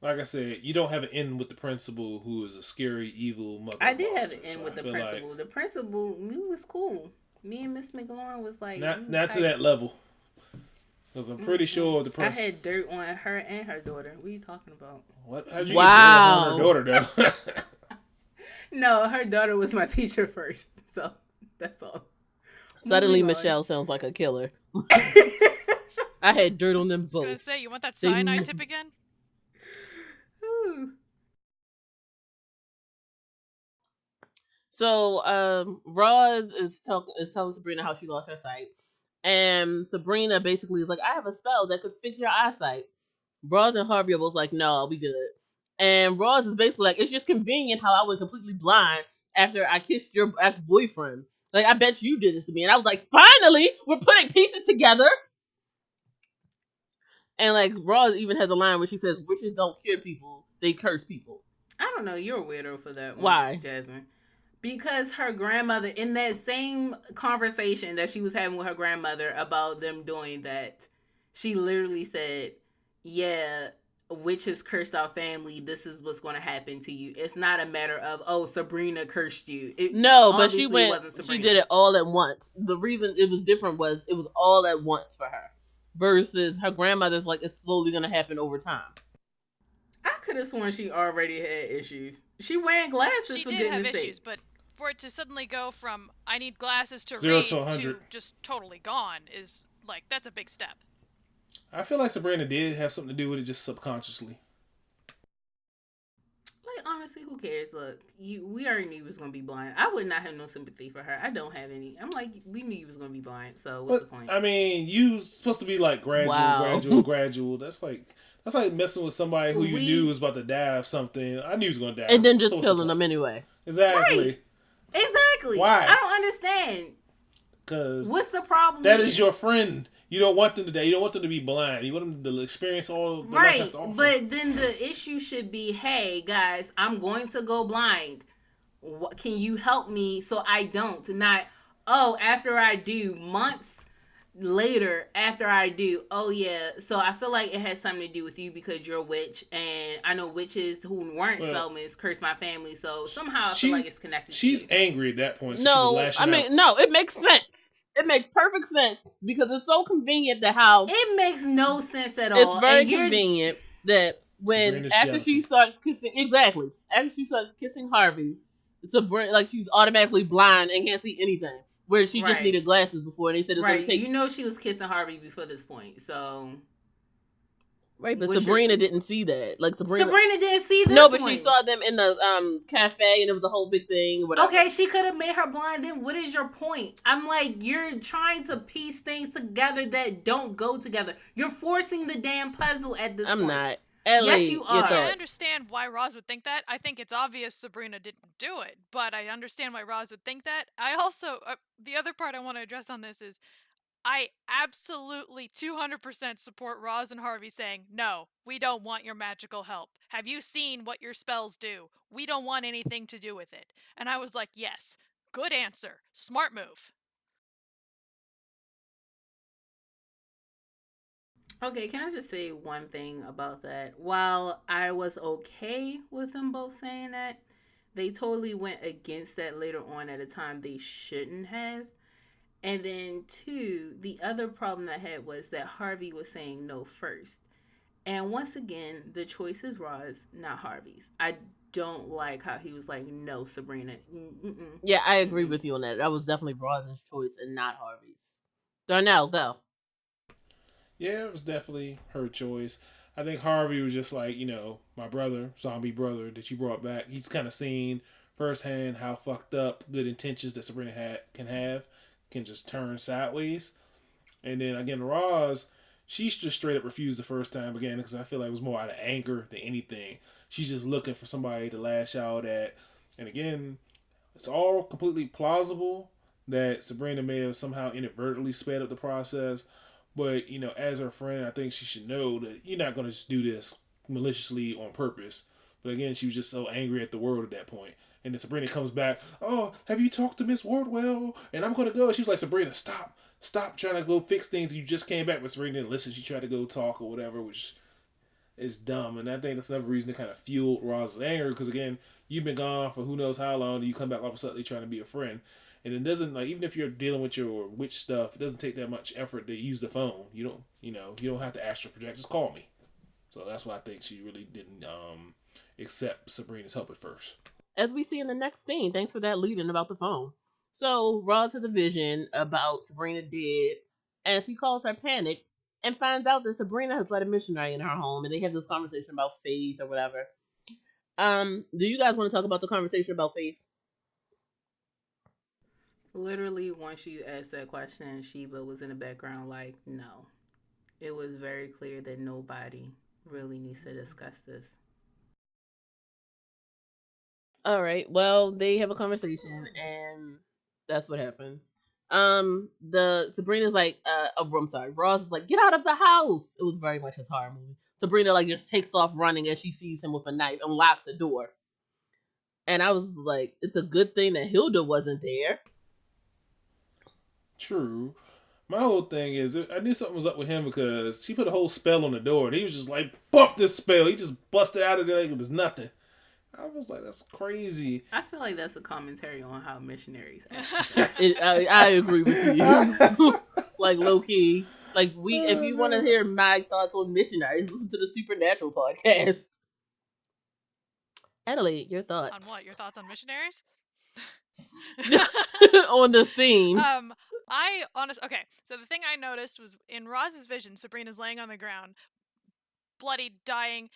like I said, you don't have an end with the principal, who is a scary, evil mother. I did have an end so with I the feel principal. the principal, me was cool. Me and Miss McLaurin was like, Like, not you not to that level, because I'm pretty sure the principal. I principal. had dirt on her and her daughter. What are you talking about? What? How'd you Wow. get her daughter though? No, her daughter was my teacher first. So that's all. Suddenly, Moving on. Michelle sounds like a killer. I had dirt on them I was gonna both. say, you want that cyanide kn- tip again? Ooh. So, um, Roz is, tell- is telling Sabrina how she lost her sight, and Sabrina basically is like, "I have a spell that could fix your eyesight." Roz and Harvey are both like, "No, I'll be good." And Roz is basically like, "It's just convenient how I was completely blind after I kissed your ex boyfriend. Like, I bet you did this to me." And I was like, "Finally, we're putting pieces together." And like Roz even has a line where she says, "Witches don't cure people; they curse people." I don't know. You're a weirdo for that one. Why? Jasmine? Because her grandmother, in that same conversation that she was having with her grandmother about them doing that, she literally said, Yeah, witches cursed our family. This is what's going to happen to you. It's not a matter of, oh, Sabrina cursed you. It, No, but she went. wasn't She did it all at once. The reason it was different was it was all at once for her, versus her grandmother's like it's slowly gonna happen over time. I could have sworn she already had issues. She wearing glasses She for did goodness have sake. issues, but for it to suddenly go from I need glasses to Zero read to 100. just totally gone is like that's a big step. I feel like Sabrina did have something to do with it, just subconsciously. Like honestly, who cares? Look, you we already knew you was gonna be blind. I would not have no sympathy for her. I don't have any. I'm like, we knew he was gonna be blind. So what's But the point? I mean, you supposed to be like gradual, Wow. gradual, gradual. That's like that's like messing with somebody who you knew was about to die of something. I knew he was gonna die, And then just So killing them anyway. Exactly, Right. exactly. Why? I don't understand. because What's the problem? That is your friend. You don't want them to die. You don't want them to be blind. You want them to experience all the life right. to offer. But then the issue should be, hey guys, I'm going to go blind. What can you help me so I don't? Not oh, after I do months later after I do, oh yeah. So I feel like it has something to do with you because you're a witch, and I know witches who weren't Well, spellmans curse my family. So somehow I she- feel like it's connected. She's to you. angry at that point. So she No, was I mean out. no. It makes sense. It makes perfect sense because it's so convenient that how It makes no sense at all. it's very and convenient that when Sabrina's after she starts kissing exactly. After she starts kissing Harvey, Sabrina like she's automatically blind and can't see anything. Where she just needed glasses before and they said it's Right, gonna take you know she was kissing Harvey before this point, so right, but What's your- Sabrina didn't see that. Like Sabrina, Sabrina didn't see this. no, but she saw them in the um cafe and it was a whole big thing. Whatever. Okay, she could have made her blind. Then what is your point? I'm like, you're trying to piece things together that don't go together. You're forcing the damn puzzle at this I'm point. not. Ellie, Yes, you your are. I understand why Roz would think that. I think it's obvious Sabrina didn't do it, but I understand why Roz would think that. I also, uh, the other part I want to address on this is I absolutely 200% support Roz and Harvey saying, no, we don't want your magical help. Have you seen what your spells do? We don't want anything to do with it. And I was like, yes, Good answer. Smart move. Okay, can I just say one thing about that? While I was okay with them both saying that, they totally went against that later on at a time they shouldn't have. And then, two, the other problem I had was that Harvey was saying no first. And once again, the choice is Roz, not Harvey's. I don't like how he was like, no, Sabrina. Mm-mm. Yeah, I agree with you on that. That was definitely Roz's choice and not Harvey's. Darnell, go. Yeah, it was definitely her choice. I think Harvey was just like, you know, my brother, zombie brother that you brought back. He's kind of seen firsthand how fucked up good intentions that Sabrina had can have can just turn sideways. And then again, Roz, she's just straight up refused the first time again because I feel like it was more out of anger than anything. She's just looking for somebody to lash out at. And again, it's all completely plausible that Sabrina may have somehow inadvertently sped up the process. But, you know, as her friend, I think she should know that you're not going to just do this maliciously on purpose. But again, she was just so angry at the world at that point. And then Sabrina comes back, Oh, have you talked to Miss Wardwell? And I'm to go. She was like, Sabrina, stop. Stop trying to go fix things. You just came back. But Sabrina didn't listen. She tried to go talk or whatever, which is dumb. And I think that's another reason to kind of fuel Roz's anger. Because again, you've been gone for who knows how long. And you come back all of a sudden trying to be a friend. And it doesn't like even if you're dealing with your witch stuff, it doesn't take that much effort to use the phone. You don't, you know, you don't have to astral project. Just call me. So that's why I think she really didn't um, accept Sabrina's help at first. As we see in the next scene, thanks for that lead in about the phone. So Roz has a vision about Sabrina dead, and she calls her panicked and finds out that Sabrina has let a missionary in her home, and they have this conversation about faith or whatever. Um, do you guys want to talk about the conversation about faith? Literally, once you asked that question, Sheba was in the background like, no. It was very clear that nobody really needs to discuss this. All right. Well, they have a conversation, and that's what happens. Um, the Sabrina's like, uh, oh, I'm sorry, Roz is like, get out of the house. It was very much his horror movie. Sabrina like just takes off running as she sees him with a knife and locks the door. And I was like, it's a good thing that Hilda wasn't there. True. My whole thing is, I knew something was up with him because she put a whole spell on the door, and he was just like, "Bump this spell." He just busted out of there like it was nothing. I was like, "That's crazy." I feel like that's a commentary on how missionaries act. It, I, I agree with you. like low key, like we, if you want to hear my thoughts on missionaries, listen to the Supernatural podcast. Adelaide, your thoughts on what? Your thoughts on missionaries? on the scene? um, I honest okay. So the thing I noticed was in Roz's vision, Sabrina's laying on the ground, bloody, dying.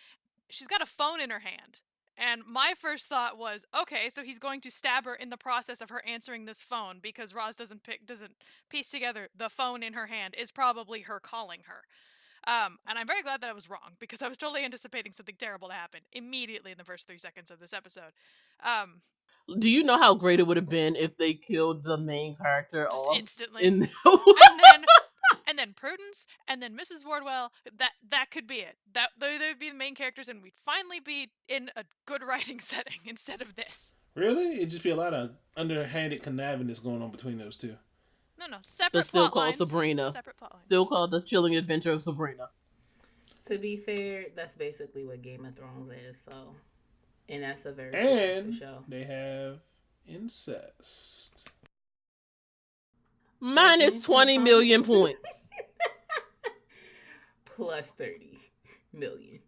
She's got a phone in her hand. And my first thought was, okay, so he's going to stab her in the process of her answering this phone because Roz doesn't pick doesn't piece together the phone in her hand is probably her calling her. Um, and I'm very glad that I was wrong because I was totally anticipating something terrible to happen immediately in the first three seconds of this episode. Um, do you know how great it would have been if they killed the main character off instantly? In then, and then Prudence, and then Mrs. Wardwell. That that could be it. That they would be the main characters, and we'd finally be in a good writing setting instead of this. Really? It'd just be a lot of underhanded conniving that's going on between those two. No, no, separate. But still plot called lines, Sabrina. Separate plot lines. Still called the Chilling Adventure of Sabrina. To be fair, that's basically what Game of Thrones is. So, and that's a very And show. they have incest. Mhm. 20 million points. Plus thirty million.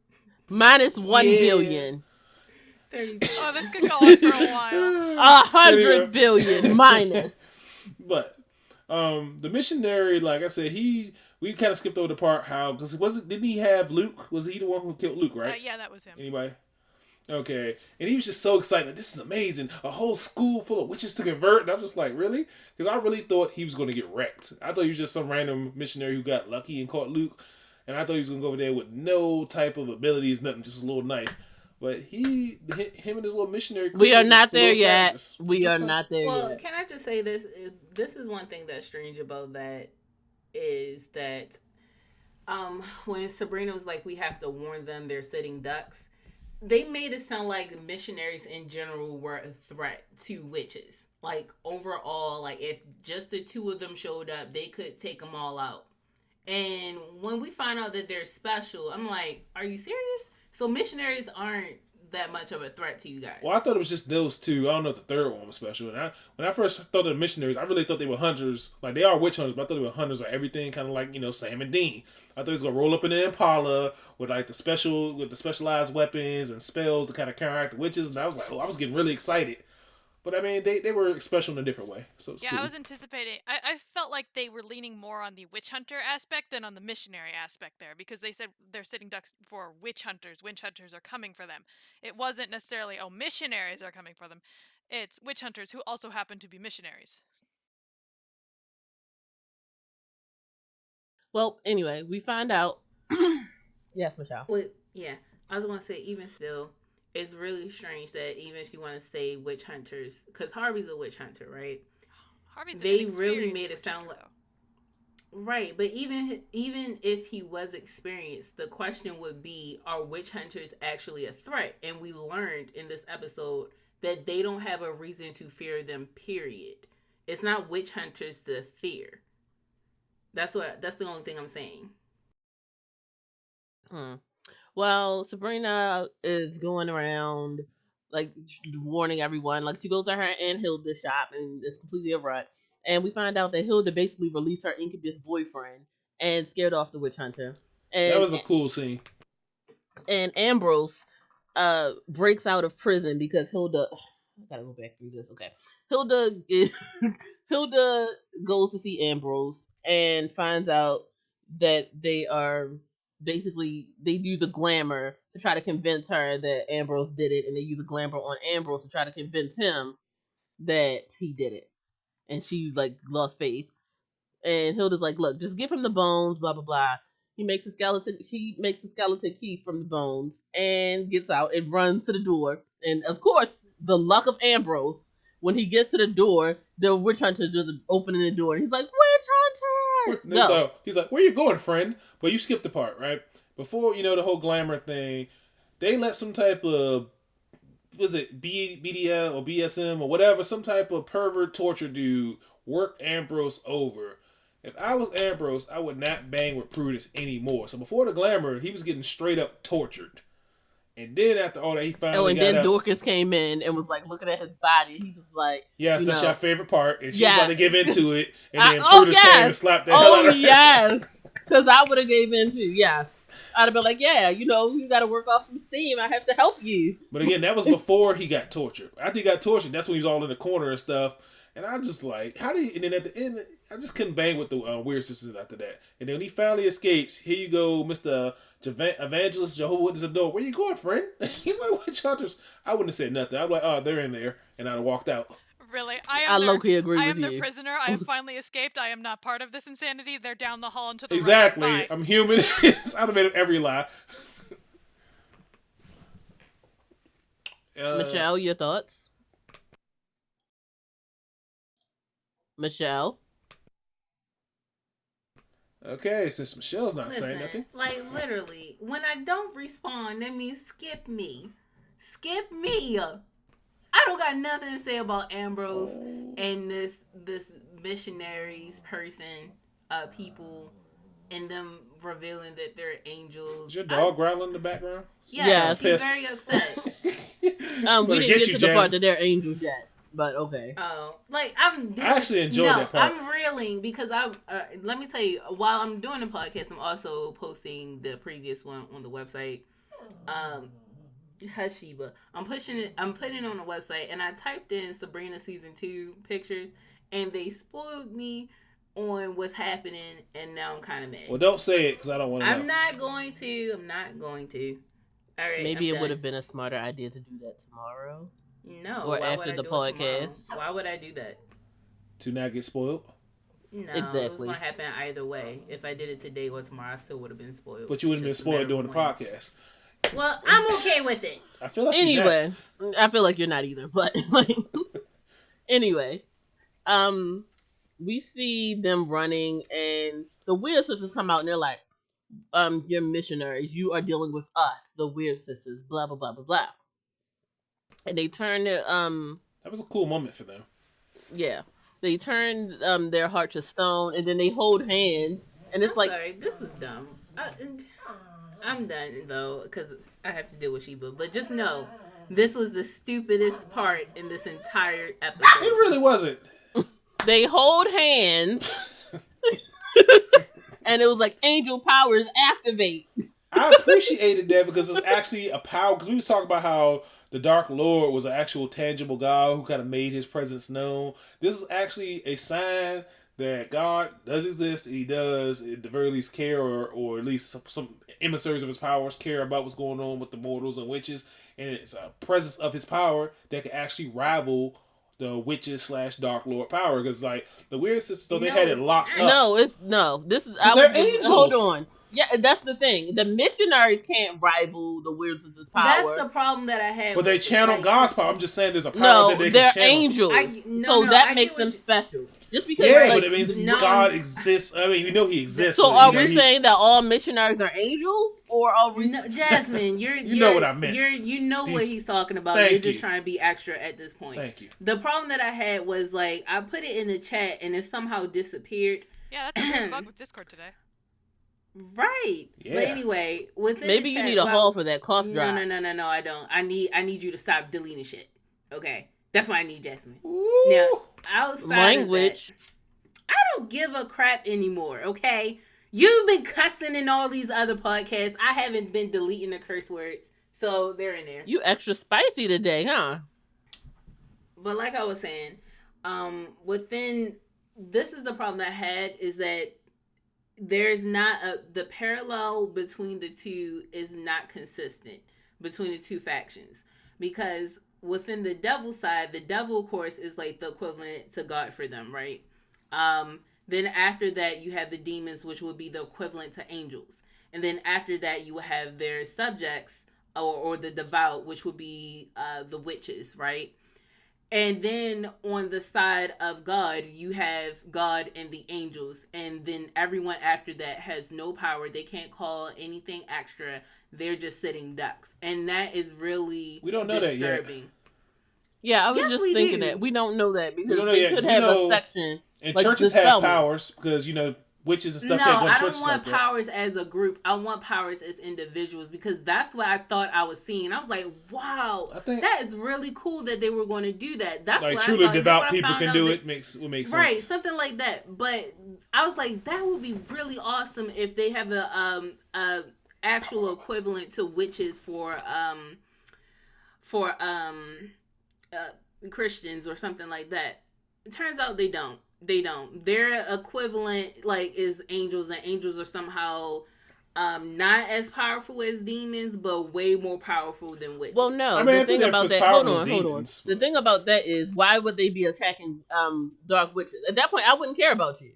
Minus one Yeah. billion. 30 Oh, this could go on for a while. A hundred Anyway. billion minus. But um the missionary, like I said, he we kind of skipped over the part how because wasn't didn't he have Luke? Was he the one who killed Luke? Right? Uh, yeah, that was him. Anybody? Okay. And he was just so excited. Like, this is amazing. A whole school full of witches to convert. And I was just like, really? Because I really thought he was going to get wrecked. I thought he was just some random missionary who got lucky and caught Luke. And I thought he was going to go over there with no type of abilities, nothing, just a little knife. But he, him and his little missionary. We are not there yet. savages. We Just are some- not there Well, yet. can I just say this? This is one thing that's strange about that is that um when Sabrina was like, we have to warn them they're sitting ducks. They made it sound like missionaries in general were a threat to witches. like overall, like if just the two of them showed up, they could take them all out. And when we find out that they're special, I'm like, are you serious? So missionaries aren't that much of a threat to you guys. Well, I thought it was just those two. I don't know if the third one was special. And I, when I first thought of the missionaries, I really thought they were hunters. Like they are witch hunters, but I thought they were hunters or everything, kind of like you know Sam and Dean. I thought he was gonna roll up in the Impala with like the special, with the specialized weapons and spells to kind of counteract the witches. And I was like, oh, I was getting really excited. But I mean, they, they were special in a different way. So Yeah, cool. I was anticipating. I, I felt like they were leaning more on the witch hunter aspect than on the missionary aspect there because they said they're sitting ducks for witch hunters. Witch hunters are coming for them. It wasn't necessarily, oh, missionaries are coming for them. It's witch hunters who also happen to be missionaries. Well, anyway, we find out. yes, Michelle. Wait, yeah, I was gonna say even still, it's really strange that even if you want to say witch hunters, because Harvey's a witch hunter, right? Harvey's an They really made it sound like- Right, but even even if he was experienced, the question would be: Are witch hunters actually a threat? And we learned in this episode that they don't have a reason to fear them. Period. It's not witch hunters to fear. That's what. That's the only thing I'm saying. Hmm. Well, Sabrina is going around like warning everyone. Like she goes to her and Hilda's shop and it's completely a rut. And we find out that Hilda basically released her incubus boyfriend and scared off the witch hunter. And that was a cool scene. and Ambrose uh breaks out of prison because Hilda I gotta go back through this. Okay. Hilda is, Hilda goes to see Ambrose and finds out that they are basically they use the glamour to try to convince her that Ambrose did it and they use the glamour on Ambrose to try to convince him that he did it. And she like lost faith. And Hilda's like, look, just give him the bones, blah blah blah. He makes a skeleton. She makes a skeleton key from the bones and gets out and runs to the door. And of course, the luck of Ambrose. When he gets to the door, the witch hunter just opening the door, he's like, "Witch hunter, He's go!" like, he's like, "Where you going, friend?" But you skipped the part, right? Before you know the whole glamour thing, they let some type of was it B, BDL or BSM or whatever, some type of pervert torture dude work Ambrose over. If I was Ambrose, I would not bang with Prudence anymore. So before the glamour, he was getting straight up tortured. And then after all that, he finally Oh, and then out. Dorcas came in and was like looking at his body. He was like, yeah, you such know. your favorite part, and she's Yeah. about to give into it, and I- then oh, came yes. and slapped the hell out "Oh of her. yes," because I would have gave in too. Yes, I'd have been like, "Yeah, you know, you got to work off some steam. I have to help you." But again, that was before he got tortured. After he got tortured, that's when he was all in the corner and stuff. And I just like, how do you? And then at the end, I just couldn't bang with the uh, weird sisters after that. And then when he finally escapes, here you go, Mister Evangelist Jehovah Witness of the door. Where you going, friend? He's like, witch hunters. I wouldn't have said nothing. I'm like, oh, they're in there, and I'd have walked out. Really, I am I their, low key agree I with am their you. prisoner. I have finally escaped. I am not part of this insanity. They're down the hall into the Exactly. right. I'm human. I'd have made up every lie. Uh, Michelle, your thoughts? Michelle, Okay, since Michelle's not saying nothing. like literally, when I don't respond, that means skip me, skip me. I don't got nothing to say about Ambrose and this this missionaries person, uh, people, and them revealing that they're angels. Is your I- dog growling in the background? Yeah, Yes. she's very upset. um, we didn't get get, you, to the part that they're angels yet, but okay. Oh, like I'm. I actually enjoyed no, that part. I'm reeling because I. Uh, let me tell you, while I'm doing the podcast, I'm also posting the previous one on the website. Um, Hushiba. I'm pushing it. I'm putting it on the website, and I typed in Sabrina season two pictures, and they spoiled me on what's happening, and now I'm kind of mad. Well, don't say it because I don't want to. I'm not going to. I'm not going to. All right. Maybe I'm it would have been a smarter idea to do that tomorrow. No. or why would after I the do it podcast. Why would I do that? to not get spoiled. No, it was gonna happen either way. If I did it today or tomorrow, I still would have been spoiled. But you wouldn't have been It's just a matter spoiled doing the podcast. Well, I'm okay with it. I feel like. Anyway, I feel like you're not either, but like, anyway, um, we see them running, and the weird sisters come out, and they're like, um, you're missionaries. You are dealing with us, the weird sisters. Blah blah blah blah blah. And they turn their um that was a cool moment for them. Yeah, they turn um their heart to stone, and then they hold hands, and it's I'm like sorry, this was dumb. I, I'm done though, because I have to deal with Sheba. But just know, this was the stupidest part in this entire episode. It really wasn't. they hold hands, and it was like angel powers activate. I appreciated that because it's actually a power. Because we was talking about how the Dark Lord was an actual tangible God who kind of made His presence known. This is actually a sign that God does exist. He does, at the very least, care, or or at least some, some emissaries of His powers care about what's going on with the mortals and witches, and it's a presence of His power that can actually rival. The witches slash Dark Lord power, because like the weird sisters, though they No, had it locked up. No, it's no. This is I they're would- Hold on. Yeah, that's the thing. The missionaries can't rival the weird sisters' power. That's the problem that I had. But they channel like, God's power. I'm just saying there's a power no, that they they're can channel. angels. I- no, so no, that I makes them you- special. Just because, Yeah, like, but it means no- God exists. I mean, we know He exists. so are we he's- saying that all missionaries are angels, or are we? No, Jasmine, you're You you know what I meant. You're you know what he's talking about. Thank You're just you. trying to be extra at this point. Thank you. The problem that I had was like I put it in the chat and it somehow disappeared. Yeah, that's a bug with Discord today. Right. But anyway, within Maybe the you chat, need a well, haul for that cough No, drop. no, no, no, no. no. I don't. I need I need you to stop deleting shit. Okay, that's why I need Jasmine. Now outside Language. of that, I don't give a crap anymore. Okay, you've been cussing in all these other podcasts. I haven't been deleting the curse words, so they're in there. You extra spicy today, huh? But like I was saying, um, within this is the problem that I had is that there's not a the parallel between the two is not consistent between the two factions because within the devil side, the devil of course is like the equivalent to God for them, right? Um, then after that, you have the demons, which would be the equivalent to angels, and then after that, you have their subjects or, or the devout, which would be uh, the witches, right? And then on the side of God, you have God and the angels. And then everyone after that has no power. They can't call anything extra. They're just sitting ducks. And that is really We don't know that yet. disturbing. Yeah, I was Yes, just thinking do. that we don't know that because don't know they yet, could 'cause we have know- a section. And Like churches have spell powers because you know witches and No, stuff. can't I don't want like that. powers as a group. I want powers as individuals because that's what I thought I was seeing. I was like, wow, think that is really cool that they were going to do that. That's like what truly I thought. Devout when people found can do that- it. Makes it makes right sense. something like that but i was like that would be really awesome if they have a um a actual equivalent to witches for um for um uh, christians or something like that it turns out they don't they don't their equivalent like is angels and angels are somehow um not as powerful as demons but way more powerful than witches Well, no. I mean, the think thing about that. Hold on, as hold on. demons, The thing about that is, why would they be attacking um dark witches? At that point, I wouldn't care about you.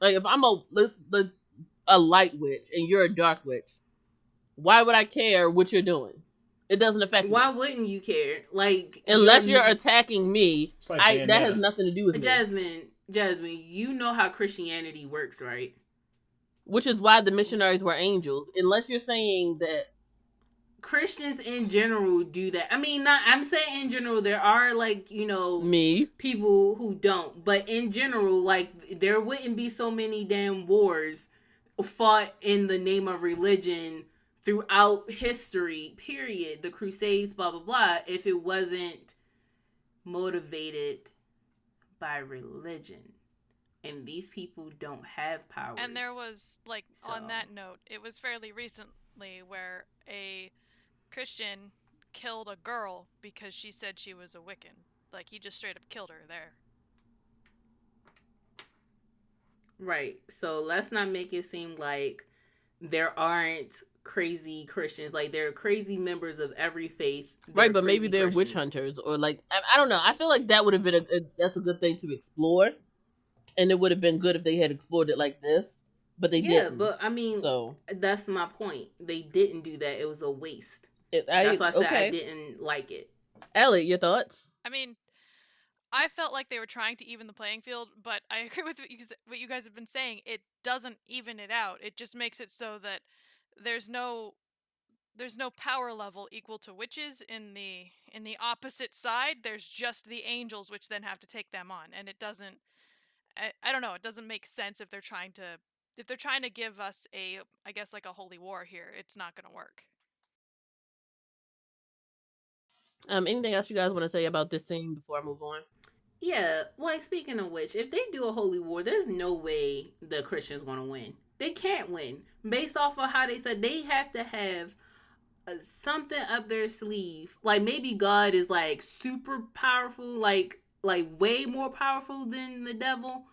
Like if I'm a let's let's a light witch and you're a dark witch, why would I care what you're doing? It doesn't affect why me wouldn't you care like unless you're- you're attacking me. Like I that has nothing to do with me. Jasmine, Jasmine, you know how Christianity works, right? Which is why the missionaries were angels. Unless you're saying that Christians in general do that. I mean, not I'm saying in general there are like, you know, me, people who don't, but in general like there wouldn't be so many damn wars fought in the name of religion throughout history, period. The crusades, blah blah blah, if it wasn't motivated by religion. And these people don't have powers. And there was like on that note, it was fairly recently where a Christian killed a girl because she said she was a Wiccan. Like he just straight up killed her there. Right. So let's not make it seem like there aren't crazy Christians. Like there are crazy members of every faith. Right? But maybe they're witch hunters or like I, I don't know. I feel like that would have been a, a that's a good thing to explore, and it would have been good if they had explored it like this, but they Yeah, didn't. but I mean, so that's my point. They didn't do that. It was a waste. it, I, That's why I said okay. I didn't like it. Elliot, your thoughts? I mean, I felt like they were trying to even the playing field, but I agree with what you guys, what you guys have been saying. It doesn't even it out. It just makes it so that there's no there's no power level equal to witches in the in the opposite side. There's just the angels, which then have to take them on, and it doesn't. I, I don't know. It doesn't make sense if they're trying to if they're trying to give us a I guess like a holy war here. It's not going to work. Um, anything else you guys want to say about this scene before I move on? Yeah, like speaking of which, if they do a holy war, there's no way the Christians gonna win. They can't win based off of how they said they have to have uh, something up their sleeve. Like maybe God is like super powerful, like like way more powerful than the devil,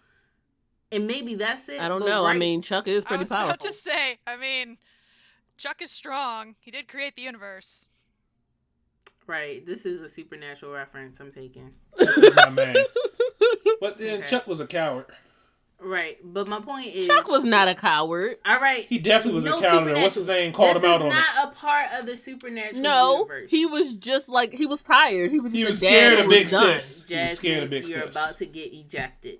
and maybe that's it. I don't but know. I mean, Chuck is I pretty was powerful. about to say. I mean, Chuck is strong. He did create the universe. right. This is a supernatural reference I'm taking. He's not mad. But then Okay. Chuck was a coward. Right, but my point is, Chuck was not a coward. all right. He definitely was No a coward. supernat- What's his name? Called this him out is on it. not a part of the supernatural No, universe. he was just like he was tired. He was He was scared of Big done. Sis. He was scared of Big sis. you're Sis. about to get ejected.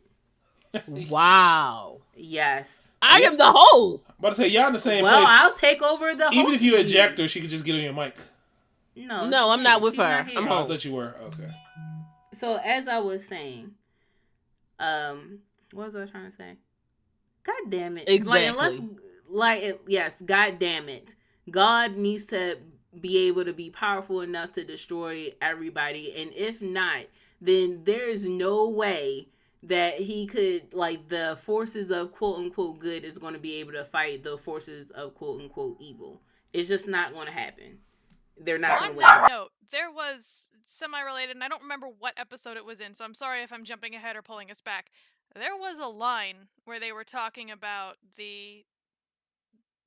Wow. Yes. I am the host. About to say y'all in the same well, place. I'll take over the. Even if you hosting. eject her, she could just get on your mic. No, No, I'm not with her. not I'm here. Oh, I thought you were. Okay. So as I was saying, um, what was I trying to say? God damn it! Like unless, Exactly. like it- yes, God damn it! God needs to be able to be powerful enough to destroy everybody, and if not, then there is no way that he could like the forces of quote unquote good is going to be able to fight the forces of quote unquote evil. It's just not going to happen. They're not going to win. No, there was semi-related, and I don't remember what episode it was in, so I'm sorry if I'm jumping ahead or pulling us back. There was a line where they were talking about the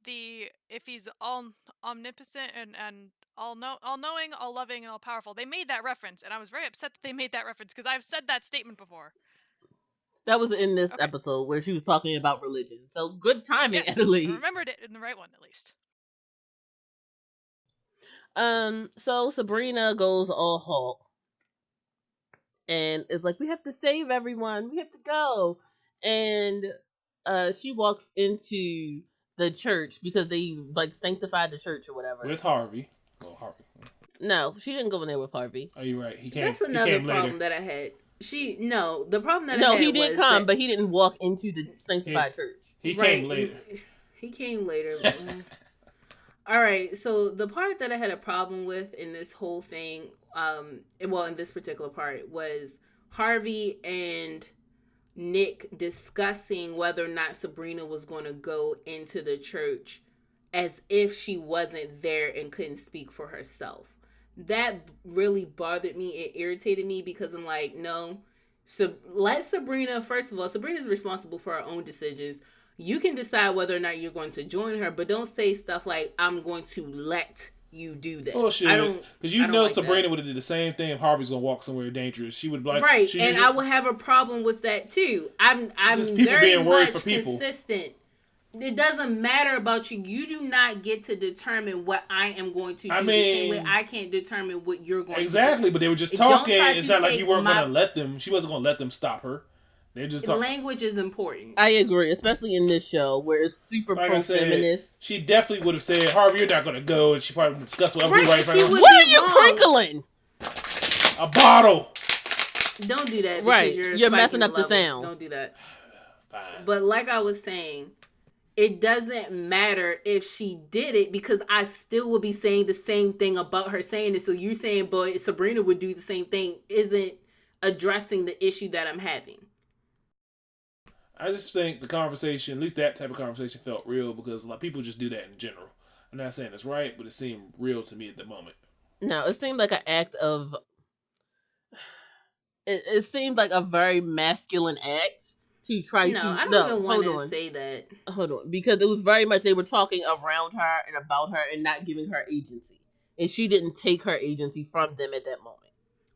the if he's all omnipotent and and all know all knowing, all loving, and all powerful. They made that reference, and I was very upset that they made that reference because I've said that statement before. That was in this Okay. episode where she was talking about religion. So good timing, Yes, Italy. I remembered it in the right one at least. Um, so Sabrina goes all Hulk. And it's like, we have to save everyone. We have to go. And uh she walks into the church because they like sanctified the church or whatever. With Harvey. Oh, Harvey. no, she didn't go in there with Harvey. Oh, you're right. He came. That's another came problem later. that I had. She no, the problem that I No, had he did was come, that- but he didn't walk into the sanctified church. He Right, came later. He came later. mm. All right, so the part that I had a problem with in this whole thing, um, well, in this particular part, was Harvey and Nick discussing whether or not Sabrina was going to go into the church as if she wasn't there and couldn't speak for herself. That really bothered me. It irritated me because I'm like, no. So let Sabrina, first of all, Sabrina's responsible for her own decisions. You can decide whether or not you're going to join her, but don't say stuff like, I'm going to let you do this. Oh, Bullshit. I don't Because you don't know like. Sabrina would have did the same thing if Harvey's gonna walk somewhere dangerous. She would like right, and I would have a problem with that too. I'm I'm Just people very being worried much for people. consistent. It doesn't matter about you. You do not get to determine what I am going to do. I the same way mean- I can't determine what you're going to do. Exactly, but they were just talking. It's not like you weren't my- gonna let them. She wasn't gonna let them stop her. They just talk, Language is important. I agree, especially in this show where it's super Like pro feminist. She definitely would have said, "Harvey, you're not gonna go," and she probably would discuss what everybody. she would- What are you crinkling? A bottle. Don't do that. Right, You're, you're messing up the levels. sound. Don't do that. Fine. But like I was saying, it doesn't matter if she did it because I still will be saying the same thing about her saying it. So you're saying, but Sabrina would do the same thing, isn't addressing the issue that I'm having. I just think the conversation, at least that type of conversation, felt real because a lot of people just do that in general. I'm not saying it's right, but it seemed real to me at the moment. No, it seemed like an act of. It, it seemed like a very masculine act to try no, to. I don't no, even want hold to on, say that. hold on, because it was very much they were talking around her and about her and not giving her agency, and she didn't take her agency from them at that moment.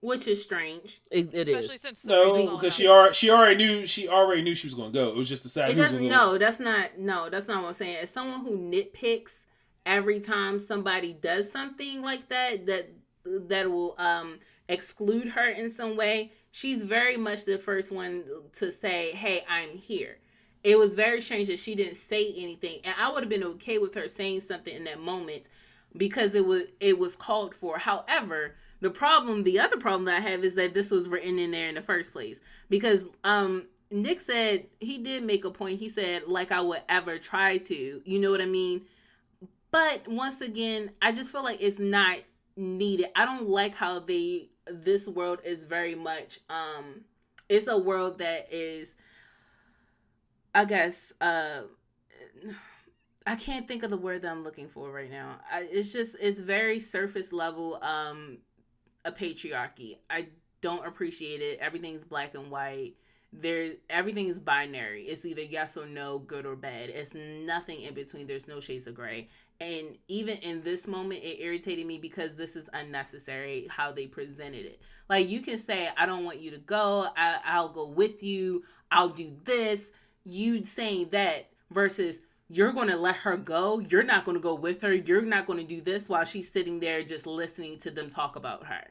Which is strange. It, it is. Especially since Sabrina's No, because she already she already knew she already knew she was gonna go. It was just decided. It who doesn't. No, that's not. No, that's not what I'm saying. As someone who nitpicks every time somebody does something like that, that that will um exclude her in some way. She's very much the first one to say, "Hey, I'm here." It was very strange that she didn't say anything, and I would have been okay with her saying something in that moment. because it was it was called for. However, the problem, the other problem that I have is that this was written in there in the first place because um Nick said he did make a point. He said like I would ever try to. You know what I mean? But once again, I just feel like it's not needed. I don't like how they this world is very much um it's a world that is I guess uh I can't think of the word that I'm looking for right now. I, it's just it's very surface level um a patriarchy. I don't appreciate it. Everything's black and white. There everything is binary. It's either yes or no, good or bad. It's nothing in between. There's no shades of gray. And even in this moment it irritated me because this is unnecessary how they presented it. Like you can say I don't want you to go. I, I'll go with you. I'll do this. You saying that versus you're going to let her go. You're not going to go with her. You're not going to do this while she's sitting there just listening to them talk about her.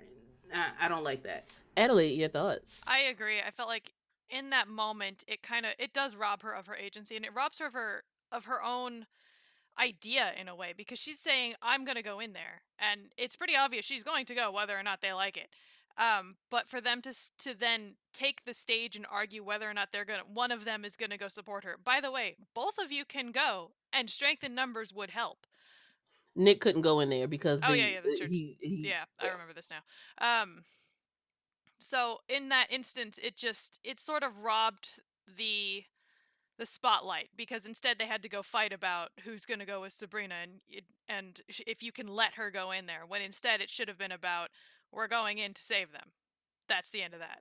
I, I don't like that. Adelaide, your thoughts? I agree. I felt like in that moment, it kind of it does rob her of her agency, and it robs her of her of her own idea in a way because she's saying I'm going to go in there, and it's pretty obvious she's going to go whether or not they like it. Um, but for them to to then take the stage and argue whether or not they're gonna, one of them is gonna go support her. By the way, both of you can go, and strength in numbers would help. Nick couldn't go in there because Oh they, yeah, yeah, that's true. he, he yeah, I remember this now. Um, so in that instance, it just it sort of robbed the the spotlight because instead they had to go fight about who's going to go with Sabrina and and if you can let her go in there when instead it should have been about we're going in to save them. That's the end of that.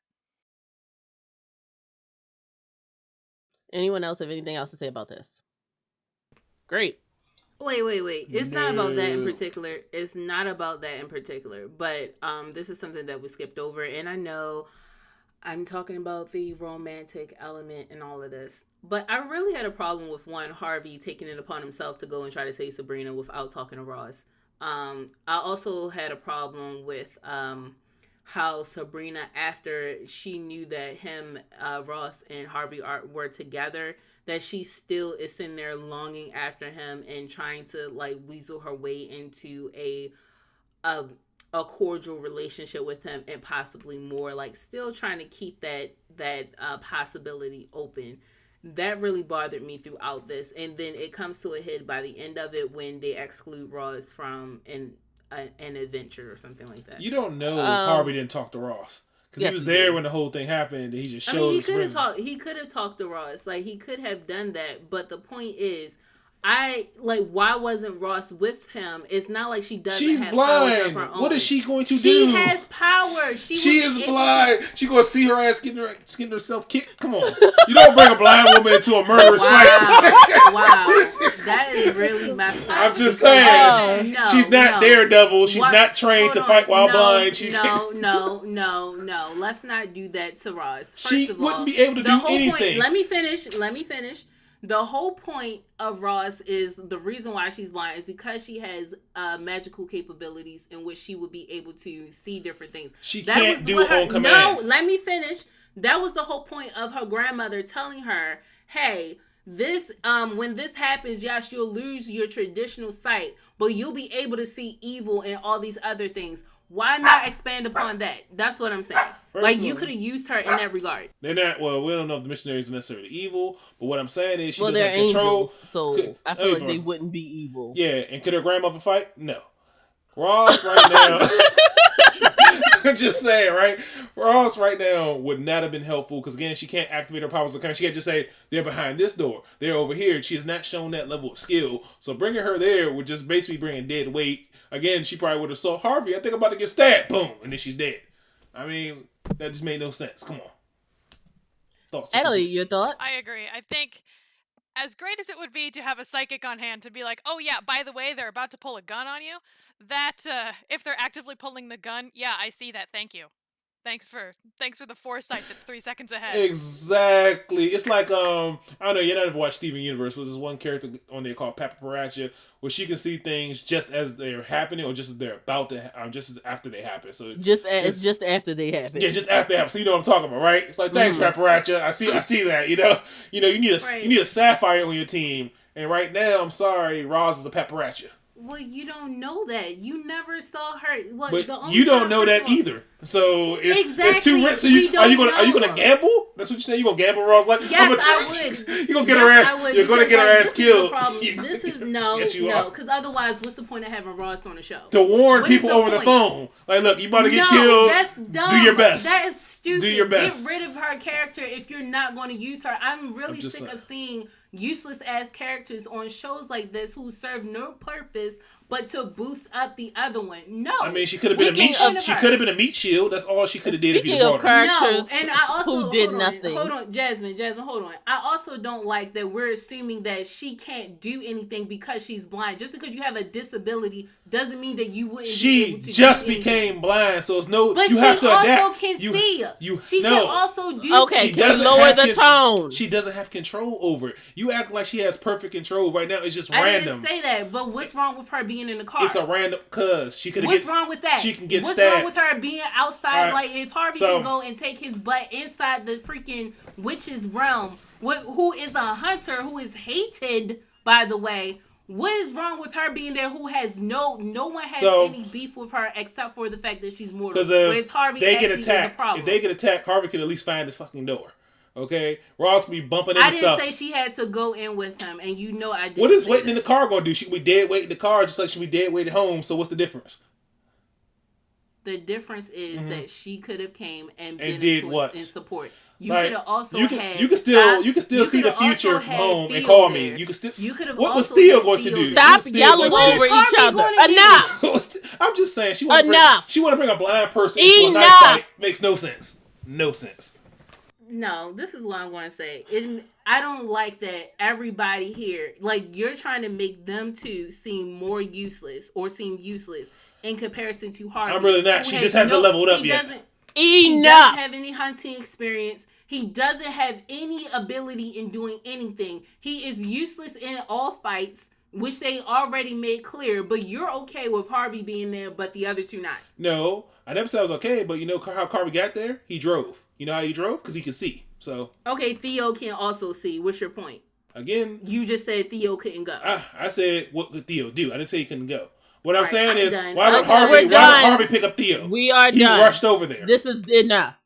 Anyone else have anything else to say about this? Great. Wait, wait, wait. It's not about that in particular. It's not about that in particular. But um this is something that we skipped over and I know I'm talking about the romantic element and all of this. But I really had a problem with one Harvey taking it upon himself to go and try to save Sabrina without talking to Roz. Um I also had a problem with um how Sabrina after she knew that him uh, Roz and Harvey are were together that she still is sitting there longing after him and trying to like weasel her way into a a, a cordial relationship with him and possibly more like still trying to keep that that uh, possibility open that really bothered me throughout this and then it comes to a head by the end of it when they exclude Roz from an a, an adventure or something like that You don't know Um, Harvey didn't talk to Roz because yes, he was there did. when the whole thing happened. And he just I showed. mean, he could have talked. He could have talked to Roz. Like he could have done that. But the point is, I like why wasn't Roz with him? It's not like she doesn't. She's have powers of blind. her own. What is she going to She do? She has power. She, She is be able to- blind. She gonna see her ass getting her getting herself kicked. Come on, you don't bring a blind woman into a murderous Wow, fight. wow, that is really messed up. I'm just Because- saying. No, She's not no. Daredevil. She's What- not trained hold to on. fight while no, blind. She no, no, no, no. Let's not do that to Roz. First She of all, wouldn't be able to the do whole anything. point. Let me finish. Let me finish. The whole point of Roz is the reason why she's blind is because she has uh, magical capabilities in which she would be able to see different things. She That can't was do on command. No, let me finish. That was the whole point of her grandmother telling her, "Hey, this um when this happens, yes, you'll lose your traditional sight, but you'll be able to see evil and all these other things. Why not expand upon that? That's what I'm saying. First like of you could have used her in that regard. They're not. Well, we don't know if the missionaries are necessarily evil, but what I'm saying is she well, doesn't they're control. angels, so Could- I feel like they wouldn't be evil. Yeah, and could her grandmother fight? No. Roz right now. I'm just saying, right? Roz right now would not have been helpful because again, she can't activate her powers of command. She can't just say they're behind this door, they're over here. She has not shown that level of skill, so bringing her there would just basically bring a dead weight. Again, she probably would have saw Harvey. I think I'm about to get stabbed. Boom, and then she's dead. I mean, that just made no sense. Come on. Thoughts? Ellie, your thoughts? I agree. I think as great as it would be to have a psychic on hand to be like, "Oh yeah, by the way, they're about to pull a gun on you." That uh, if they're actively pulling the gun, yeah, I see that. Thank you. Thanks for thanks for the foresight that 3 seconds ahead. Exactly. It's like um I don't know, you never watched Steven Universe, but there's one character on there called Padparadscha where she can see things just as they're happening or just as they're about to ha- um, just as after they happen. So Just a, It's- it's just after they happen. yeah, just after they happen. So you know what I'm talking about, right? It's like thanks, Mhm. Padparadscha. I see I see that, you know. You know, you need a Right. you need a sapphire on your team. And right now, I'm sorry, Roz is a Padparadscha. Well, you don't know that. You never saw her. What, But the only you don't know that of either. So it's it's Exactly. too rich. So you are you gonna are you gonna gamble? That's what you say. You gonna gamble? Raw's like, Yes, I'm gonna would. You're gonna get Yes, her ass. would, You're gonna because, get her like, ass this is killed. This is no, Yes, you no, because otherwise, what's the point of having Roz on the show? to warn What is people the over the phone. Like, look, you about to get no, killed. That's dumb. Do your best. That is stupid. Do your best. Get rid of her character if you're not going to use her. I'm really I'm sick saying. of seeing useless ass characters on shows like this who serve no purpose but to boost up the other one. No. I mean, she could have been a meat. can't She, she could have been a meat shield. That's all she could have did if you Speaking of brought her. her- no, and I also who did hold on, nothing. Hold on, Jasmine, Jasmine, hold on. I also don't like that we're assuming that she can't do anything because she's blind. Just because you have a disability doesn't mean that you wouldn't. be She able to just do anything. became blind, so it's no. But you she have to also adapt. can you, see. You She no. can also do. Okay, She can doesn't lower have the to- tone? She doesn't have control over it. You act like she has perfect control right now. It's just I random. didn't say that, but what's wrong with her being in the car? It's a random cause she could What's get. wrong with that? she can get What's stabbed. wrong with her being outside? Alright, Like if Harvey so- can go and take his butt inside the freaking witch's realm, what, who is a hunter who is hated, by the way. What is wrong with her being there? Who has no no one has So- any beef with her except for the fact that she's mortal. Because if Harvey they get a attacked, problem. if they get attacked, Harvey could at least find his fucking door. Okay, Roz be bumping into I didn't stuff. say she had to go in with him, and you know I did. what is waiting in the car gonna do? She be dead waiting in the car, just like she be dead waiting home. So what's the difference? The difference is Mhm. that she could have came and, And been did what? in support. You Like, could have also you can had you can still Stop- you can still you see the future from had home and call there. me. You can still. You could have What was also Theo had going to do? Stop What's yelling going to over each other. Enough. I'm just saying she want to bring, Enough. she want to bring a blind person into a Enough. knife fight. Makes no sense. No sense. No, this is what I'm going to say. It, I don't like that everybody here, like you're trying to make them two seem more useless or seem useless in comparison to Harvey. I'm really not. She has just hasn't no- leveled up he yet. Doesn't, he doesn't Enough. have any hunting experience. He doesn't have any ability in doing anything. He is useless in all fights, which they already made clear. But you're okay with Harvey being there, but the other two not. No, I never said I was okay, but you know how Carver got there? He drove. You know how he drove? Because he could see. So Okay, Theo can also see. What's your point? again, You just said Theo couldn't go. I, I said what could Theo do? I didn't say he couldn't go. What I'm Right, saying I'm is, done. why would Okay, Harvey? Why would. Harvey pick up Theo? We are he done. rushed over there. This is enough.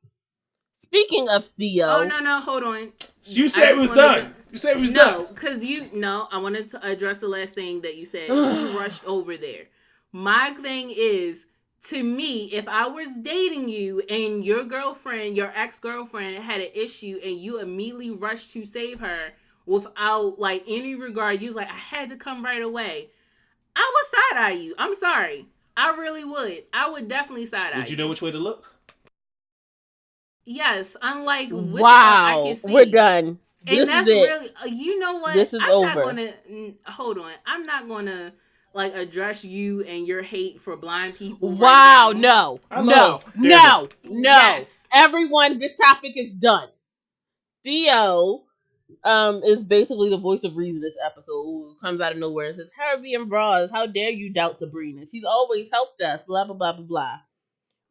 Speaking of Theo, oh no, no, hold on. you said it was done. to- You said it was No, done. because you no, I wanted to address the last thing that you said. you rushed over there. My thing is, to me, if I was dating you and your girlfriend, your ex girlfriend, had an issue and you immediately rushed to save her without like any regard, you was like, I had to come right away. I would side eye you. I'm sorry. I really would. I would definitely side eye Would you know which way to look? Yes, unlike which wow, I can see. we're done. And This that's is it. really, uh, you know what? This is I'm over. not gonna hold on. I'm not gonna like address you and your hate for blind people. Wow, now. no, I no, no, no. Yes. Everyone, this topic is done. Theo um is basically the voice of reason this episode who comes out of nowhere and says, Harvey and Bras, how dare you doubt Sabrina? She's always helped us, blah blah blah blah blah.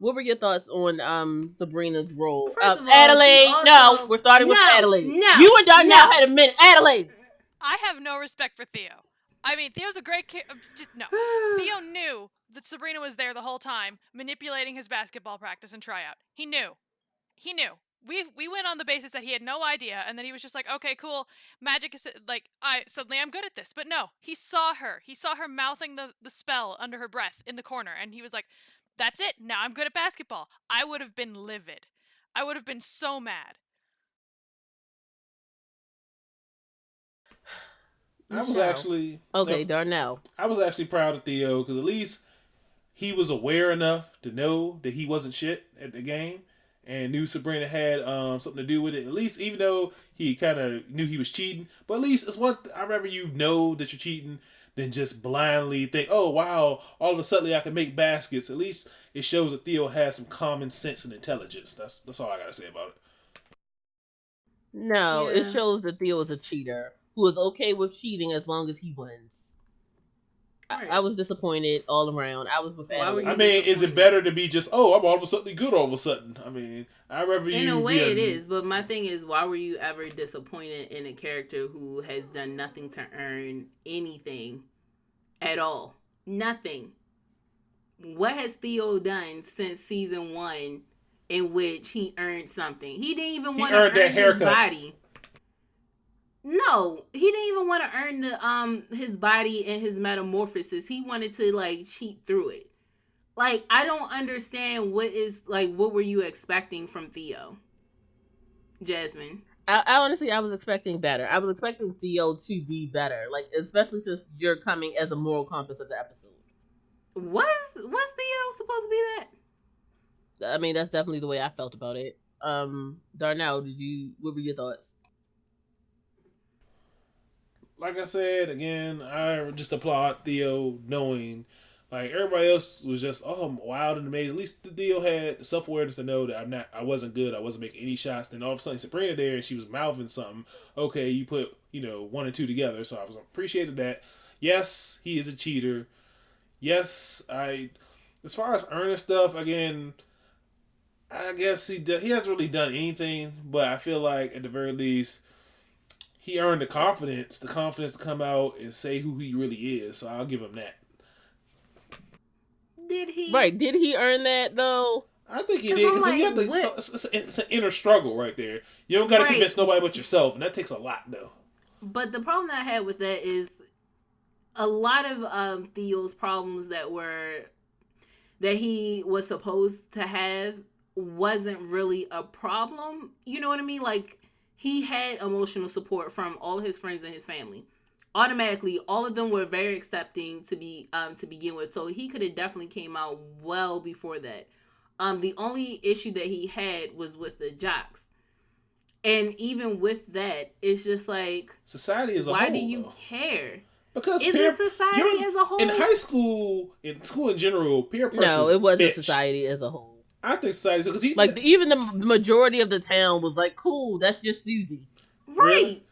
What were your thoughts on um Sabrina's role? First Uh, of all, Adelaide, also- no, we're starting with Adelaide. no, you and Darnell no. had a minute. Adelaide. I have no respect for Theo. I mean, Theo's a great kid. Just no. Theo knew that Sabrina was there the whole time, manipulating his basketball practice and tryout. He knew. He knew. We we went on the basis that he had no idea, and then he was just like, "Okay, cool. Magic is like I suddenly I'm good at this." But no, he saw her. He saw her mouthing the the spell under her breath in the corner, and he was like, "That's it. Now I'm good at basketball." I would have been livid. I would have been so mad. I was Michelle. actually Okay, no, Darnell. I was actually proud of Theo because at least he was aware enough to know that he wasn't shit at the game and knew Sabrina had um, something to do with it. At least, even though he kind of knew he was cheating, but at least it's one. I remember you know that you're cheating than just blindly think, "Oh wow, all of a sudden I can make baskets." At least it shows that Theo has some common sense and intelligence. That's that's all I gotta say about it. No, it shows that Theo is a cheater who is okay with cheating as long as he wins. I, Right. I was disappointed all around. I was with Why were Adelaide. I mean, is it better to be just, "Oh, I'm all of a sudden good all of a sudden"? I mean, I'd rather you In a be way, it is. But my thing is, why were you ever disappointed in a character who has done nothing to earn anything at all? Nothing. What has Theo done since season one in which he earned something? He didn't even want to earned that earn his haircut. body. No, he didn't even want to earn the um his body and his metamorphosis. He wanted to like cheat through it. Like I don't understand what is like what were you expecting from Theo? Jasmine. I, I honestly, I was expecting better. I was expecting Theo to be better, like especially since you're coming as a moral compass of the episode. Was was Theo supposed to be that? I mean, that's definitely the way I felt about it. Um, Darnell, did you? What were your thoughts? Like I said again, I just applaud Theo knowing. Like everybody else was just oh I'm wild and amazed. At least the Theo had self awareness to know that I'm not I wasn't good. I wasn't making any shots. Then all of a sudden Sabrina there and she was mouthing something. Okay, you put you know one and two together. So I was appreciated that. Yes, he is a cheater. Yes, I. As far as earning stuff again, I guess he do, he hasn't really done anything. But I feel like at the very least he earned the confidence, the confidence to come out and say who he really is. So I'll give him that. Did he? Right? Did he earn that though? I think he did I'm because you like, have to. what- It's, it's, it's an inner struggle right there. You don't got to Right. convince nobody but yourself, and that takes a lot though. But the problem that I had with that is a lot of um, Theo's problems that were that he was supposed to have wasn't really a problem. You know what I mean? Like he had emotional support from all his friends and his family. Automatically, all of them were very accepting to be um to begin with. So he could have definitely came out well before that. Um, the only issue that he had was with the jocks. And even with that, it's just like, Society is. a why whole. do you though. care? Because Is peer, it society as a whole? in high school, in school in general, peer pressure. No, it wasn't bitch. society as a whole. I think society because he Like even the, the majority of the town was like, "Cool, that's just Susie." right. Really?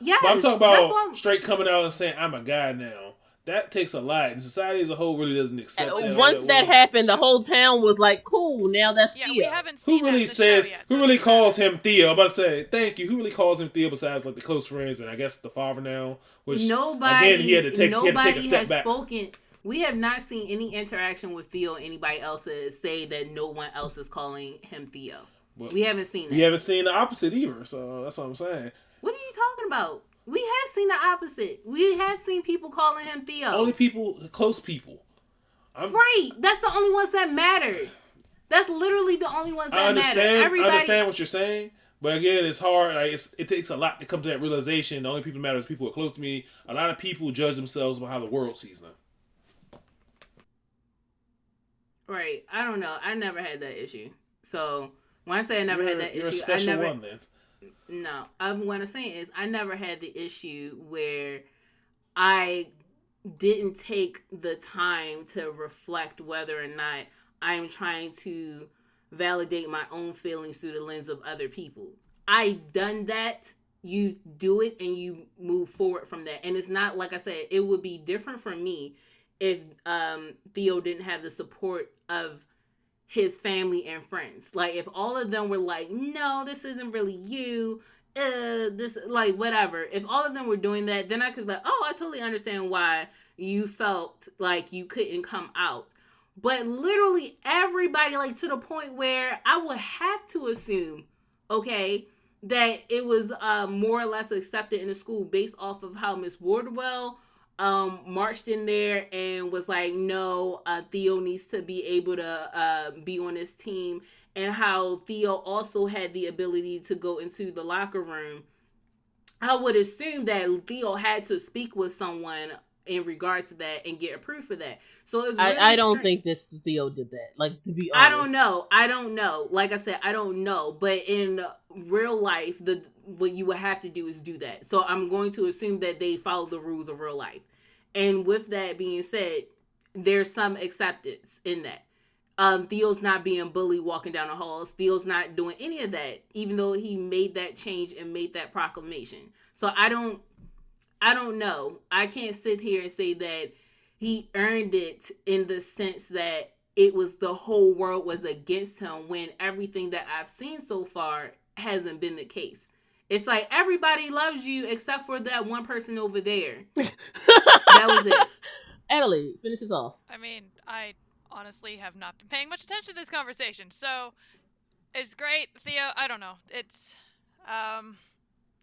Yes. But I'm talking about what straight coming out and saying I'm a guy now. That takes a lot, and society as a whole really doesn't accept And that. Once that happened, the whole town was like, "Cool, now that's Yeah, Theo." we haven't seen Who that really in the says? show yet. who so really calls matter. him Theo? I'm about to say thank you. Who really calls him Theo besides like the close friends and I guess the father now? Which nobody, again he had to take he had to nobody take a step has back. spoken. We have not seen any interaction with Theo. or Anybody else say that no one else is calling him Theo. But We haven't seen that. we haven't seen the opposite either. So that's what I'm saying. What are you talking about? We have seen the opposite. We have seen people calling him Theo. Only people, close people. I'm, right. That's the only ones that matter. That's literally the only ones that I matter. understand. Everybody. I understand what you're saying, but again, it's hard. Like it's, it takes a lot to come to that realization. The only people that matter is people who are close to me. A lot of people judge themselves by how the world sees them. Right. I don't know. I never had that issue. So when I say I never you're, had that you're issue, a special I never. one then. No, I'm what I'm saying is I never had the issue where I didn't take the time to reflect whether or not I'm trying to validate my own feelings through the lens of other people. I done that. You do it and you move forward from that. And it's not like I said, it would be different for me if um Theo didn't have the support of his family and friends. Like if all of them were like, "No, this isn't really you." Uh this like whatever. If all of them were doing that, then I could like, "Oh, I totally understand why you felt like you couldn't come out." But literally everybody like to the point where I would have to assume, okay, that it was uh, more or less accepted in the school based off of how Miss Wardwell um marched in there and was like no uh theo needs to be able to uh be on this team. And how theo also had the ability to go into the locker room. I would assume that theo had to speak with someone in regards to that and get approved for that so it's really I, I don't strange. think this Theo did that. Like to be honest, I don't know. I don't know. Like I said, I don't know. But in real life, the what you would have to do is do that. So I'm going to assume that they follow the rules of real life. And with that being said, there's some acceptance in that. Um, Theo's not being bullied walking down the halls. Theo's not doing any of that, even though he made that change and made that proclamation. So I don't I don't know. I can't sit here and say that he earned it in the sense that it was the whole world was against him when everything that I've seen so far hasn't been the case. It's like everybody loves you except for that one person over there. That was it. Adelaide, finish this off. I mean, I honestly have not been paying much attention to this conversation, so it's great, Theo. I don't know. It's um,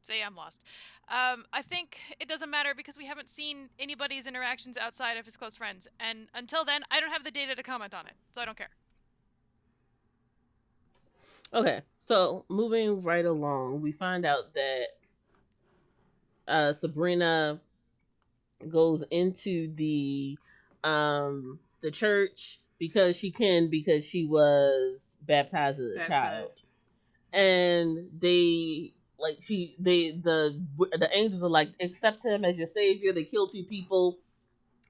say I'm lost. Um, I think it doesn't matter because we haven't seen anybody's interactions outside of his close friends, and until then, I don't have the data to comment on it, so I don't care. Okay, so moving right along, we find out that uh, Sabrina goes into the um the church because she can because she was baptized as a child, and they like she they the the angels are like accept him as your savior. They kill two people.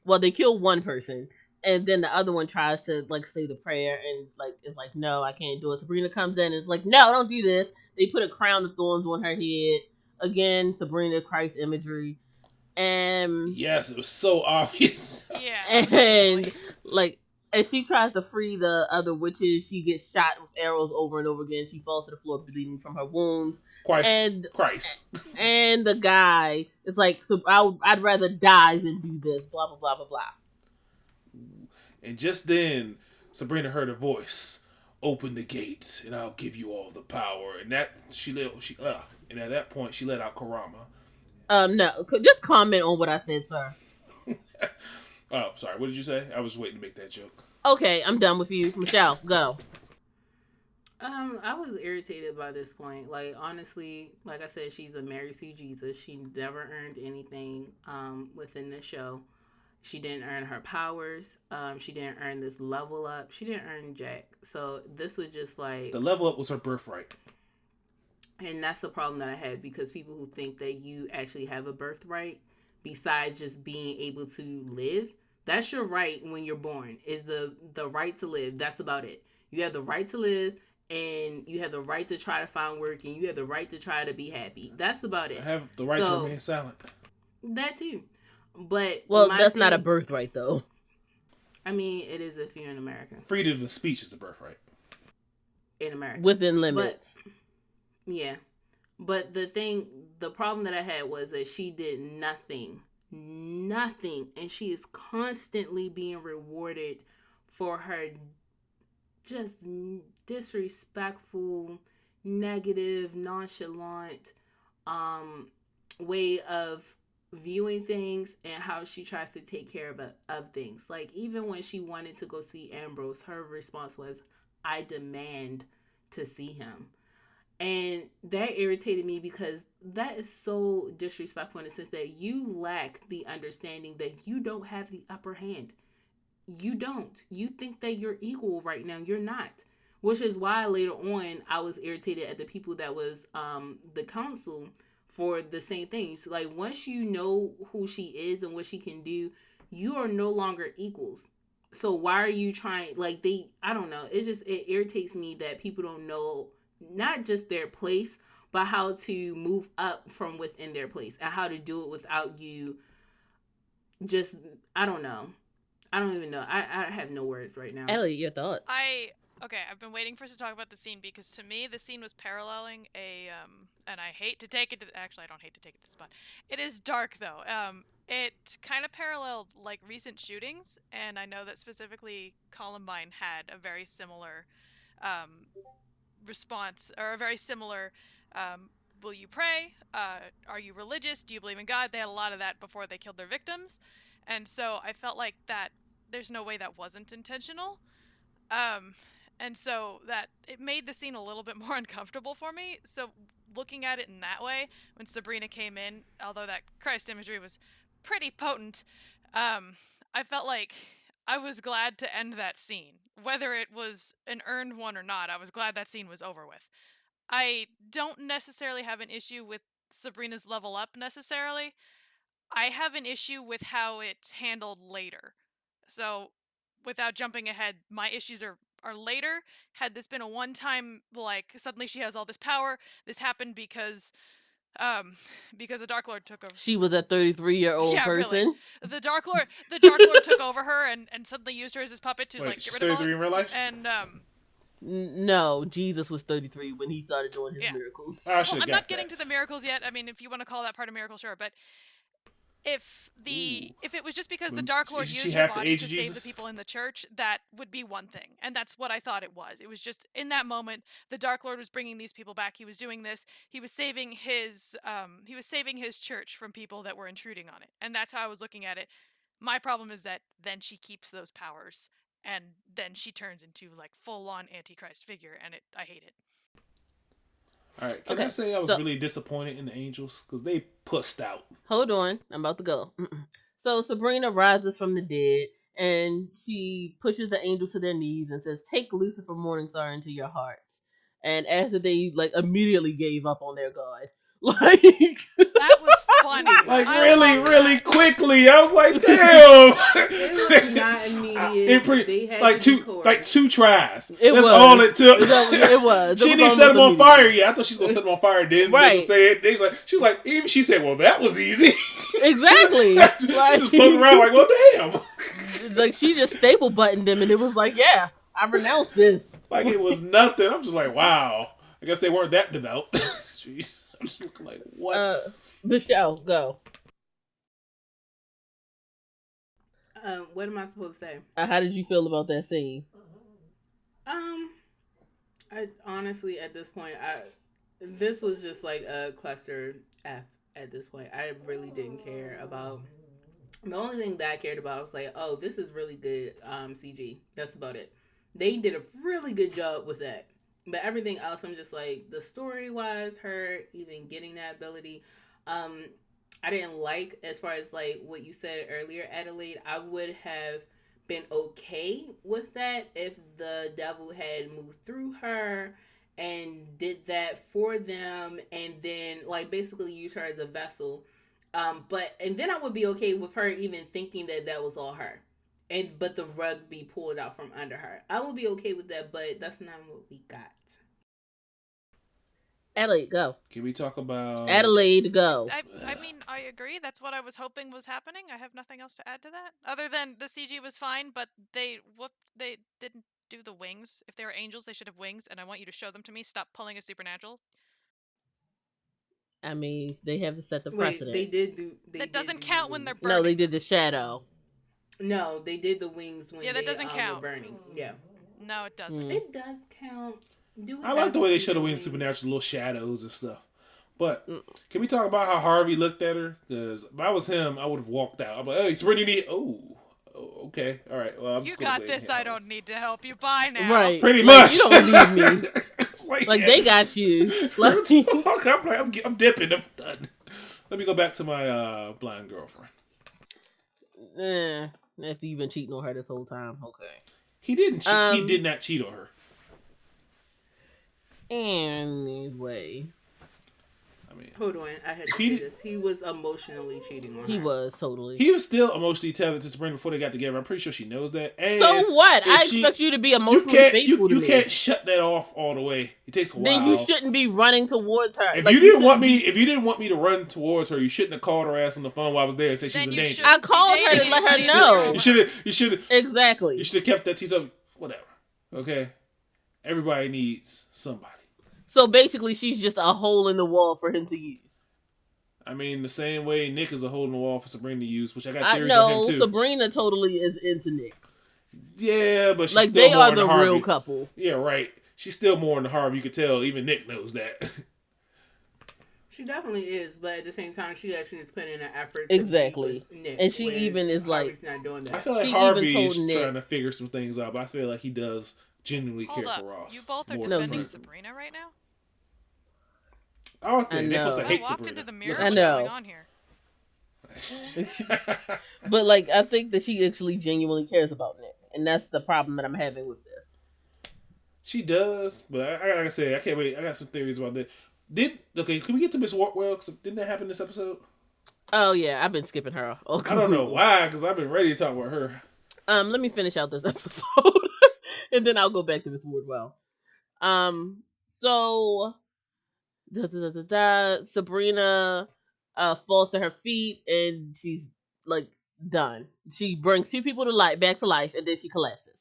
Well, they kill one person, and then the other one tries to like say the prayer and like it's like no i can't do it sabrina comes in and it's like no don't do this they put a crown of thorns on her head again sabrina christ imagery and Yes, it was so obvious. Yeah. and like as she tries to free the other witches she gets shot with arrows over and over again she falls to the floor bleeding from her wounds Christ. and Christ. and the guy is like so I would, i'd rather die than do this blah blah blah blah blah And just then, Sabrina heard a voice. Open the gates, and I'll give you all the power. And that she let she uh, and at that point she let out Karama. um no just comment on what i said sir Oh, sorry. What did you say? I was waiting to make that joke. Okay, I'm done with you. Michelle, go. Um, I was irritated by this point. Like honestly, like I said, she's a Mary Sue Jesus. She never earned anything um within the show. She didn't earn her powers. Um, she didn't earn this level up. She didn't earn jack. So this was just like The level up was her birthright. and that's the problem that I had because people who think that you actually have a birthright besides just being able to live, that's your right when you're born. Is the the right to live. That's about it. You have the right to live and you have the right to try to find work and you have the right to try to be happy. That's about I it. have the right So- to remain silent. That too. But Well, my that's not a birthright though. I mean, it is if you're in America. Freedom of speech is the birthright. In America. Within limits. Yeah. But the thing, the problem that I had was that she did nothing. Nothing. And she is constantly being rewarded for her just disrespectful, negative, nonchalant um, way of viewing things and how she tries to take care of, of things. Like, even when she wanted to go see Ambrose, her response was, I demand to see him. And that irritated me because that is so disrespectful in the sense that you lack the understanding that you don't have the upper hand. You don't. You think that you're equal right now. You're not. Which is why later on I was irritated at the people that was um the council for the same things. Like once you know who she is and what she can do, you are no longer equals. So why are you trying like they I don't know. It just it irritates me that people don't know not just their place, but how to move up from within their place and how to do it without you just I don't know. I don't even know. I, I have no words right now. Ellie, your thoughts? I okay. I've been waiting for us to talk about the scene because to me the scene was paralleling a um, and I hate to take it to actually I don't hate to take it to spot. It is dark though. Um, it kind of paralleled like recent shootings, and I know that specifically Columbine had a very similar um, response or a very similar. Um, Will you pray? Uh, are you religious? Do you believe in God? They had a lot of that before they killed their victims, and so I felt like that. There's no way that wasn't intentional. Um, and so that it made the scene a little bit more uncomfortable for me. So looking at it in that way, when Sabrina came in, although that Christ imagery was pretty potent, um, I felt like I was glad to end that scene. Whether it was an earned one or not, I was glad that scene was over with. I don't necessarily have an issue with Sabrina's level up necessarily. I have an issue with how it's handled later. So, without jumping ahead, my issues are are later. Had this been a one time like suddenly she has all this power, this happened because um because the Dark Lord took over. She was a 33 year old Yeah, really. person. The Dark Lord the Dark Lord took over her and and suddenly used her as his puppet to Wait, like she's get rid of 33 in real life? and um No, Jesus was 33 when he started doing his Yeah. miracles. Oh, well, I'm got not getting to the miracles yet. I mean, if you want to call that part of miracle, sure. But if the if it was just because the Dark Lord used her have to body to save the people in the church, that would be one thing, and that's what I thought it was. It was just in that moment, the Dark Lord was bringing these people back. He was doing this. He was saving his um he was saving his church from people that were intruding on it, and that's how I was looking at it. My problem is that then she keeps those powers, and then she turns into like full on Antichrist figure, and it I hate it. All right, can I say I was so- really disappointed in the Angels because they pussed out. Hold on, I'm about to go. Mm-mm. So Sabrina rises from the dead and she pushes the angels to their knees and says, "Take Lucifer Morningstar into your hearts." And after they like immediately gave up on their god, like That was funny. Like I really, love really that. quickly. I was like, damn. It was not immediate. It pre- They had like two, coerced. like two tries. It That's was. all it took. That was- it was. It she was didn't set him on fire immediate. yet. I thought she was gonna set him on fire. Then Right. they say it. They was like, she was like, even she said, well, that was easy. exactly. she just floating around like, well, damn. like she just staple buttoned them, and it was like, yeah, I renounced this. like it was nothing. I'm just like, wow. I guess they weren't that devout. Jeez. I'm just looking like, what? Uh, Michelle, go. Um, what am I supposed to say? Uh, how did you feel about that scene? Um, I honestly at this point, I this was just like a cluster F at this point. I really didn't care about. The only thing that I cared about was like, oh, this is really good um, CG. That's about it. They did a really good job with that. But everything else, I'm just like the story wise, her even getting that ability. Um, I didn't like as far as like what you said earlier, Adelaide. I would have been okay with that if the devil had moved through her and did that for them and then like basically use her as a vessel um but and then i would be okay with her even thinking that that was all her and but the rug be pulled out from under her i would be okay with that but that's not what we got Adelaide, go. Can we talk about Adelaide, go. I, I mean, I agree. That's what I was hoping was happening. I have nothing else to add to that, other than the CG was fine, but they whooped. They didn't do the wings. If they were angels, they should have wings, and I want you to show them to me. Stop pulling a supernatural. I mean, they have to set the Wait, precedent. they did do they That did doesn't count the when they're wings. no, they did the shadow. No they did the wings when Yeah, that they, doesn't um, count. were burning yeah No, it doesn't. Mm. it does count do I like the way they see showed the the wings wings? supernatural little shadows and stuff. But Mm. can we talk about how Harvey looked at her? Because if I was him, I would have walked out. I'm like, hey, Sabrina, you need. Oh, okay, all right. Well, I'm You just gonna got this. here. I don't need to help you. Bye now. Right. Pretty Like, much. You don't need me. Like, Like yeah, they got you. Like, I'm, like, I'm, I'm dipping. I'm done. Let me go back to my uh, blind girlfriend. eh, after you've been cheating on her this whole time, okay. He didn't. Cheat. he Um, did not cheat on her. Anyway, I mean, hold on i had to He- say this he was emotionally cheating on he her. He was totally. he was still emotionally tethered to Sabrina before they got together. I'm pretty sure she knows that. And so what? I she- expect you to be emotionally can't. faithful You, to you me. can't shut that off all the way. It takes a while. then you shouldn't be running towards her. If Like, you didn't want me, if you didn't want me to run towards her, you shouldn't have called her ass on the phone while I was there and said she was Then in danger. should- I called her to let her know. You should have. You should have. exactly. You should have kept that to yourself. Whatever. Okay. Everybody needs somebody. So basically, she's just a hole in the wall for him to use. I mean, the same way Nick is a hole in the wall for Sabrina to use, which I got I theories on know him too. Sabrina totally is into Nick. yeah, but she's Like still they are the Harvey. real couple. Yeah, right. She's still more into Harvey. You could tell. Even Nick knows that. She definitely is, but at the same time, she actually is putting in an effort. to Exactly. Nick, And she even is like- Harvey's not doing that. I feel like She Harvey is Nick- trying to figure some things out, but I feel like he does genuinely Hold care up. for Roz. You both are defending Sabrina right now. I I think Nick must know. have I hate walked Sabrina. into the mirror. Look I at What's know. going on here? But like, I think that she actually genuinely cares about Nick, and that's the problem that I'm having with this. She does, but I, I gotta say, I can't wait. I got some theories about that. Did okay? Can we get to Miss Wardwell? 'Cause didn't that happen this episode? Oh yeah, I've been skipping her. Oh, I don't know why, because I've been ready to talk about her. Um, let me finish out this episode, and then I'll go back to Miss Wardwell. Um, so da, da, da, da, da, Sabrina uh falls to her feet, and she's like done. She brings two people to life back to life, and then she collapses.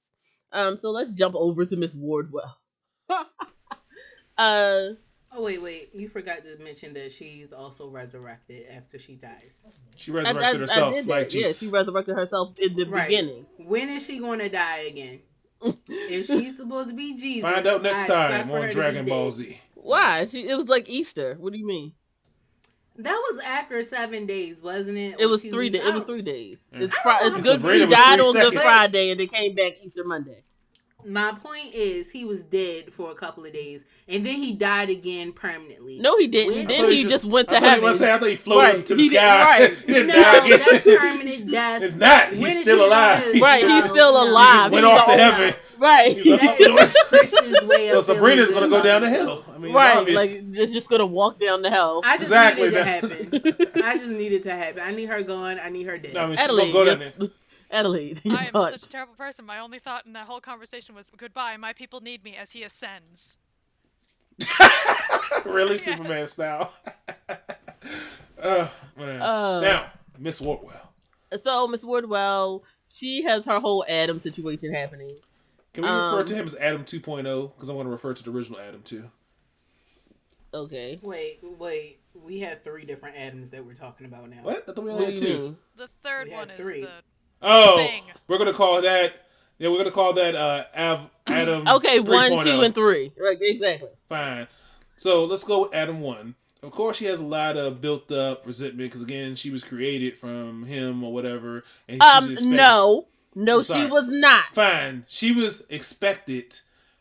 Um, so let's jump over to Miss Wardwell. uh, Oh wait, wait! You forgot to mention that she's also resurrected after she dies. She I, I, resurrected I herself did like. Yeah, she resurrected herself in the Right. beginning. When is she going to die again? If she's supposed to be Jesus, Find out next I time for on Dragon Ball. Z. Why? She, it was like Easter. What do you mean? That was after seven days, wasn't it? It was three. weeks? Da- it was three days. Mm. It's, I fri- it's good. Sabrina He was died on Good. Friday and they came back Easter Monday. My point is, he was dead for a couple of days, and then he died again permanently. No, he didn't. When- then I thought he just, went to I he heaven. was saying- I thought he floated Right, to the he sky. right. Didn't no, that's permanent death. It's not. He's is still alive. gonna- He's right, No, he's still no. alive. He just went He's off to all- heaven. Right. He's like, That is Christian's way So of Sabrina's gonna go down to about hell. I mean, right. obvious. Like it's just gonna walk down the hell. I just Exactly, needed to happen. I just needed it to happen. I need her gone. I need her dead. No, I mean, she's Adelaide, gonna go down there. Adelaide, I am thoughts? such a terrible person. My only thought in that whole conversation was, "Goodbye, my people need me." As he ascends. really, Yes. Superman style. uh, man. Uh, now, Miss Wardwell. So Miss Wardwell, she has her whole Adam situation happening. Can we refer um, to him as Adam 2.0? Because I want to refer to the original Adam too. Okay. Wait, wait. We have three different Adams that we're talking about now. What? I thought we only do had two. mean? The third We one is three. the Oh, thing. we're gonna call that. Yeah, we're gonna call that uh, Av, Adam. Okay, one, 3.0. two, and three. Right, exactly. Fine. So let's go with Adam one. Of course, she has a lot of built up resentment because again, she was created from him or whatever, and she's Um, expected- no, no, she was not. Fine. She was expected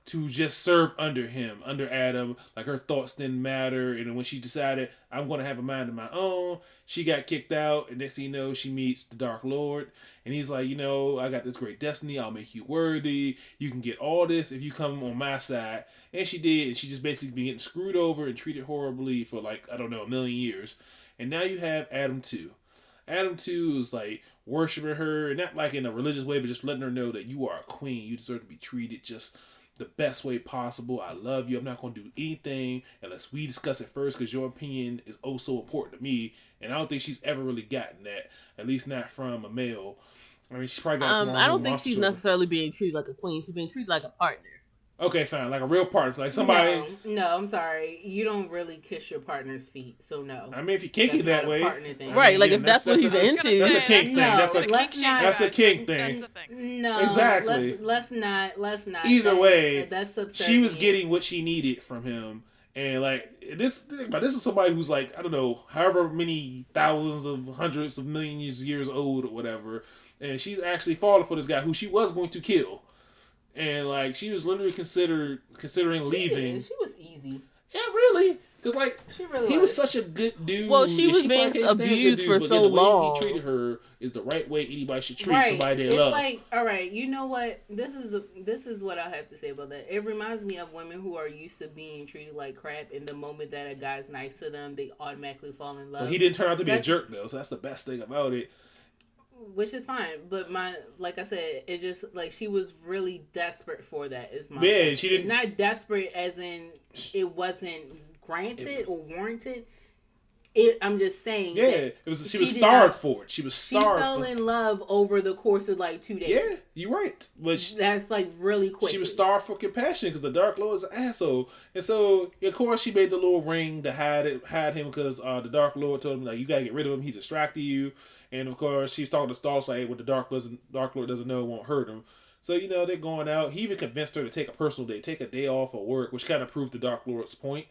to just serve under him, under Adam. Like her thoughts didn't matter. And when she decided, I'm going to have a mind of my own, she got kicked out. And next thing you know, she meets the Dark Lord. And he's like, you know, I got this great destiny. I'll make you worthy. You can get all this if you come on my side. And she did. And she just basically been getting screwed over and treated horribly for like, I don't know, a million years. And now you have Adam 2. Adam 2 is like worshiping her, not like in a religious way, but just letting her know that you are a queen. You deserve to be treated just the best way possible. I love you. I'm not going to do anything unless we discuss it first because your opinion is oh so important to me. And I don't think she's ever really gotten that, at least not from a male. I mean, she's probably got Um, I don't think she's children. necessarily being treated like a queen. She's being treated like a partner. Okay, fine. Like a real partner. Like somebody. No, no, I'm sorry. You don't really kiss your partner's feet, so no. I mean, if you kick That's it that way. partner thing. I Right, mean, like, if that's what he's into. That's a Say, kink thing. No, That's a let's kink shame not- That's a kink thing. Thing. No, Exactly. Let's, let's not. Let's not. Either way, that's she was getting what she needed from him and like this but this is somebody who's like i don't know however many thousands of hundreds of millions years old or whatever and she's actually falling for this guy who she was going to kill and like she was literally considered considering She leaving did. She was easy. yeah really because like She really he was. was such a good dude Well, she was probably being can't stand good abused dudes, for but so then the way long. he treated her is the right way anybody should treat right. somebody they it's love like, all right, you know what? This is the, this is what I have to say about that. It reminds me of women who are used to being treated like crap, and the moment that a guy's nice to them, they automatically fall in love. but he didn't turn out to be a jerk though so that's the best thing about it which is fine. But my, like I said, it just like she was really desperate for that. Is my Yeah, point. she didn't- Not desperate as in it wasn't granted or warranted. It. I'm just saying. yeah that it was she, she was starved not- for it she was She starved fell for in love over the course of like two days. Yeah, you're right. But she, That's like really quick. she was starved for compassion because the Dark Lord is an asshole, and so of course she made the little ring to hide it, hide him because uh, the Dark Lord told him like you gotta get rid of him. He's distracting you, and of course she's talking to Star like what the Dark doesn't Dark Lord doesn't know won't hurt him. So you know they're going out. He even convinced her to take a personal day, take a day off of work, which kind of proved the Dark Lord's point.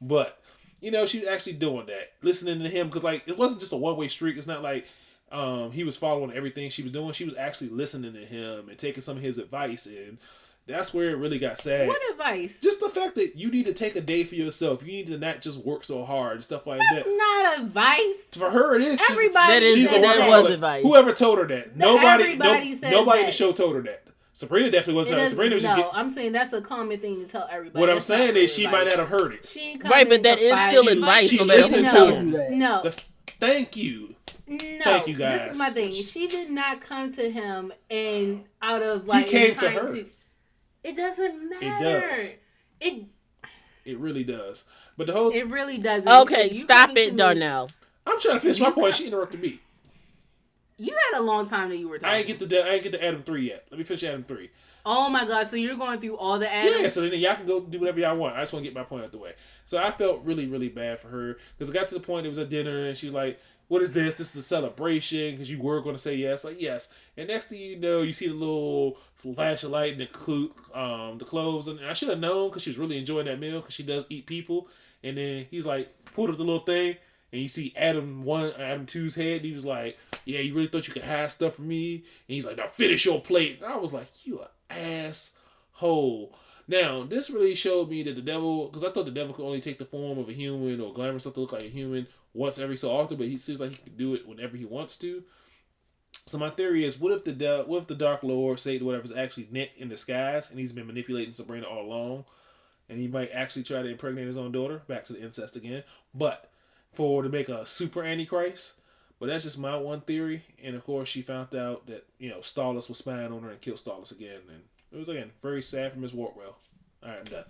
But you know she's actually doing that, listening to him because like it wasn't just a one way street. It's not like um, he was following everything she was doing. She was actually listening to him and taking some of his advice, and that's where it really got sad. What advice? Just the fact that you need to take a day for yourself. You need to not just work so hard and stuff like That's that. That's not advice. For her, it is. She's- Everybody That is- she's a said that was advice. Whoever told her that? Nobody. everybody no, says nobody in the show told her that. Sabrina definitely wasn't. is- Sabrina was no, just. Get, I'm saying that's a common thing to tell everybody. what I'm saying real is she might not have heard it. She ain't Right, but that is that fight still you. advice. She no listened who to tells him. No, The, thank you. no. Thank you, guys. This is my thing. She did not come to him and out of like came to trying her. It doesn't matter. It does. It it really does. But the whole. it really doesn't. Okay, you stop it, Darnell. I'm trying to finish my point. She interrupted me. You had a long time that you were talking. I ain't get to the, I ain't get to Adam three yet. Let me finish Adam three. Oh my god! So you're going through all the Adams? Yeah, so then y'all can go do whatever y'all want. I just want to get my point out the way. So I felt really, really bad for her because it got to the point it was a dinner and she's like, "What is this? This is a celebration because you were going to say yes." Like yes, and next thing you know, you see the little flash of light and the clo- um the clothes, and I should have known because she was really enjoying that meal because she does eat people. And then he's like pulled up the little thing, and you see Adam one, Adam two's head. And he was like, "Yeah, you really thought you could hide stuff from me?" And he's like, "Now finish your plate." And I was like, "You a asshole." Now this really showed me that the devil, because I thought the devil could only take the form of a human or glamour stuff to look like a human once every so often, but he seems like he can do it whenever he wants to. So my theory is, what if the what if the Dark Lord, Satan, whatever, is actually Nick in disguise, and he's been manipulating Sabrina all along, and he might actually try to impregnate his own daughter. Back to the incest again, but for to make a super Antichrist. But that's just my one theory, and of course she found out that you know Stolas was spying on her and killed Stolas again, and it was again very sad for Miss Wardwell. All right, I'm done.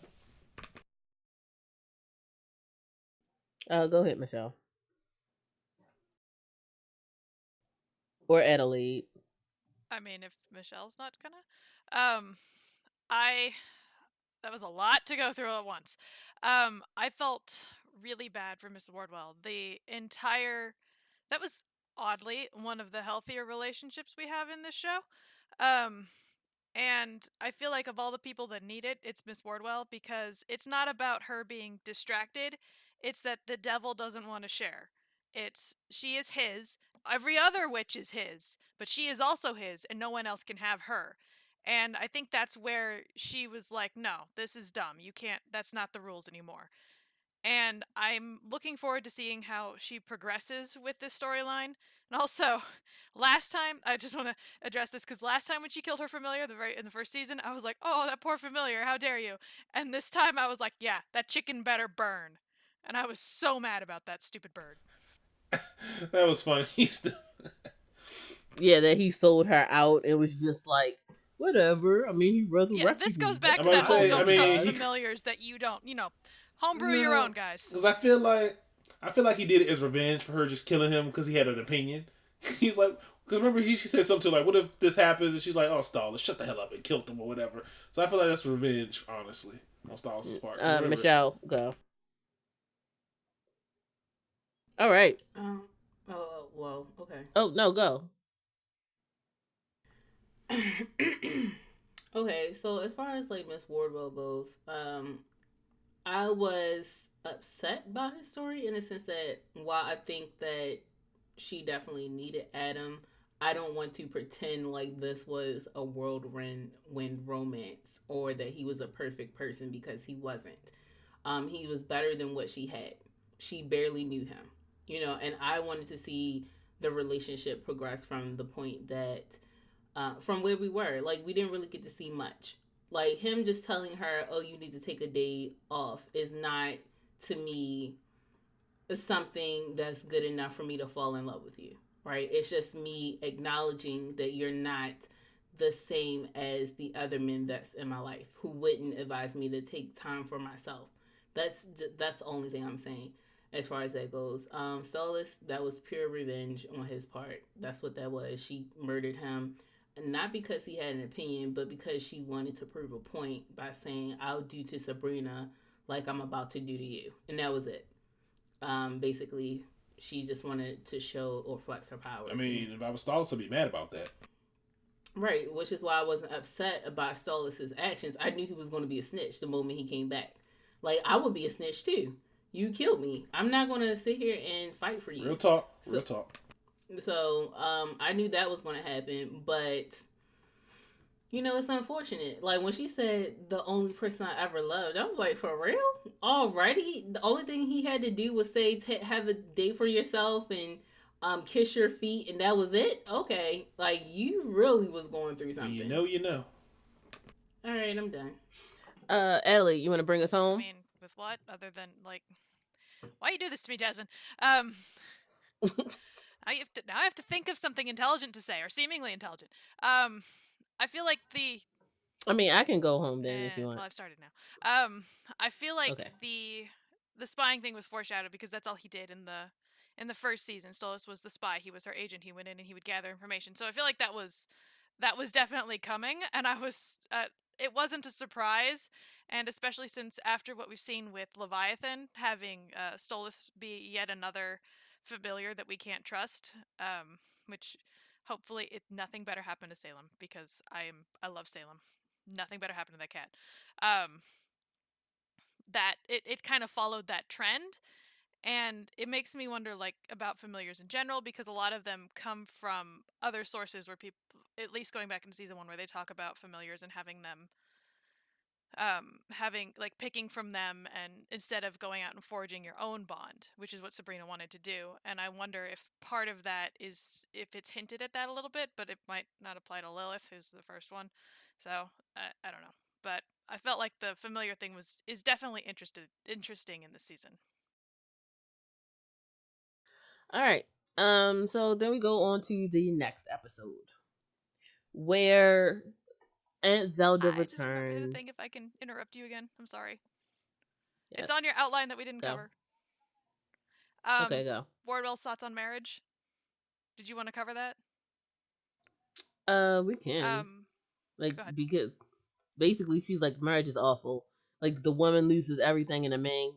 Uh, go ahead, Michelle. Or Adelaide. I mean, if Michelle's not gonna, um, I that was a lot to go through at once. Um, I felt really bad for Miss Wardwell. The entire that was oddly one of the healthier relationships we have in this show. Um, and I feel like of all the people that need it, it's Miss Wardwell because it's not about her being distracted. It's that the devil doesn't want to share. It's she is his. Every other witch is his, but she is also his, and no one else can have her. And I think that's where she was like, no, this is dumb. You can't, that's not the rules anymore. And I'm looking forward to seeing how she progresses with this storyline. And also, last time, I just want to address this because last time when she killed her familiar, the very in the first season, I was like, "Oh, that poor familiar! How dare you!" And this time, I was like, "Yeah, that chicken better burn." And I was so mad about that stupid bird. that was funny. He's Yeah, that he sold her out. It was just like whatever. I mean, he resurrected. Yeah, this goes back I'm to about that to whole don't I mean, trust he- familiars that you don't, you know, homebrew your own, guys. Because I feel like I feel like he did it as revenge for her just killing him because he had an opinion. He's like, because remember he she said something to like, "What if this happens?" And she's like, "Oh, Stolas, shut the hell up and killed him or whatever." So I feel like that's revenge, honestly, on Stolas's part. 'Cause Uh, Michelle, go. All right. Um. Oh well. Okay. Oh no, go. okay, so as far as like Miss Wardwell goes, um, I was upset by his story in the sense that while I think that she definitely needed Adam, I don't want to pretend like this was a whirlwind wind romance or that he was a perfect person because he wasn't. Um, he was better than what she had. She barely knew him, you know, and I wanted to see the relationship progress from the point that uh, from where we were. Like we didn't really get to see much. Like him just telling her, "Oh, you need to take a day off," is not to me something that's good enough for me to fall in love with you. Right? It's just me acknowledging that you're not the same as the other men that's in my life who wouldn't advise me to take time for myself. That's that's the only thing I'm saying as far as that goes. Um, Stolas, that was pure revenge on his part. That's what that was. She murdered him not because he had an opinion, but because she wanted to prove a point by saying, I'll do to Sabrina like I'm about to do to you. And that was it. Um, basically, she just wanted to show or flex her powers. I mean, if I was Stolas, I'd be mad about that. right, which is why I wasn't upset about Stolas' actions. I knew he was going to be a snitch the moment he came back. Like, I would be a snitch too. You killed me. I'm not going to sit here and fight for you. Real talk, So- real talk. So um, I knew that was going to happen, but you know, it's unfortunate. Like when she said the only person I ever loved, I was like, for real? Already? The only thing he had to do was say, t- have a day for yourself and um, kiss your feet, and that was it? Okay. Like you really was going through something. you know, you know. All right, I'm done. Uh, Ellie, you want to bring us home? I home? mean, with what other than like, why you do this to me, Jasmine? Um, I have to now. I have to think of something intelligent to say, or seemingly intelligent. Um, I feel like the I mean, I can go home then if you want. Well. I've started now. Um, I feel like Okay. the the spying thing was foreshadowed because that's all he did in the in the first season. Stolas was the spy. He was her agent. He went in and he would gather information. So I feel like that was that was definitely coming, and I was. Uh, it wasn't a surprise, and especially since after what we've seen with Leviathan having uh, Stolas be yet another familiar that we can't trust, um, which hopefully it nothing better happened to Salem because I am I love Salem. Nothing better happened to that cat. Um, that it, it kind of followed that trend and it makes me wonder like about familiars in general because a lot of them come from other sources where people at least going back into season one where they talk about familiars and having them um having like picking from them and instead of going out and forging your own bond which is what sabrina wanted to do and i wonder if part of that is if it's hinted at that a little bit but it might not apply to lilith who's the first one so i, I don't know but i felt like the familiar thing was is definitely interested interesting in this season All right. Um. So then we go on to the next episode, where Aunt Zelda I just returns. the thing if I can interrupt you again. I'm sorry. Yeah. It's on your outline that we didn't Go. cover. Um, okay, go. Wardwell's thoughts on marriage. Did you want to cover that? Uh, we can Um, like because basically she's like marriage is awful. Like the woman loses everything, and the man,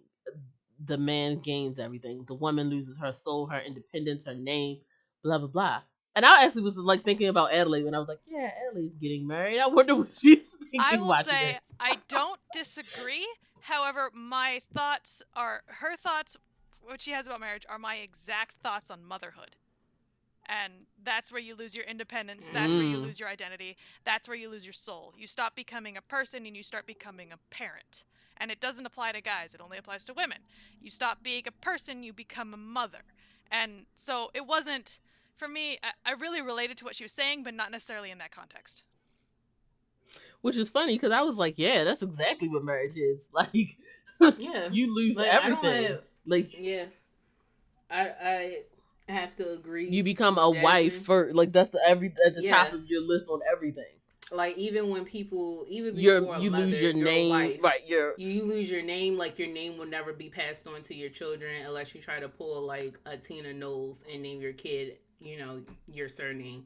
the man gains everything. The woman loses her soul, her independence, her name, blah blah blah. And I actually was like thinking about Adelaide when I was like, yeah, Adelaide's getting married. I wonder what she's thinking. I will say this. I don't disagree. However, my thoughts are her thoughts. What she has about marriage are my exact thoughts on motherhood. And that's where you lose your independence. That's where you Mm. lose your identity. That's where you lose your soul. You stop becoming a person and you start becoming a parent. And it doesn't apply to guys, it only applies to women. You stop being a person, you become a mother. And so it wasn't, for me, I, I really related to what she was saying, but not necessarily in that context. which is funny because I was like, yeah, that's exactly what marriage is. Like, Yeah. you lose Like, I everything. have- like, Yeah. I I have to agree. you become a wife Jasmine. first. Like, that's the every at the top of your list on everything. like even when people even You're before a you lose mother, your name, wife. right? You're You, you lose your name, like your name will never be passed on to your children unless you try to pull like a Tina Knowles and name your kid, you know, your surname.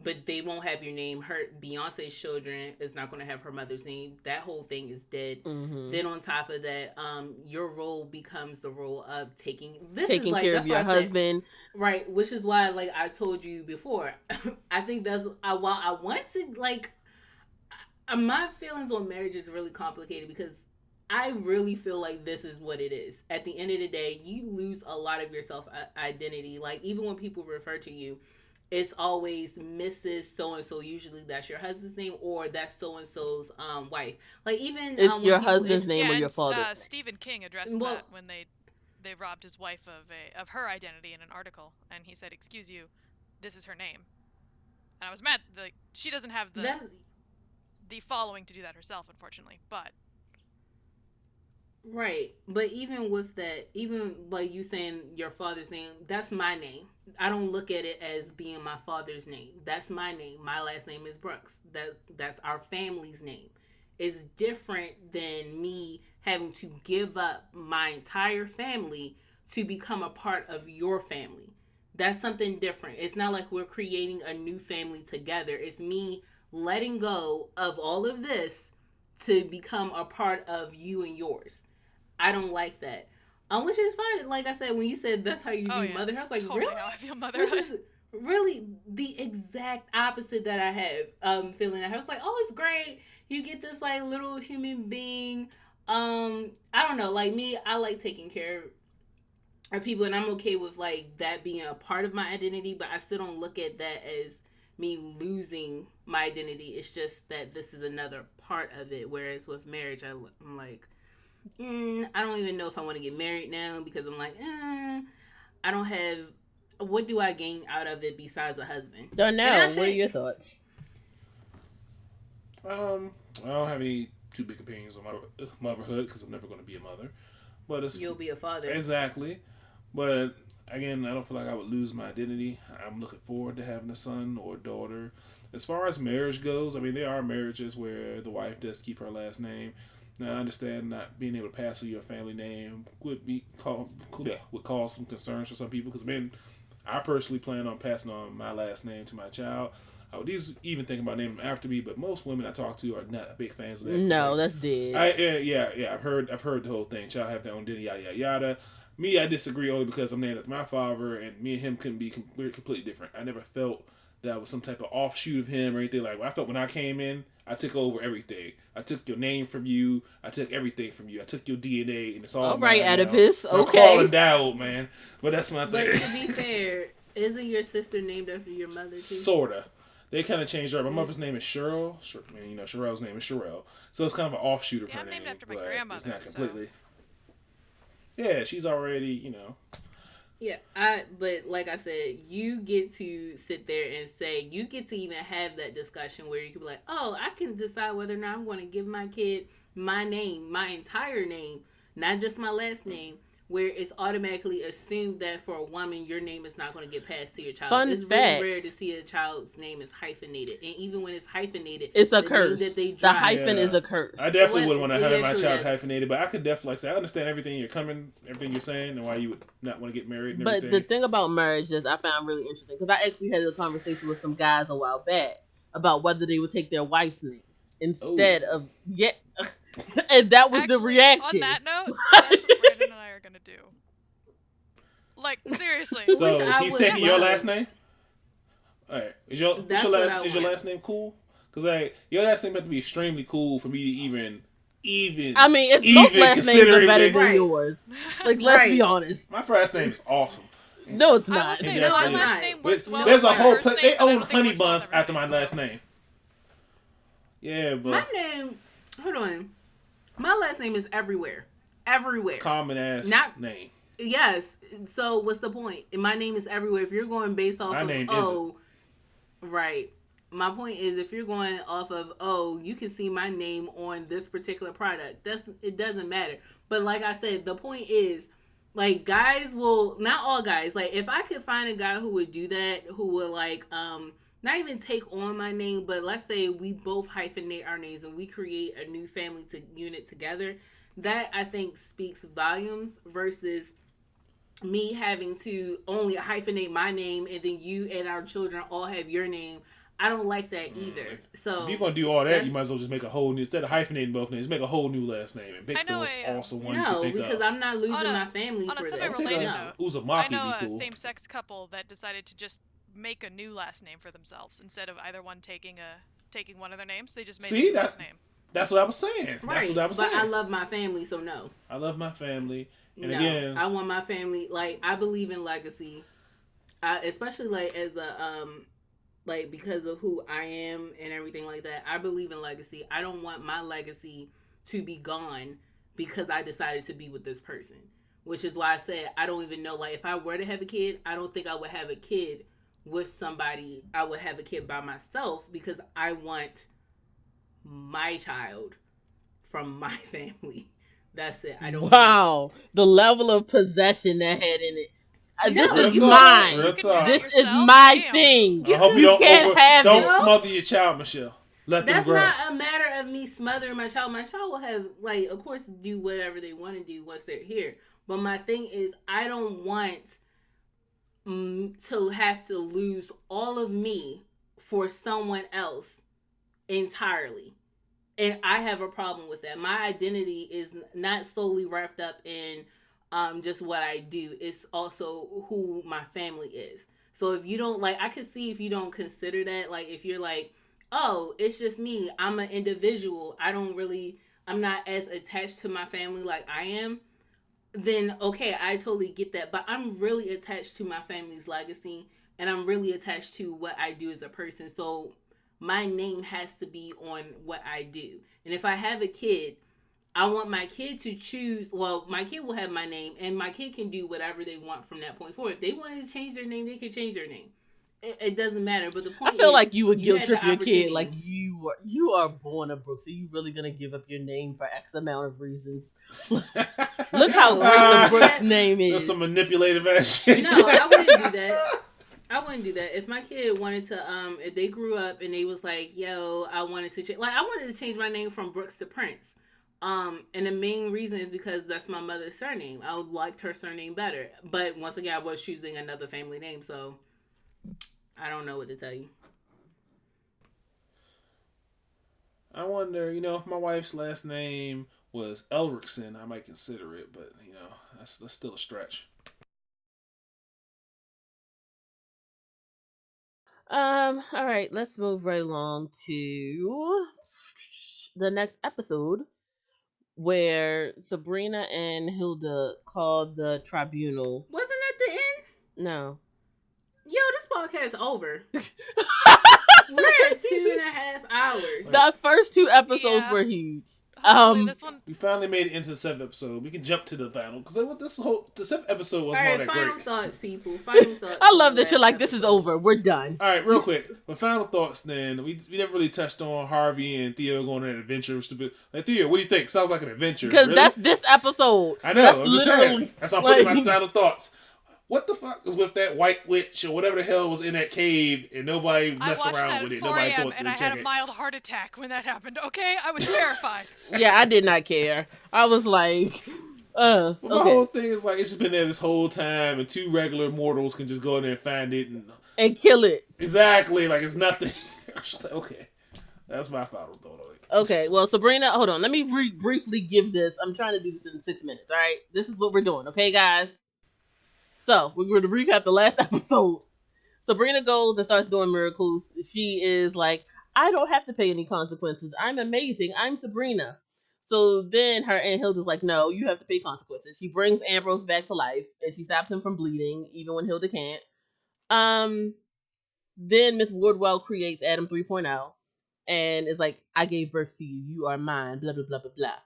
But they won't have your name. Her Beyonce's children is not going to have her mother's name. That whole thing is dead. mhm. Then on top of that, um, your role becomes the role of taking this taking is like, care of your I said- husband. Right, which is why, like I told you before, I think that's I, while I want to like I- my feelings on marriage is really complicated because I really feel like this is what it is. At the end of the day, you lose a lot of your self identity. Like even when people refer to you, it's always Mrs. So and so. Usually that's your husband's name or that's so and so's um wife. Like even It's um, your husband's int- name or your s- father's uh, name. Stephen King addressed Well- that when they they robbed his wife of a of her identity in an article, and he said, "Excuse you, this is her name." And I was mad. Like she doesn't have the that the following to do that herself, unfortunately. But Right. But even with that, even like you saying your father's name, that's my name. I don't look at it as being my father's name. That's my name. My last name is Brooks. That that's our family's name. It's different than me having to give up my entire family to become a part of your family. That's something different. It's not like we're creating a new family together. It's me letting go of all of this to become a part of you and yours. I don't like that. Um, which is fine. Like I said, when you said that's how you oh view yeah, motherhood, I was like, totally really? how I feel Which motherhood. is really the exact opposite that I have. Um, feeling that I was like, oh, it's great. You get this like little human being. Um, I don't know. Like me, I like taking care of people, and I'm okay with like that being a part of my identity. But I still don't look at that as me losing my identity. It's just that this is another part of it. Whereas with marriage, I, I'm like, mm, I don't even know if I want to get married now because I'm like, eh, I don't have. What do I gain out of it besides a husband? Darnell, And I what are your thoughts? Um, I don't have any too big opinions on mother- motherhood because I'm never going to be a mother. But it's You'll be a father. exactly. But again, I don't feel like I would lose my identity. I'm looking forward to having a son or daughter. As far as marriage goes, I mean, there are marriages where the wife does keep her last name. Now, I understand not being able to pass on your family name would be call, yeah, would cause some concerns for some people. Because, man, I personally plan on passing on my last name to my child. I would even think about naming them after me, but most women I talk to are not big fans of that. No, So, that's dead. I yeah, yeah yeah I've heard I've heard the whole thing. Child have their own dinner yada yada yada. Me, I disagree only because I'm named after my father, and me and him couldn't be com- completely different. I never felt that was some type of offshoot of him or anything like. I felt when I came in, I took over everything. I took your name from you. I took everything from you. I took your DNA, and it's all. All right, mine now. Oedipus. I'm Okay. calling Dowd, man. But that's my thing. But to be fair, isn't your sister named after your mother too? Sorta. They kind of changed her. My mother's name is Cheryl. Sure, I mean, you know, Cheryl's name is Cheryl. So it's kind of an offshoot of Yeah, her I'm named after my but grandmother, It's not so- completely. Yeah, she's already, you know. Yeah, I but like I said, you get to sit there and say you get to even have that discussion where you can be like, oh, I can decide whether or not I'm going to give my kid my name, my entire name, not just my last mm. name. Where it's automatically assumed that for a woman, your name is not going to get passed to your child. Fun it's fact. really rare to see a child's name is hyphenated, and even when it's hyphenated, It's a the curse. that they The hyphen Yeah. is a curse. I definitely wouldn't want to have my child that. hyphenated, but I could definitely, like say, I understand everything you're coming, everything you're saying, and why you would not want to get married and But everything. the thing about marriage is I found really interesting because I actually had a conversation with some guys a while back about whether they would take their wife's name oh. instead of yeah, and that was the reaction. On that note, that's what Brandon and I are gonna do. Like seriously. So he's taking your last name. All right, is your, what's That's your last is your last name cool? Because like your last name had to be extremely cool for me to even even. I mean, it's Even most last names are considering better than Right. yours. Like, let's be honest. my first name is awesome. No, it's I not. say no, my last name But works well. there's a whole first pla- name, they own don't think it honey buns after my last name. Yeah, but My name, hold on, my last name is everywhere, everywhere. common ass Not- name. Yes. So what's the point? My name is everywhere. If you're going based off My of name oh, right. My point is, if you're going off of oh, you can see my name on this particular product. That's it doesn't matter. But like I said, the point is, like guys will not all guys. Like if I could find a guy who would do that, who would like um not even take on my name, but let's say we both hyphenate our names and we create a new family to unit together. That I think speaks volumes versus me having to only hyphenate my name and then you and our children all have your name. I don't like that Mm, either. So If you're gonna do all that, you might as well just make a whole new instead of hyphenating both names, make a whole new last name and pick I the know most a, uh, awesome one no, you can think because of. I'm not losing On a- my family on a for that. semi-related no. note, Uzumaki I know a cool. same-sex couple that decided to just make a new last name for themselves instead of either one taking a taking one of their names. They just made See, a new that- last name. That's what I was saying. That's Right, what I was but saying. I love my family, so no. I love my family, and no, again, I want my family. Like I believe in legacy, I, especially like as a um, like because of who I am and everything like that. I believe in legacy. I don't want my legacy to be gone because I decided to be with this person. Which is why I said I don't even know. Like if I were to have a kid, I don't think I would have a kid with somebody. I would have a kid by myself because I want my child from my family. That's it. I don't. Wow, the level of possession that had in it. Uh, this No, is you- mine. Real You can talk. do it This is my Damn. thing. I hope you, You don't can't over, have don't it. smother your child, Michelle. Let them grow. That's grow. not a matter of me smothering my child. My child will have, like, of course, do whatever they want to do once they're here. But my thing is, I don't want to have to lose all of me for someone else entirely. And I have a problem with that. My identity is not solely wrapped up in um, just what I do, it's also who my family is. So if you don't like, I could see if you don't consider that, like, if you're like, oh, it's just me. I'm an individual. I don't really, I'm not as attached to my family like I am. Then, okay, I totally get that. But I'm really attached to my family's legacy and I'm really attached to what I do as a person. So my name has to be on what I do. And if I have a kid, I want my kid to choose. Well, my kid will have my name, and my kid can do whatever they want from that point forward. If they wanted to change their name, they can change their name. It, it doesn't matter. But the point I feel is, like you would you guilt had trip your kid. Like you are, you are born a Brooks. Are you really gonna give up your name for X amount of reasons? Look how No, great uh, the Brooks that- name That's is. some manipulative ass shit. No, I wouldn't do that. I wouldn't do that. If my kid wanted to, um, if they grew up and they was like, "Yo, I wanted to change," like I wanted to change my name from Brooks to Prince. Um, and the main reason is because that's my mother's surname. I liked her surname better. But once again, I was choosing another family name, so I don't know what to tell you. I wonder, you know, if my wife's last name was Elrickson, I might consider it, but you know, that's that's still a stretch. Um, all right, let's move right along to the next episode where Sabrina and Hilda called the tribunal. Wasn't that the end? No. Yo, this podcast over. We're at two and a half hours. The first two episodes Yeah. were huge. Hopefully Um, this one. We finally made it into the seventh episode. We can jump to the final because I want this whole the seventh episode All wasn't all right, that final great. thoughts, people. Final thoughts. I love the this shit last like this is over. We're done. All right, real quick. But final thoughts. Then we we never really touched on Harvey and Theo going on an adventure. Stupid. Like Theo, what do you think? Sounds like an adventure. Because really? that's this episode. I know. That's I'm just literally saying. That's why I'm putting like- my final thoughts. What the fuck was with that white witch or whatever the hell was in that cave and nobody I messed watched around that with at it? 4 Nobody a.m. thought and I check had a it. mild heart attack when that happened. Okay, I was terrified. Yeah, I did not care. I was like, uh, But my okay. whole thing is like it's just been there this whole time, and two regular mortals can just go in there and find it, and And kill it. exactly like it's nothing. I just like, okay, that's my final thought on it. Okay, well, Sabrina, hold on. Let me re- briefly give this. I'm trying to do this in six minutes, all right? This is what we're doing, okay, guys? So, we're going to recap the last episode. Sabrina goes and starts doing miracles. She is like, I don't have to pay any consequences. I'm amazing. I'm Sabrina. So then her Aunt Hilda's like, no, you have to pay consequences. She brings Ambrose back to life and she stops him from bleeding, even when Hilda can't. Um, then Miss Wardwell creates Adam 3.0 and is like, I gave birth to you. You are mine. Blah blah blah blah blah.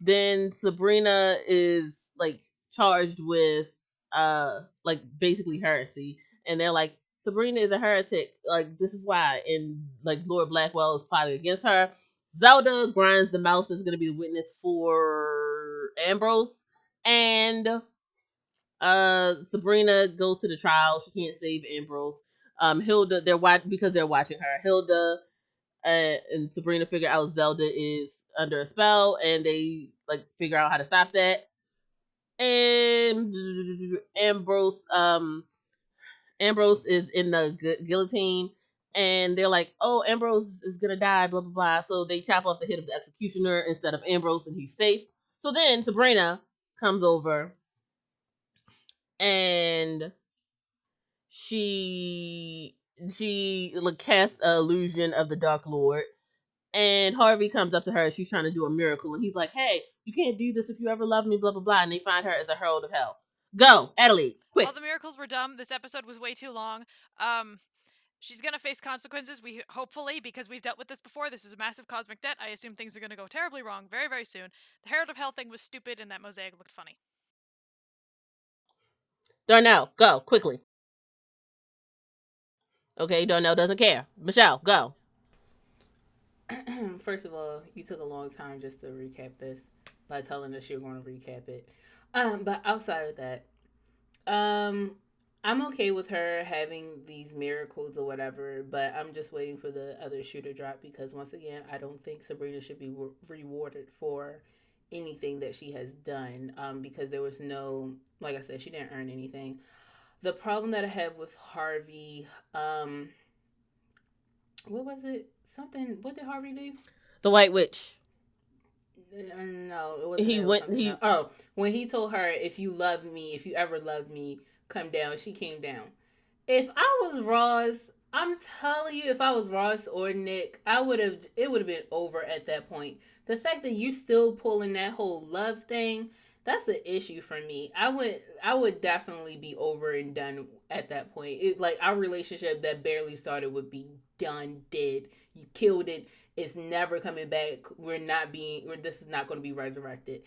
Then Sabrina is like charged with uh like basically heresy, and they're like, Sabrina is a heretic. Like this is why, and like Lord Blackwood is plotting against her. Zelda grinds the mouse that's gonna be the witness for Ambrose, and uh Sabrina goes to the trial. She can't save Ambrose. Um, Hilda, they're watch because they're watching her. Hilda uh, and Sabrina figure out Zelda is under a spell, and they like figure out how to stop that. And Ambrose, um, Ambrose is in the gu- guillotine, and they're like, "Oh, Ambrose is gonna die," blah blah blah. So they chop off the head of the executioner instead of Ambrose, and he's safe. So then Sabrina comes over, and she she like casts a illusion of the Dark Lord, and Harvey comes up to her. She's trying to do a miracle, and he's like, "Hey, you can't do this if you ever love me." Blah blah blah. And they find her as a herald of hell. Go, Adelaide, quick. All the miracles were dumb. This episode was way too long. Um, she's gonna face consequences. We hopefully because we've dealt with this before. This is a massive cosmic debt. I assume things are gonna go terribly wrong very very soon. The Herald of Hell thing was stupid, and that mosaic looked funny. Darnell, go quickly. Okay, Darnell doesn't care. Michelle, go. First of all, you took a long time just to recap this by telling us you're going to recap it. Um, but outside of that, um, I'm okay with her having these miracles or whatever. But I'm just waiting for the other shoe to drop because once again, I don't think Sabrina should be re- rewarded for anything that she has done. Um, because there was no, like I said, she didn't earn anything. The problem that I have with Harvey, um, what was it? Something. What did Harvey do? The White Witch. Uh, No, He went- he- Oh, when he told her, "If you love me, if you ever loved me, come down." She came down. If I was Roz, I'm telling you, if I was Roz or Nick, I would have. It would have been over at that point. The fact that you still pulling that whole love thing, that's an issue for me. I would. I would definitely be over and done at that point. It, like our relationship that barely started would be done, dead. You killed it it's never coming back. We're not being, or this is not going to be resurrected.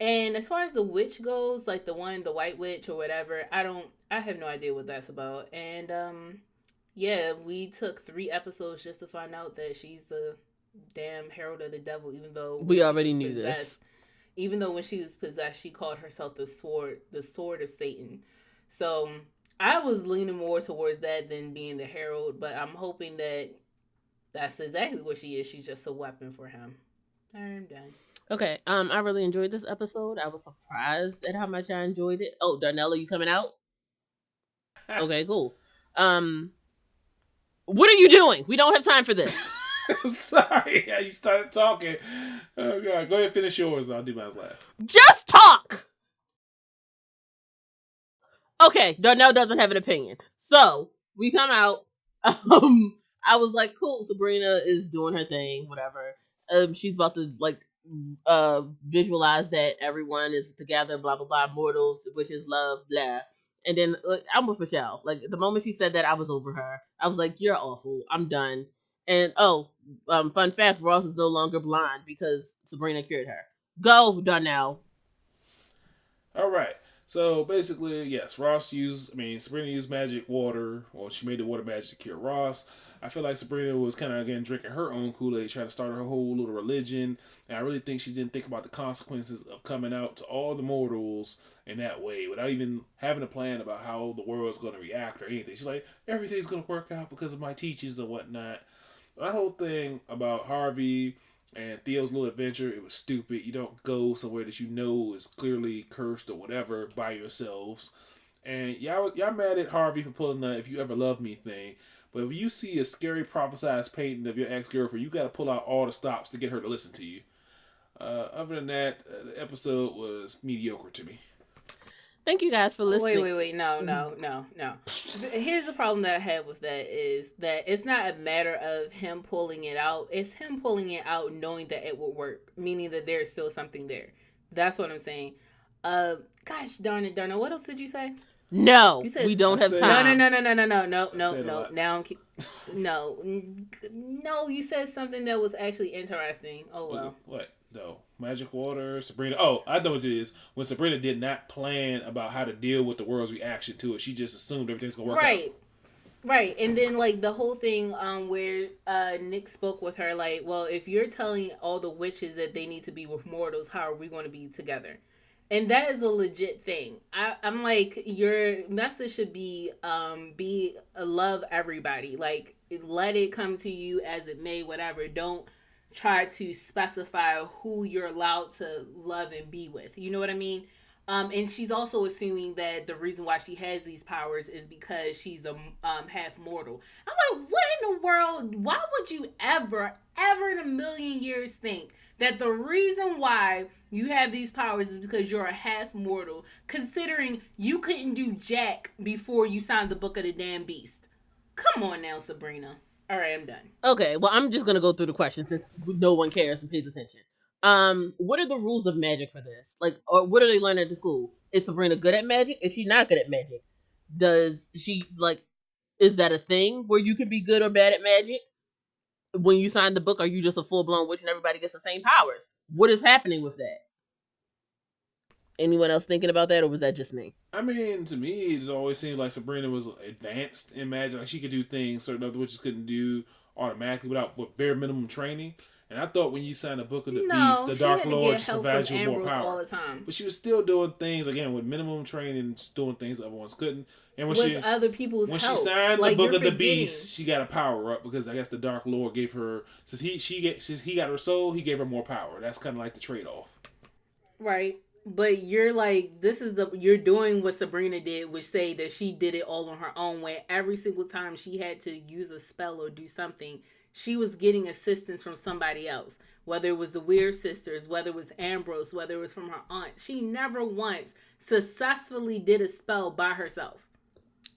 And as far as the witch goes, like the one, the white witch or whatever, I don't, I have no idea what that's about. And um, yeah, we took three episodes just to find out that she's the damn herald of the devil. Even though We already knew this. Even though when she was possessed, she called herself the sword, the sword of Satan. So I was leaning more towards that than being the herald, but I'm hoping that that's exactly what she is. She's just a weapon for him. I'm done. Okay, um, I really enjoyed this episode. I was surprised at how much I enjoyed it. Oh, Darnell, are you coming out? Okay, cool. Um, what are you doing? We don't have time for this. I'm sorry. Yeah, you started talking. Oh god, go ahead and finish yours. I'll do mine last. Just talk. Okay, Darnell doesn't have an opinion. So we come out. Um, I was like, cool. Sabrina is doing her thing, whatever. Um, she's about to like uh visualize that everyone is together, blah blah blah, mortals, which is love, blah. And then uh, I'm with Michelle. Like the moment she said that, I was over her. I was like, "You're awful. I'm done." And oh, um, fun fact: Roz is no longer blind because Sabrina cured her. Go, Darnell. All right. So basically, yes, Roz used. I mean, Sabrina used magic water. Well, she made the water magic to cure Roz. I feel like Sabrina was kind of again drinking her own Kool Aid, trying to start her whole little religion. And I really think she didn't think about the consequences of coming out to all the mortals in that way without even having a plan about how the world's going to react or anything. She's like, everything's going to work out because of my teachings and whatnot. That whole thing about Harvey and Theo's little adventure, it was stupid. You don't go somewhere that you know is clearly cursed or whatever by yourselves. And y'all, y'all mad at Harvey for pulling the "If you ever loved me" thing. But if you see a scary prophesized painting of your ex girlfriend, you got to pull out all the stops to get her to listen to you. Uh, other than that, uh, the episode was mediocre to me. Thank you guys for listening. Wait, wait, wait. No, no, no, no. Here's the problem that I have with that is that it's not a matter of him pulling it out. It's him pulling it out knowing that it will work, meaning that there's still something there. That's what I'm saying. Uh, gosh darn it, darn it. What else did you say? No, said- we don't have said- time. No, no, no, no, no, no, no, I no, no. Now, I'm keep- no, no. You said something that was actually interesting. Oh Was well. it- What? No. Magic water, Sabrina. Oh, I know what it is. When Sabrina did not plan about how to deal with the world's reaction to it, she just assumed everything's gonna work right out. right and then like the whole thing um where uh nick spoke with her like well if you're telling all the witches that they need to be with mortals how are we going to be together and that is a legit thing. I, i'm like your message should be um be love everybody. Like let it come to you as it may whatever. Don't try to specify who you're allowed to love and be with. You know what i mean? Um, and she's also assuming that the reason why she has these powers is because she's a um, half mortal. I'm like, what in the world? Why would you ever, ever in a million years think that the reason why you have these powers is because you're a half mortal, considering you couldn't do jack before you signed the book of the damn beast? Come on now, Sabrina. All right, I'm done. Okay, well, I'm just gonna go through the questions since no one cares and pays attention. Um, what are the rules of magic for this? Like, or what are they learning at the school? Is Sabrina good at magic? Is she not good at magic? Does she like? Is that a thing where you can be good or bad at magic? When you sign the book, are you just a full blown witch and everybody gets the same powers? What is happening with that? Anyone else thinking about that, or was that just me? I mean, to me, it always seemed like Sabrina was advanced in magic. Like she could do things certain other witches couldn't do automatically without with bare minimum training. And I thought when you signed the Book of the No, Beast, the Dark Lord just provides you more Ambrose all power. the time. But she was still doing things again with minimum training, just doing things other ones couldn't. And when With she other people's when help. she signed like, the Book of the forgetting. Beast, she got a power up because I guess the Dark Lord gave her since he she get since he got her soul, he gave her more power. That's kind of like the trade off. Right. But you're like, this is the you're doing what Sabrina did, which say that she did it all on her own. When every single time she had to use a spell or do something, she was getting assistance from somebody else. Whether it was the Weird Sisters, whether it was Ambrose, whether it was from her aunt, she never once successfully did a spell by herself.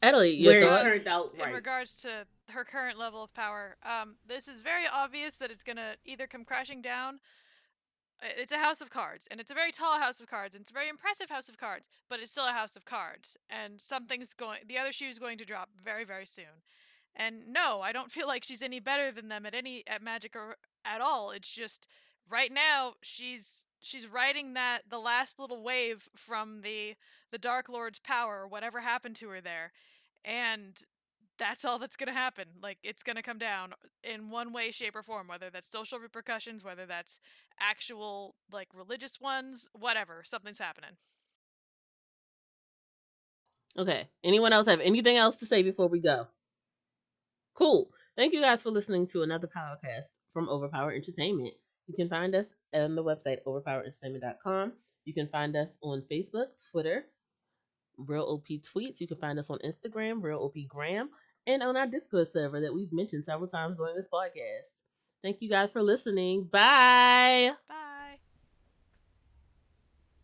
Emily, your where it turned out in regards to her current level of power, um, this is very obvious that it's gonna either come crashing down. It's a house of cards, and it's a very tall house of cards, and it's a very impressive house of cards, but it's still a house of cards, and something's going. The other shoe's going to drop very, very soon. And no, I don't feel like she's any better than them at any at magic or at all. It's just right now she's she's riding that the last little wave from the the Dark Lord's power, whatever happened to her there, and that's all that's going to happen. Like it's going to come down uh, in one way, shape, or form. Whether that's social repercussions, whether that's actual like religious ones, whatever. Something's happening. Okay. Anyone else have anything else to say before we go? Cool. Thank you guys for listening to another podcast from Overpower Entertainment. You can find us on the website overpowerentertainment.com. You can find us on Facebook, Twitter, Real OP Tweets. You can find us on Instagram, Real OP Gram, and on our Discord server that we've mentioned several times during this podcast. Thank you guys for listening. Bye. Bye.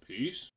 Peace.